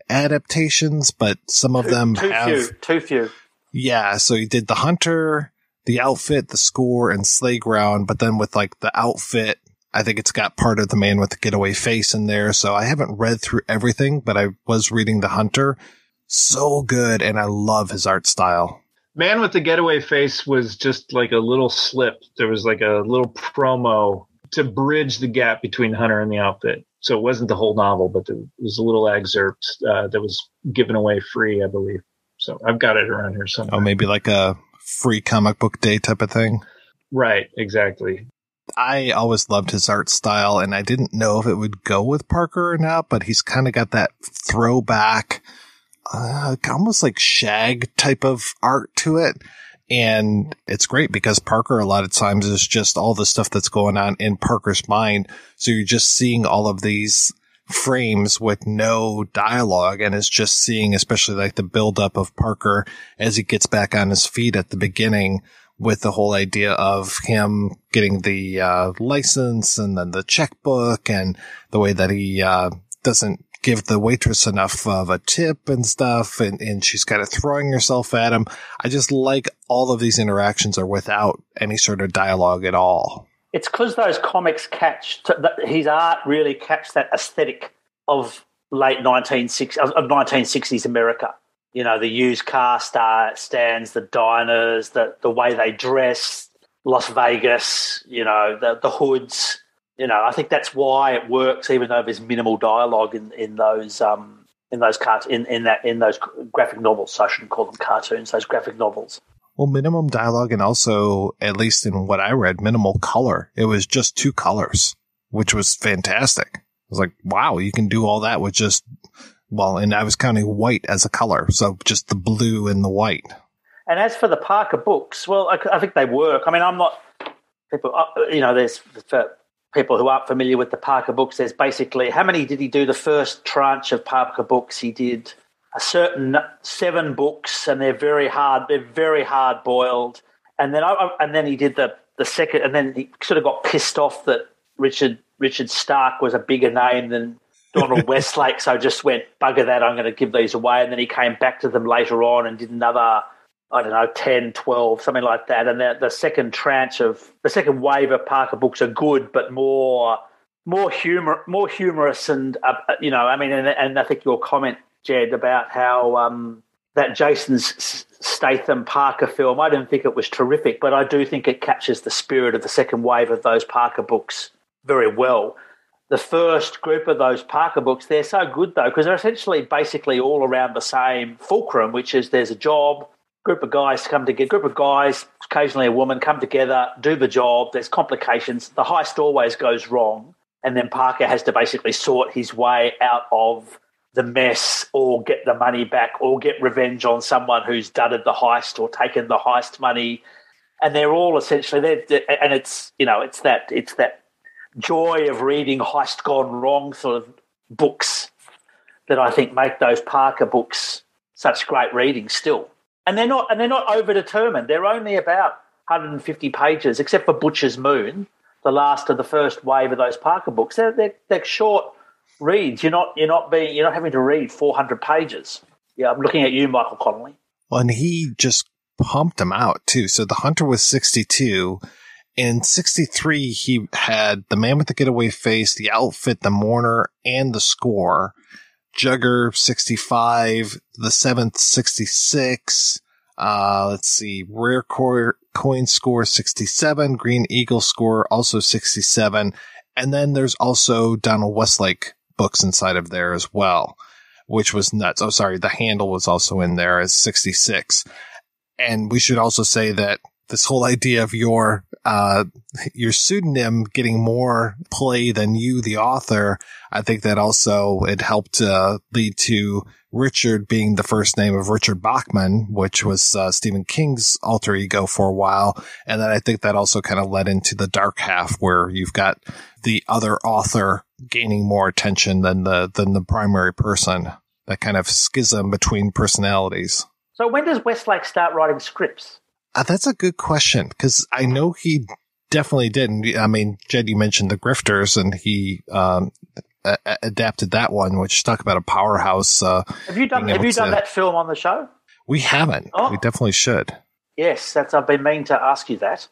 adaptations, but some of them too have few, too few. yeah, so he did the hunter, the outfit, the score, and Slayground, but then with like the outfit, I think it's got part of the man with the getaway face in there. So I haven't read through everything, but I was reading the hunter. So good, and I love his art style. Man with the getaway face was just like a little slip. There was like a little promo to bridge the gap between Hunter and the outfit. So it wasn't the whole novel, but there was a little excerpt uh, that was given away free, I believe. So I've got it around here somewhere. Oh, maybe like a free comic book day type of thing. Right, exactly. I always loved his art style, and I didn't know if it would go with Parker or not, but he's kind of got that throwback, uh, almost like shag type of art to it. And it's great because Parker a lot of times is just all the stuff that's going on in Parker's mind. So you're just seeing all of these frames with no dialogue and it's just seeing, especially like the buildup of Parker as he gets back on his feet at the beginning with the whole idea of him getting the uh, license and then the checkbook and the way that he uh, doesn't give the waitress enough of a tip and stuff and, and she's kind of throwing herself at him. I just like all of these interactions are without any sort of dialogue at all. It's because those comics catch his art really catch that aesthetic of late 1960s of, of 1960s America. You know, the used car star stands, the diners, the the way they dress, Las Vegas. You know, the the hoods. You know, I think that's why it works, even though there's minimal dialogue in in those um in those cart in in that in those graphic novels. So I shouldn't call them cartoons. Those graphic novels. Well, minimum dialogue and also, at least in what I read, minimal color. It was just two colors, which was fantastic. I was like, wow, you can do all that with just, well, and I was counting white as a color. So just the blue and the white. And as for the Parker books, well, I, I think they work. I mean, I'm not people. uh, You know, there's for people who aren't familiar with the Parker books. There's basically how many did he do? The first tranche of Parker books, he did a certain seven books, and they're very hard. They're very hard boiled. And then I, and then he did the the second, and then he sort of got pissed off that Richard Richard Stark was a bigger name than Donald [laughs] Westlake, so just went bugger that. I'm going to give these away, and then he came back to them later on and did another. I don't know, 10, 12, something like that. And the, the second tranche of the second wave of Parker books are good, but more more humor, more humorous, and uh, you know, I mean, and, and I think your comment, Jed, about how um, that Jason's Statham Parker film, I didn't think it was terrific, but I do think it captures the spirit of the second wave of those Parker books very well. The first group of those Parker books, they're so good though, because they're essentially basically all around the same fulcrum, which is there's a job, group of guys come together, group of guys, occasionally a woman, come together, do the job. There's complications. The heist always goes wrong, and then Parker has to basically sort his way out of the mess, or get the money back, or get revenge on someone who's dudded the heist or taken the heist money. And they're all essentially there, and it's you know it's that it's that joy of reading heist gone wrong sort of books that I think make those Parker books such great reading still. And they're not and they're not over determined. They're only about 150 pages, except for Butcher's Moon, the last of the first wave of those Parker books. They're, they're, they're short reads. You're not you're not being you're not having to read 400 pages. Yeah, I'm looking at you, Michael Connelly. Well, and he just pumped them out too. So the Hunter was 62. In 63, he had The Man with the Getaway Face, The Outfit, The Mourner, and The Score. Jugger 65, The Seventh 66. Uh, let's see, Rare Core, Coin Score 67, Green Eagle Score also 67. And then there's also Donald Westlake books inside of there as well, which was nuts. Oh, sorry. The handle was also in there as 66. And we should also say that this whole idea of your uh, your pseudonym getting more play than you, the author, I think that also it helped uh, lead to Richard being the first name of Richard Bachman, which was uh, Stephen King's alter ego for a while, and then I think that also kind of led into the dark half where you've got the other author gaining more attention than the than the primary person. That kind of schism between personalities. So when does Westlake start writing scripts? Uh, that's a good question because I know he definitely didn't. I mean, Jed, you mentioned the Grifters, and he um, a- adapted that one, which talk about a powerhouse. Uh, have you done Have you done to, that film on the show? We haven't. Oh. We definitely should. Yes, that's. I've been meaning to ask you that.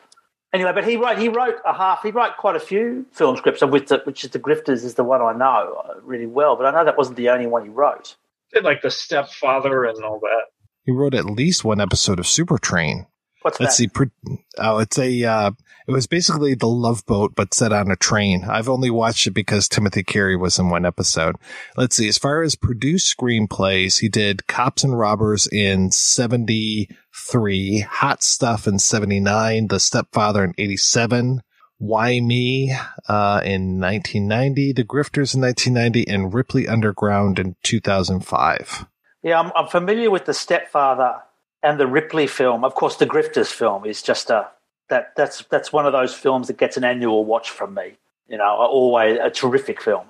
Anyway, but he wrote he wrote a half. He wrote quite a few film scripts, with the, which is the Grifters is the one I know uh, really well. But I know that wasn't the only one he wrote. Did like the stepfather and all that. He wrote at least one episode of Super Train. What's Let's that? see. Oh, it's a. Uh, it was basically the Love Boat, but set on a train. I've only watched it because Timothy Carey was in one episode. Let's see. As far as produced screenplays, he did Cops and Robbers in '73, Hot Stuff in '79, The Stepfather in '87. Why Me uh, in 1990, The Grifters in 1990, and Ripley Underground in 2005. Yeah, I'm, I'm familiar with The Stepfather and the Ripley film, of course, the Grifters film is just a that that's that's one of those films that gets an annual watch from me. You know, always a terrific film.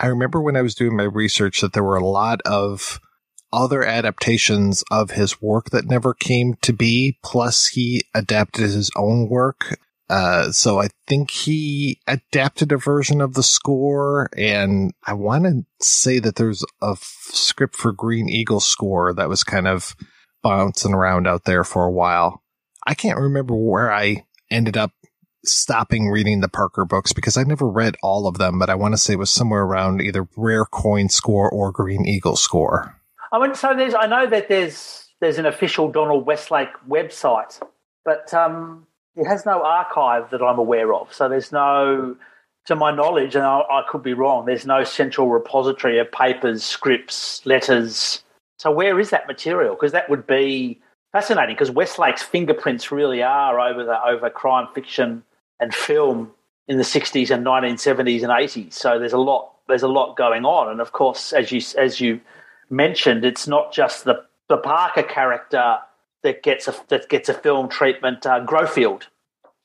I remember when I was doing my research that there were a lot of other adaptations of his work that never came to be. Plus, he adapted his own work. Uh, so I think he adapted a version of the score, and I want to say that there's a f- script for Green Eagle score that was kind of bouncing around out there for a while. I can't remember where I ended up stopping reading the Parker books because I never read all of them, but I want to say it was somewhere around either Rare Coin Score or Green Eagle Score. I mean, so there's I know that there's there's an official Donald Westlake website, but um, it has no archive that I'm aware of. So there's no, to my knowledge, and I, I could be wrong. There's no central repository of papers, scripts, letters, so where is that material? Because that would be fascinating. Because Westlake's fingerprints really are over the over crime fiction and film in the 60s and 1970s and 80s. So there's a lot there's a lot going on. And of course, as you as you mentioned, it's not just the the Parker character that gets a that gets a film treatment. Uh, Grofield,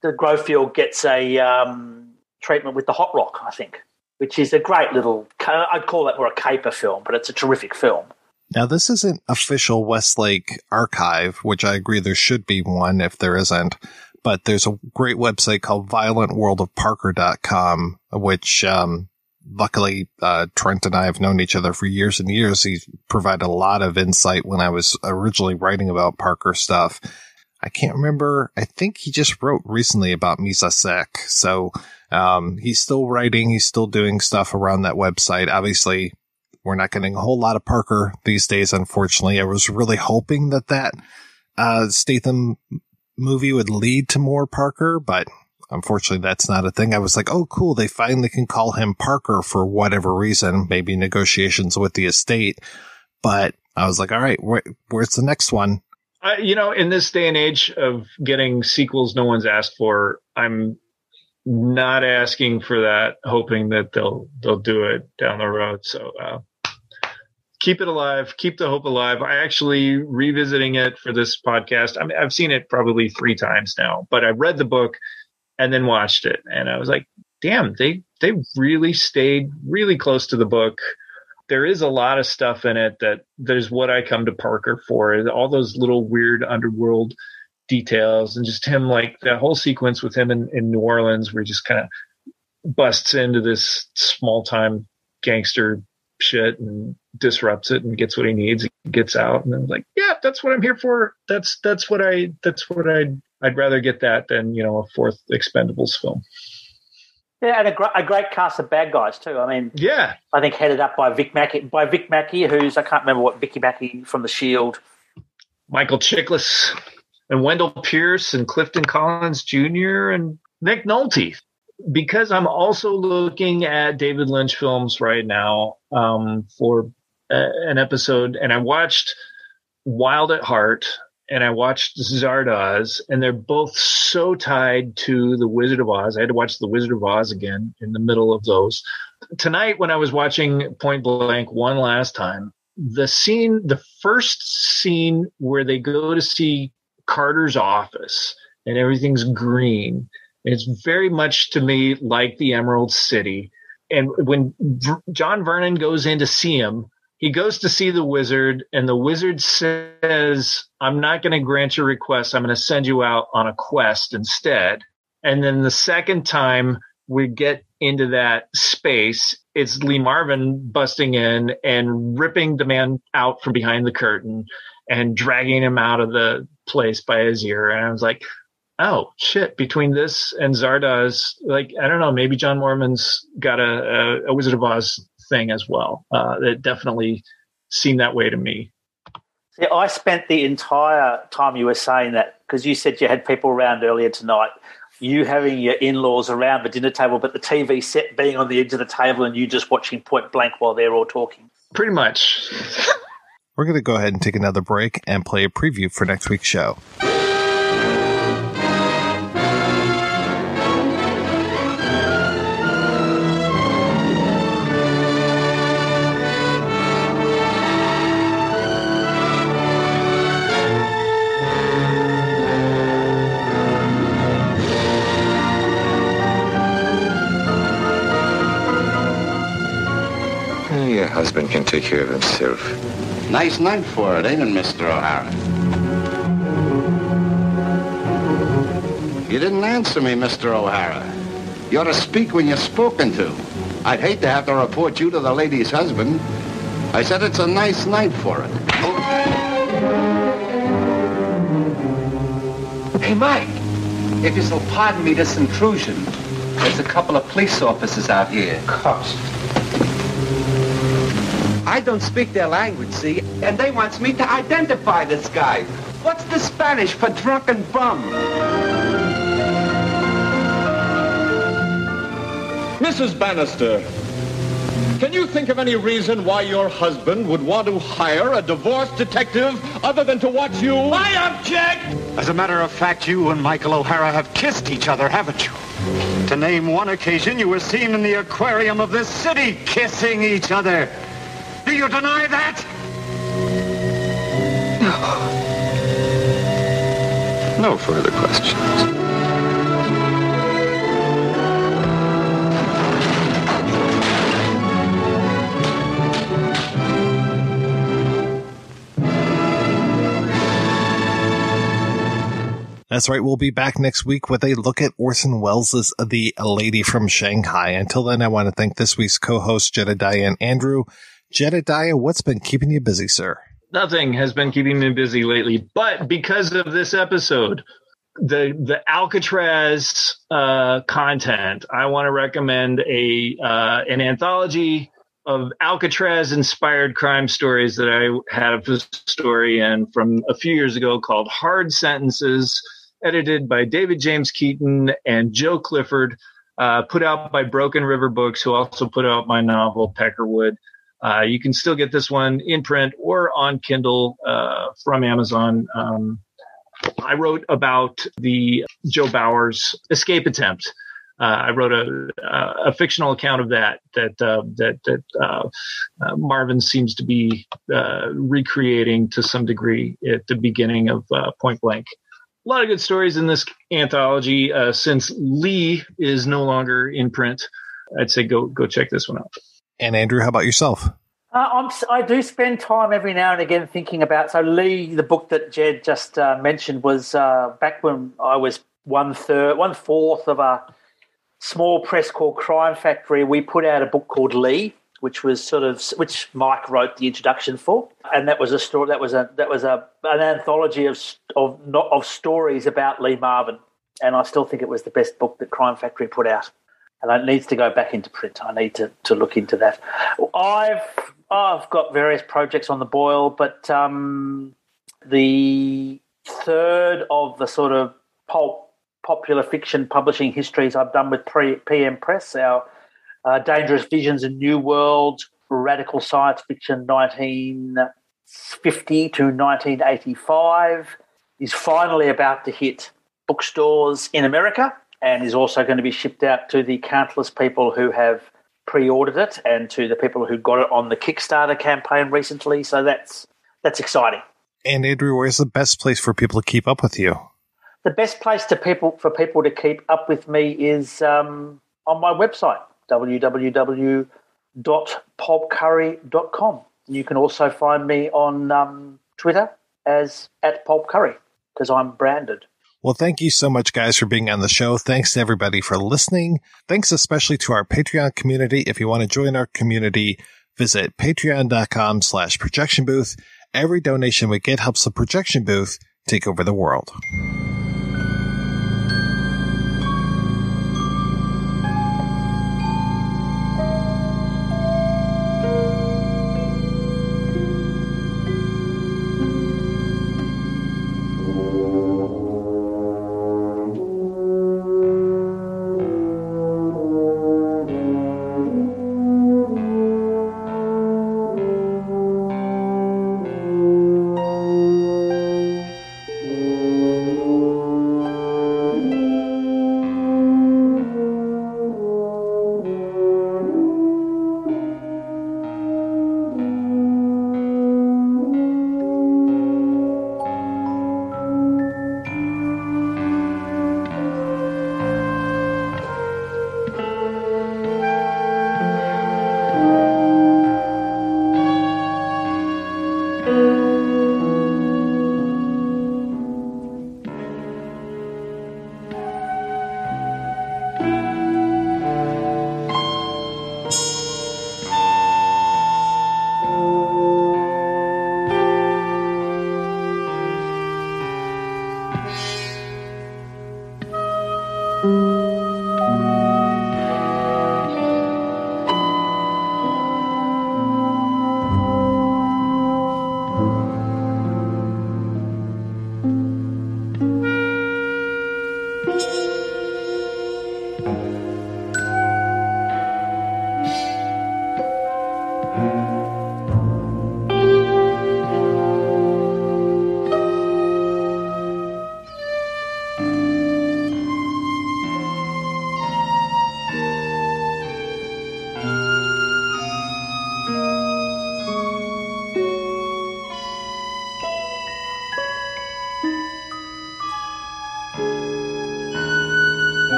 the Grofield gets a um, treatment with the Hot Rock, I think, which is a great little. I'd call that more a caper film, but it's a terrific film. Now, this isn't official Westlake archive, which I agree there should be one if there isn't, but there's a great website called violentworldofparker.com, which, um, luckily, uh, Trent and I have known each other for years and years. He provided a lot of insight when I was originally writing about Parker stuff. I can't remember. I think he just wrote recently about Misa Sek. So, um, he's still writing. He's still doing stuff around that website. Obviously, we're not getting a whole lot of Parker these days, unfortunately. I was really hoping that that uh, Statham movie would lead to more Parker, but unfortunately that's not a thing. I was like, oh, cool. They finally can call him Parker for whatever reason, maybe negotiations with the estate. But I was like, all right, wh- where's the next one? You know, in this day and age of getting sequels no one's asked for, I'm not asking for that, hoping that they'll they'll do it down the road. So uh, keep it alive, keep the hope alive. I actually revisiting it for this podcast. I mean, I've seen it probably three times now, but I read the book and then watched it, and I was like, damn, they they really stayed really close to the book. There is a lot of stuff in it that there's what I come to Parker for. All those little weird underworld details and just him like that whole sequence with him in, in New Orleans where he just kind of busts into this small time gangster shit and disrupts it and gets what he needs gets out. And then like yeah that's what i'm here for. That's that's what i that's what i'd i'd rather get that than you know a fourth expendables film. Yeah, and a, gr- a great cast of bad guys too. I mean, yeah, I think headed up by Vic Mackey, by Vic Mackey, who's I can't remember what Vicky Mackey from The Shield. michael chiklis and wendell pierce and clifton collins jr and nick nolte. Because i'm also looking at david lynch films right now um, for Uh, an episode and i watched wild at heart and I watched Zardoz, and they're both so tied to the Wizard of Oz. I had to watch the Wizard of Oz again in the middle of those. Tonight, when I was watching Point Blank one last time, the scene, the first scene where they go to see Carter's office and everything's green, it's very much to me like the Emerald City. And when John Vernon goes in to see him, he goes to see the wizard and the wizard says i'm not going to grant your request. I'm going to send you out on a quest instead. And then the second time we get into that space it's lee marvin busting in and ripping the man out from behind the curtain and dragging him out of the place by his ear. And i was like oh shit between this and zardoz like i don't know maybe john boorman's got a, a, a wizard of oz thing as well uh, it definitely seemed that way to me See, I spent the entire time you were saying that because you said you had people around earlier tonight. You having your in-laws around the dinner table, but the TV set being on the edge of the table, and you just watching point blank while they're all talking. pretty much We're going to go ahead and take another break and play a preview for next week's show. Husband can take care of himself. Nice night for it, ain't it, Mr. O'Hara? You didn't answer me, Mr. O'Hara. You ought to speak when you're spoken to. I'd hate to have to report you to the lady's husband. I said it's a nice night for it. Hey, Mike, if you'll pardon me this intrusion, there's a couple of police officers out here. Cops. I don't speak their language, see? And they wants me to identify this guy. What's the Spanish for drunken bum? Mrs. Bannister, can you think of any reason why your husband would want to hire a divorce detective other than to watch you? I object! As a matter of fact, you and Michael O'Hara have kissed each other, haven't you? To name one occasion, you were seen in the aquarium of this city kissing each other. Do you deny that? No No further questions. That's right. We'll be back next week with a look at Orson Welles' The Lady from Shanghai. Until then, I want to thank this week's co-host, Jedidiah and Andrew. Jedidiah, what's been keeping you busy, sir? nothing has been keeping me busy lately but because of this episode the the alcatraz uh content i want to recommend a uh an anthology of alcatraz inspired crime stories that i had a story in from a few years ago called hard sentences edited by david james keaton and joe clifford uh, put out by broken river books who also put out my novel peckerwood Uh, you can still get this one in print or on Kindle uh, from Amazon. Um, I wrote about the Joe Bowers escape attempt. Uh, I wrote a, a, fictional account of that that uh, that that uh, uh Marvin seems to be recreating to some degree at the beginning of Point Blank. A lot of good stories in this anthology. since Lee is no longer in print, I'd say go go check this one out. And Andrew, how about yourself? Uh, i do spend time every now and again thinking about. So Lee, the book that Jed just uh, mentioned, was uh, back when I was one third, one fourth of a small press called Crime Factory. We put out a book called Lee, which was sort of which Mike wrote the introduction for, and that was a story. That was a that was a an anthology of of not, of stories about Lee Marvin, and I still think it was the best book that Crime Factory put out and it needs to go back into print. I need to, to look into that. I've I've got various projects on the boil, but um, the third of the sort of pulp popular fiction publishing histories I've done with PM Press, our uh, Dangerous Visions and New World radical science fiction 1950 to 1985 is finally about to hit bookstores in America and is also going to be shipped out to the countless people who have pre-ordered it and to the people who got it on the Kickstarter campaign recently. So that's that's exciting. And Andrew, where's the best place for people to keep up with you? The best place to people for people to keep up with me is um, on my website www.pulpcurry.com. You can also find me on um, Twitter as at pulpcurry because I'm branded. Well, thank you so much, guys, for being on the show. Thanks to everybody for listening. Thanks especially to our Patreon community. If you want to join our community, visit patreon.com slash projection booth. Every donation we get helps the projection booth take over the world.